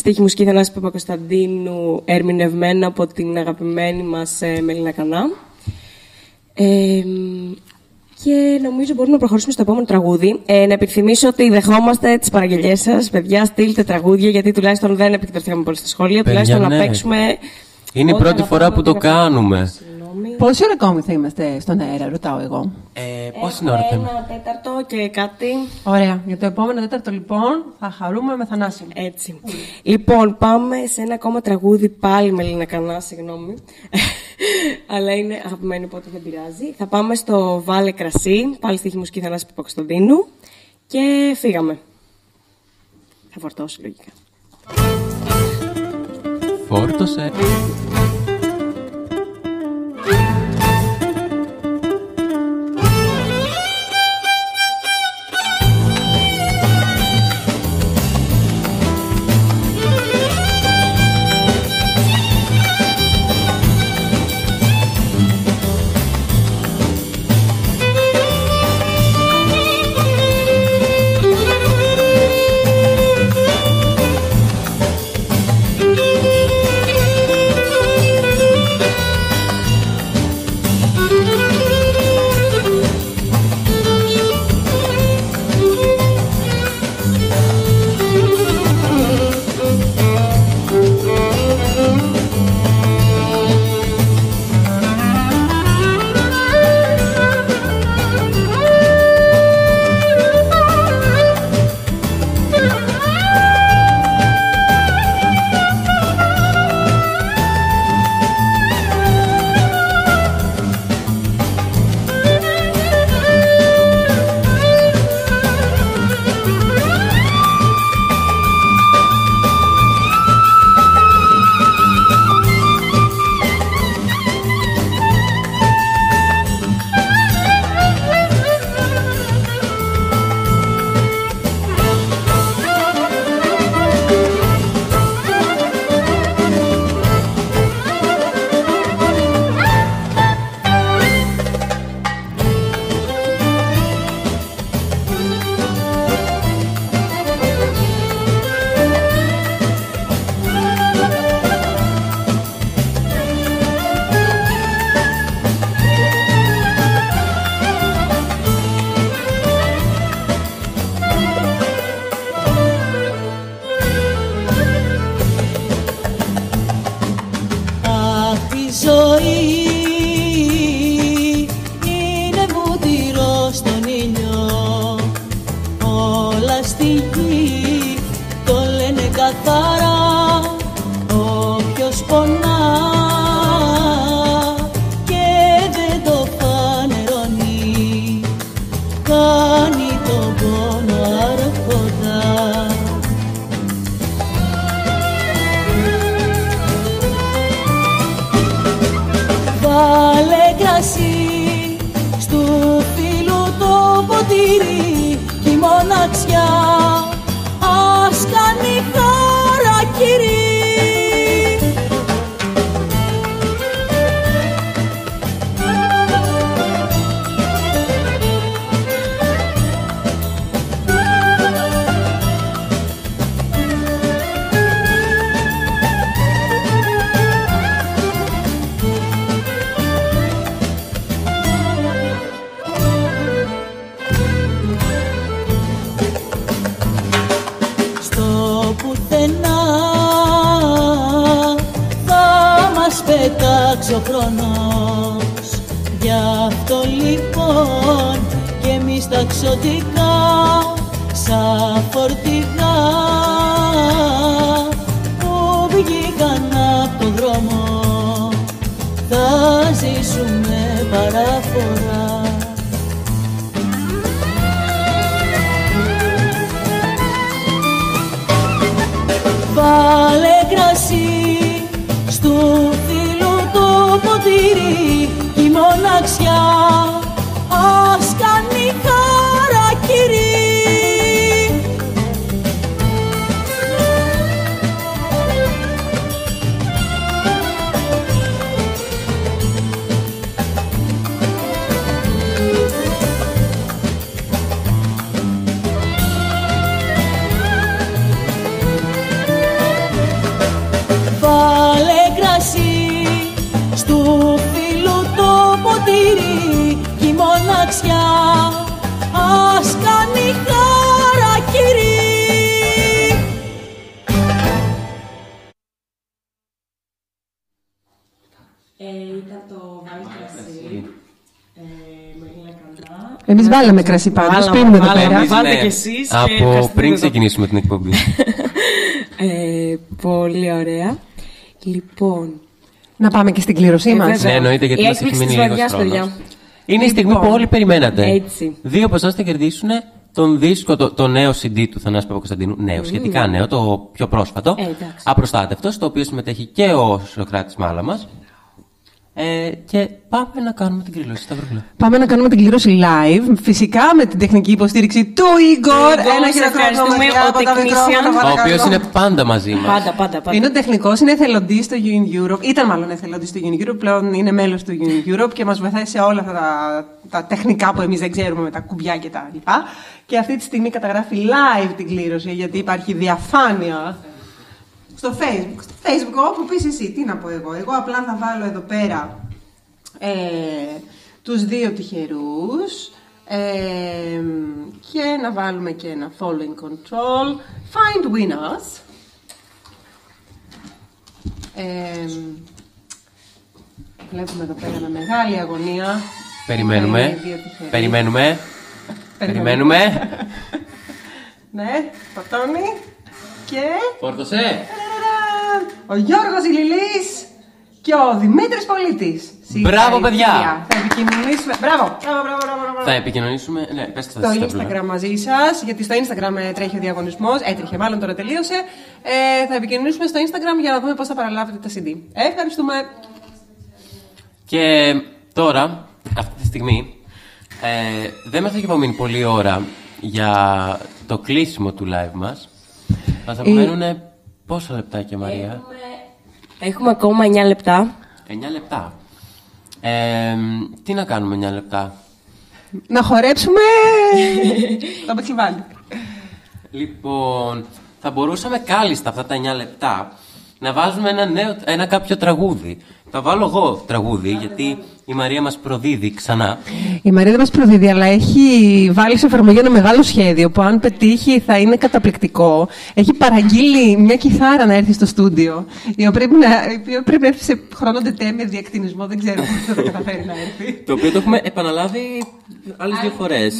Μ, στίχη μουσική Θανάση Παπακοσταντίνου, ερμηνευμένα από την αγαπημένη μας ε, Μελίνα Κανά. Ε, μ, και νομίζω μπορούμε να προχωρήσουμε στο επόμενο τραγούδι. Ε, να επιθυμίσω ότι δεχόμαστε τις παραγγελίες σας. Παιδιά, στείλτε τραγούδια, γιατί τουλάχιστον δεν επικεντρωθήκαμε πολύ στα σχόλια. Παιδιά, τουλάχιστον ναι. να παίξουμε. Είναι η ό,τι πρώτη φορά που το αγαπάμε, κάνουμε. Πόση ώρα ακόμη θα είμαστε στον αέρα, ρωτάω εγώ. Ε, πόση ώρα θα Ένα τέταρτο και κάτι. Ωραία. Για το επόμενο τέταρτο λοιπόν θα χαρούμε με θανάσιμο. Έτσι. Λοιπόν, πάμε σε ένα ακόμα τραγούδι πάλι με Λίνα Κανά, συγγνώμη. Αλλά είναι αγαπημένη, οπότε δεν πειράζει. Θα πάμε στο Βάλε Κρασί, πάλι στη μουσική Θανάση Παπακοσταντίνου. Και φύγαμε. Θα φορτώσω λογικά. Φόρτωσε. Bye. Βάλαμε κρασί πάντως, Βάλαμε, πίνουμε εδώ βάλαμε, πέρα. Βάλτε Ναι, κι εσείς. και Από ευχαριστούμε πριν εδώ. ξεκινήσουμε την εκπομπή. Ε, πολύ ωραία. Λοιπόν. Να πάμε και στην κλήρωσή Ε, μας. βέβαια. Ναι, εννοείται γιατί Η μας έχει έκπληξη μείνει της λίγος βραδιάς, χρόνος. παιδιά. Είναι η στιγμή Λοιπόν, που όλοι περιμένατε. έτσι. Δύο από εσάς θα κερδίσουν τον δίσκο, το, το νέο CD του Θανάση Παπακοσταντίνου. Νέο, σχετικά νέο, το πιο πρόσφατο. Ε, εντάξει. Απροστάτευτος, στο οποίο συμμετέχει και ο Σοκράτης Μάλα μα. Ε, και πάμε να κάνουμε την κλήρωση, Σταυρούλα. Πάμε να κάνουμε την κλήρωση live. Φυσικά με την τεχνική υποστήριξη του Igor. Igor, Ένα σε χειροκρότημα ευχαριστούμε, μακριά ο από τα technician. μικρόφωνα, Ο παρακαλώ. οποίος είναι πάντα μαζί μας. Πάντα, πάντα, πάντα. Είναι ο τεχνικός, είναι εθελοντής στο UN Europe. Ήταν μάλλον εθελοντής στο UN Europe, πλέον είναι μέλος του UN Europe και μας βοηθάει σε όλα αυτά τα, τα τεχνικά που εμείς δεν ξέρουμε με τα κουμπιά και τα λοιπά. Και αυτή τη στιγμή καταγράφει live την κλήρωση γιατί υπάρχει διαφάνεια. Στο Facebook. Στο Facebook, όπου πεις εσύ, τι να πω εγώ. Εγώ απλά θα βάλω εδώ πέρα ε, τους δύο τυχερούς ε, και να βάλουμε και ένα following control. Find winners. Ε, βλέπουμε εδώ πέρα με μεγάλη αγωνία. Περιμένουμε. Είναι οι δύο τυχεροί. Περιμένουμε. Περιμένουμε. Ναι, φορτώνει. Και Φόρτωσε. ταραραν, ο Γιώργος Ηλιλής και ο Δημήτρης Πολίτης. Μπράβο, παιδιά. Θα επικοινωνήσουμε. Μπράβο, μπράβο, μπράβο, μπράβο, μπράβο. Θα επικοινωνήσουμε. Ναι, πες το στο στα Instagram μαζί σας, γιατί στο Instagram ε, τρέχει ο διαγωνισμός. Έτρεχε, μάλλον τώρα τελείωσε. Ε, θα επικοινωνήσουμε στο Instagram για να δούμε πώς θα παραλάβετε τα CD. Ε, ευχαριστούμε. Και τώρα, αυτή τη στιγμή, ε, δεν μας έχει απομείνει πολλή ώρα για το κλείσιμο του live μας. Μας απομένουν πόσα λεπτάκια, Μαρία; Έχουμε ακόμα 9 λεπτά. 9 λεπτά. Ε, τι να κάνουμε 9 λεπτά; Να χορέψουμε το πετσιβάλι. Λοιπόν, θα μπορούσαμε κάλλιστα αυτά τα 9 λεπτά να βάζουμε ένα, νέο, ένα κάποιο τραγούδι. Θα βάλω εγώ τραγούδι, γιατί η Μαρία μας προδίδει ξανά. Η Μαρία δεν μας προδίδει, αλλά έχει βάλει σε εφαρμογή ένα μεγάλο σχέδιο που αν πετύχει θα είναι καταπληκτικό. Έχει παραγγείλει μια κιθάρα να έρθει στο στούντιο, η οποία πρέπει να, η οποία πρέπει να έρθει σε χρόνο τετέ με διακτηνισμό. Δεν ξέρω πώς θα το καταφέρει να έρθει. Το οποίο το έχουμε επαναλάβει άλλες δύο φορές.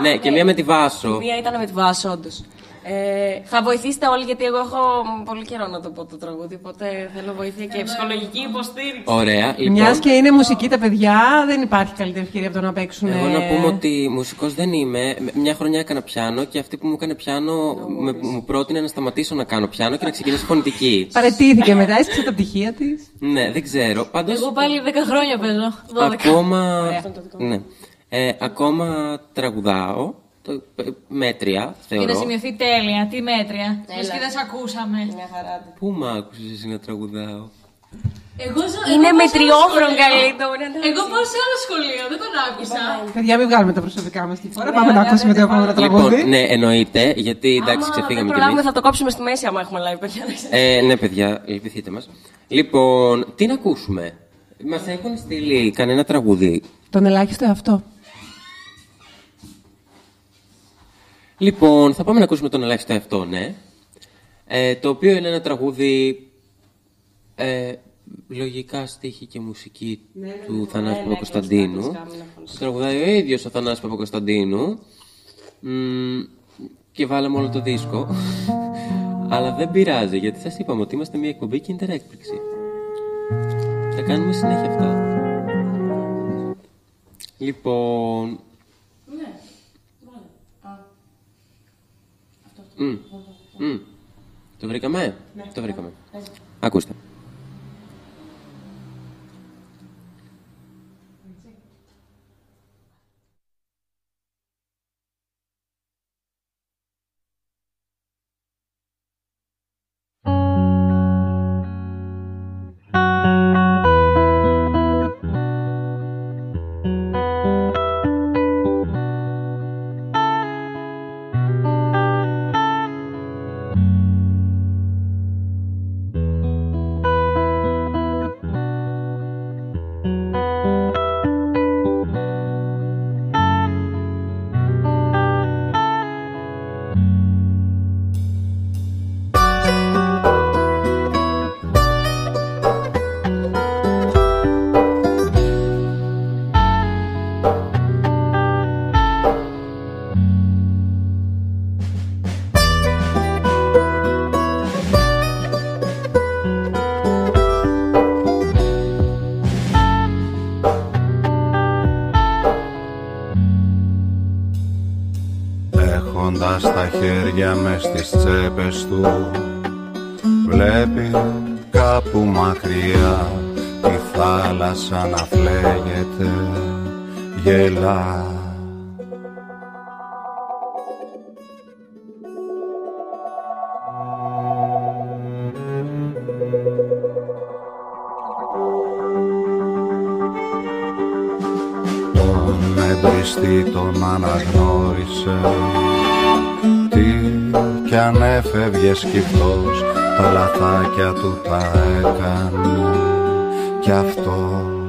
Ναι, και μία με τη Βάσο. Μία ήταν με τη βάση, όντως. Ε, θα βοηθήσετε όλοι γιατί εγώ έχω πολύ καιρό να το πω το τραγούδι, οπότε θέλω βοήθεια και ψυχολογική υποστήριξη. Ωραία, λοιπόν. Μιας και είναι μουσική τα παιδιά, δεν υπάρχει καλύτερη ευκαιρία από το να παίξουν. Εγώ να ε, πούμε ότι μουσικός δεν είμαι. Μια χρονιά έκανα πιάνο και αυτή που μου έκανε πιάνο με, μου πρότεινε να σταματήσω να κάνω πιάνο και να ξεκινήσω φωνητική. Παρετήθηκε μετά, έσκησε τα πτυχία της. ναι, δεν ξέρω. Πάντως, Εγώ πάλι 10 χρόνια παίζω. 12. ακόμα, ναι, ε, ακόμα τραγουδάω Το, ε, μέτρια, Και να θεωρώ. σημειωθεί τέλεια. Τι μέτρια. Λες και δεν σε ακούσαμε. Πού μ' άκουσες εσύ να τραγουδάω; Εγώ ζω- Είναι εγώ πάω με σε άλλο τριόφρον σχολείο. καλύτερο. Εγώ πάω σε άλλο σχολείο, δεν τον άκουσα. Παιδιά, μην βγάλουμε τα προσωπικά μας τη φορά. Πάμε να ακούσουμε το επόμενο τραγούδι. Λοιπόν, ναι, εννοείται, γιατί εντάξει, Άμα δεν ξεφύγαμε κι προλάβουμε, εμείς. θα το κόψουμε στη μέση άμα έχουμε live, παιδιά. Ε, ναι, παιδιά, λυπηθείτε μας. Λοιπόν, τι να ακούσουμε; Μας έχουν στείλει κανένα τραγούδι. Τον ελάχιστο αυτό. Λοιπόν, θα πάμε να ακούσουμε τον ελάχιστο αυτό, ναι. Ε, το οποίο είναι ένα τραγούδι ε, λογικά στίχη και μουσική του Θανάση Παπακοσταντίνου. Τραγουδάει ο ίδιος ο Θανάσης Παπακοσταντίνου. Μ, και βάλαμε όλο το δίσκο. Αλλά δεν πειράζει, γιατί σας είπαμε ότι είμαστε μια εκπομπή και είναι έκπληξη. Θα κάνουμε συνέχεια αυτά. Λοιπόν, Μμ. Μμ. Το βρήκαμε; Το βρήκαμε. Ακούστε. Χέρια μες στις τσέπες του. Βλέπει κάπου μακριά τη θάλασσα να φλέγεται Γελά. Τον εμπριστή τον αναγνώρισε. Τι κι αν έφευγε σκυφτός Τα λαθάκια του τα έκανε Κι αυτό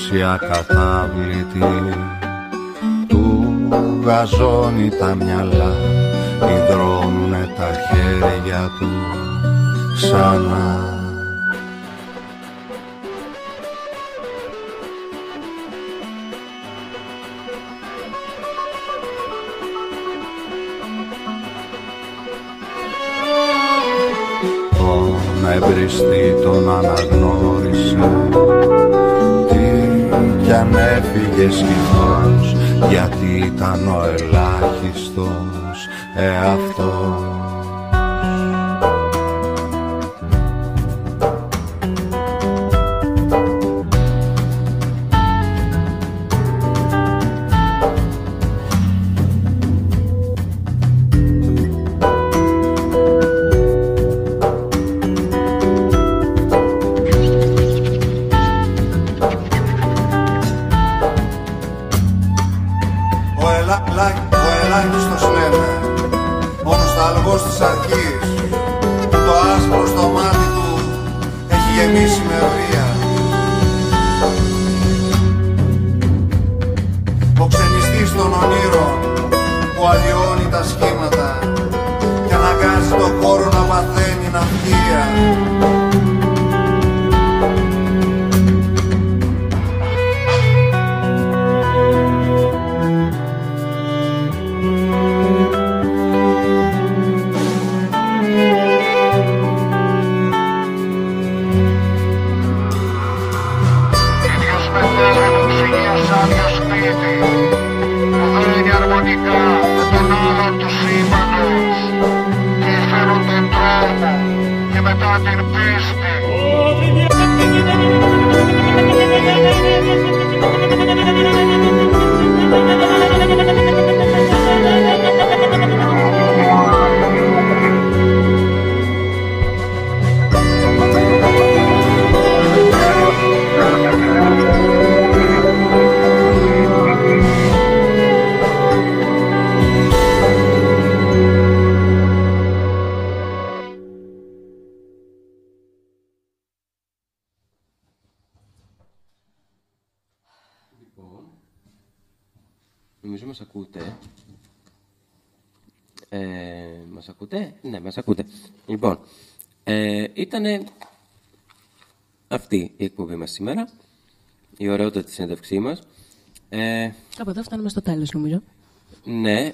σκέψη ακατάβλητη Του γαζώνει τα μυαλά Υδρώνουνε τα χέρια του ξανά μας σήμερα. Η ωραιότητα της συνέντευξή μας. Ε, Κάπου εδώ φτάνουμε στο τέλος, νομίζω. ναι,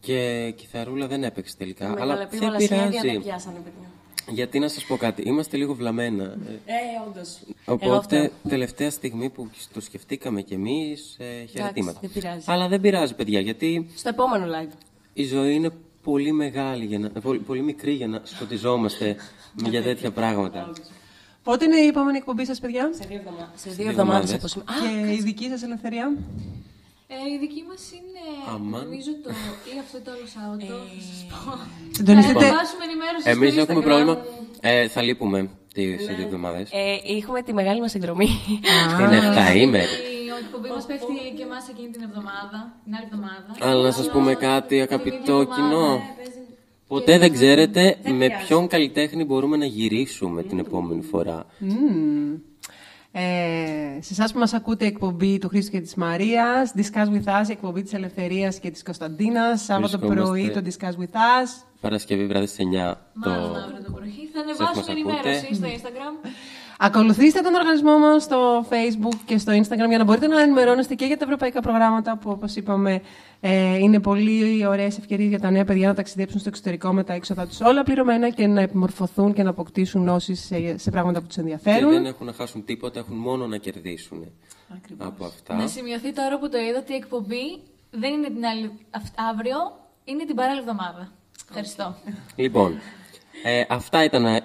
και η κιθαρούλα δεν έπαιξε τελικά. Με αλλά μεγαλεπίβολα δεν σχέδια πειράζει. δεν πιάσανε, παιδιά. Γιατί να σας πω κάτι, είμαστε λίγο βλαμμένα. Ε, Ε, όντως. Οπότε, τελευταία στιγμή που το σκεφτήκαμε κι εμείς, ε, χαιρετήματα. δεν πειράζει. Αλλά δεν πειράζει, παιδιά, γιατί Στο επόμενο live. η ζωή είναι πολύ μεγάλη, για να, ε, πολύ, πολύ μικρή για να σκοτιζόμαστε για τέτοια πράγματα. Πότε είναι η επόμενη εκπομπή σας, παιδιά; Σε δύο εβδομάδες. Σε δύο δύο εβδομάδες εβδομάδες. από σήμερα. Και η δική σας ελευθερία; Ε, η δική μας είναι, Αμάν. νομίζω, το, ή αυτό το άλλο Σάββατο, θα σας πω. Συντονιστείτε- Θα ετοιμάσουμε ενημέρωση Εμείς στο έχουμε Instagram. πρόβλημα. Ε, θα λείπουμε τις δύο εβδομάδες. Ε, έχουμε τη μεγάλη μας συνδρομή. Είναι 7 ημέρες. Η εκπομπή μας πέφτει και εμάς εκείνη την εβδομάδα, την άλλη εβδομάδα. Αλλά να σας πούμε κάτι, αγαπητό κοινό. Ποτέ δεν ξέρετε με ποιον καλλιτέχνη μπορούμε να γυρίσουμε την επόμενη φορά. Μμμ. Ε, σε εσάς που μας ακούτε η εκπομπή του Χρήστου και της Μαρίας, Discuss With Us, η εκπομπή της Ελευθερίας και της Κωνσταντίνας, Σάββατο Βρισκόμαστε- πρωί το Discuss With Us. Παρασκευή βράδυ στις 9 το... Μάλλον αύριο το πρωί. Θα Σας ανεβάσουμε μας ενημέρωση ακούτε. στο Instagram. Ακολουθήστε τον οργανισμό μας στο Facebook και στο Instagram για να μπορείτε να ενημερώνεστε και για τα ευρωπαϊκά προγράμματα που όπως είπαμε ε, είναι πολύ ωραίες ευκαιρίες για τα νέα παιδιά να ταξιδέψουν στο εξωτερικό με τα έξοδα τους όλα πληρωμένα και να επιμορφωθούν και να αποκτήσουν γνώσεις σε, σε πράγματα που τους Και ενδιαφέρουν. δεν έχουν να χάσουν τίποτα, έχουν μόνο να κερδίσουν από αυτά. Να σημειωθεί τώρα που το είδα ότι η εκπομπή δεν είναι την άλλη αυ- αύριο, είναι την παράλληλη εβδομάδα. Ευχαριστώ. Λοιπόν, ε, αυτά ήταν ε,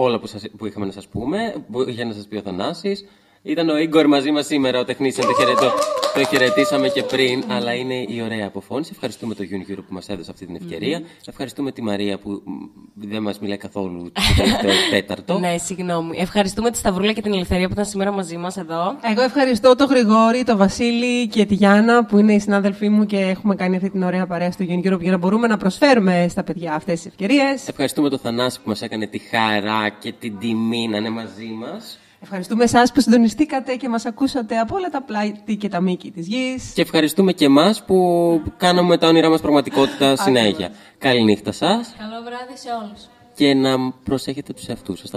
όλα που, σας, που είχαμε να σας πούμε, που είχε να σας πει ο Θανάσης. Ήταν ο Ίγκορ μαζί μας σήμερα, ο τεχνίσιαν, το, χαιρετώ, το χαιρετήσαμε και πριν, αλλά είναι η ωραία αποφώνηση. Ευχαριστούμε το Unigroup που μας έδωσε αυτή την ευκαιρία. Ευχαριστούμε τη Μαρία που μ, δεν μας μιλάει καθόλου το τελευταίο τέταρτο. ναι, συγγνώμη. Ευχαριστούμε τη Σταυρούλα και την Ελευθερία που ήταν σήμερα μαζί μας εδώ. Εγώ ευχαριστώ τον Γρηγόρη, τον Βασίλη και τη Γιάννα που είναι οι συνάδελφοί μου και έχουμε κάνει αυτή την ωραία παρέα στο Union Europe για να μπορούμε να προσφέρουμε στα παιδιά αυτές τις ευκαιρίες. Ευχαριστούμε τον Θανάση που μας έκανε τη χαρά και την τιμή να είναι μαζί μας. Ευχαριστούμε εσάς που συντονιστήκατε και μας ακούσατε από όλα τα πλάτη και τα μήκη της γης. Και ευχαριστούμε και εμάς που κάναμε τα όνειρά μας πραγματικότητα συνέχεια. Καληνύχτα σας Καλό βράδυ σε όλους. και να προσέχετε τους εαυτούς σας. Θα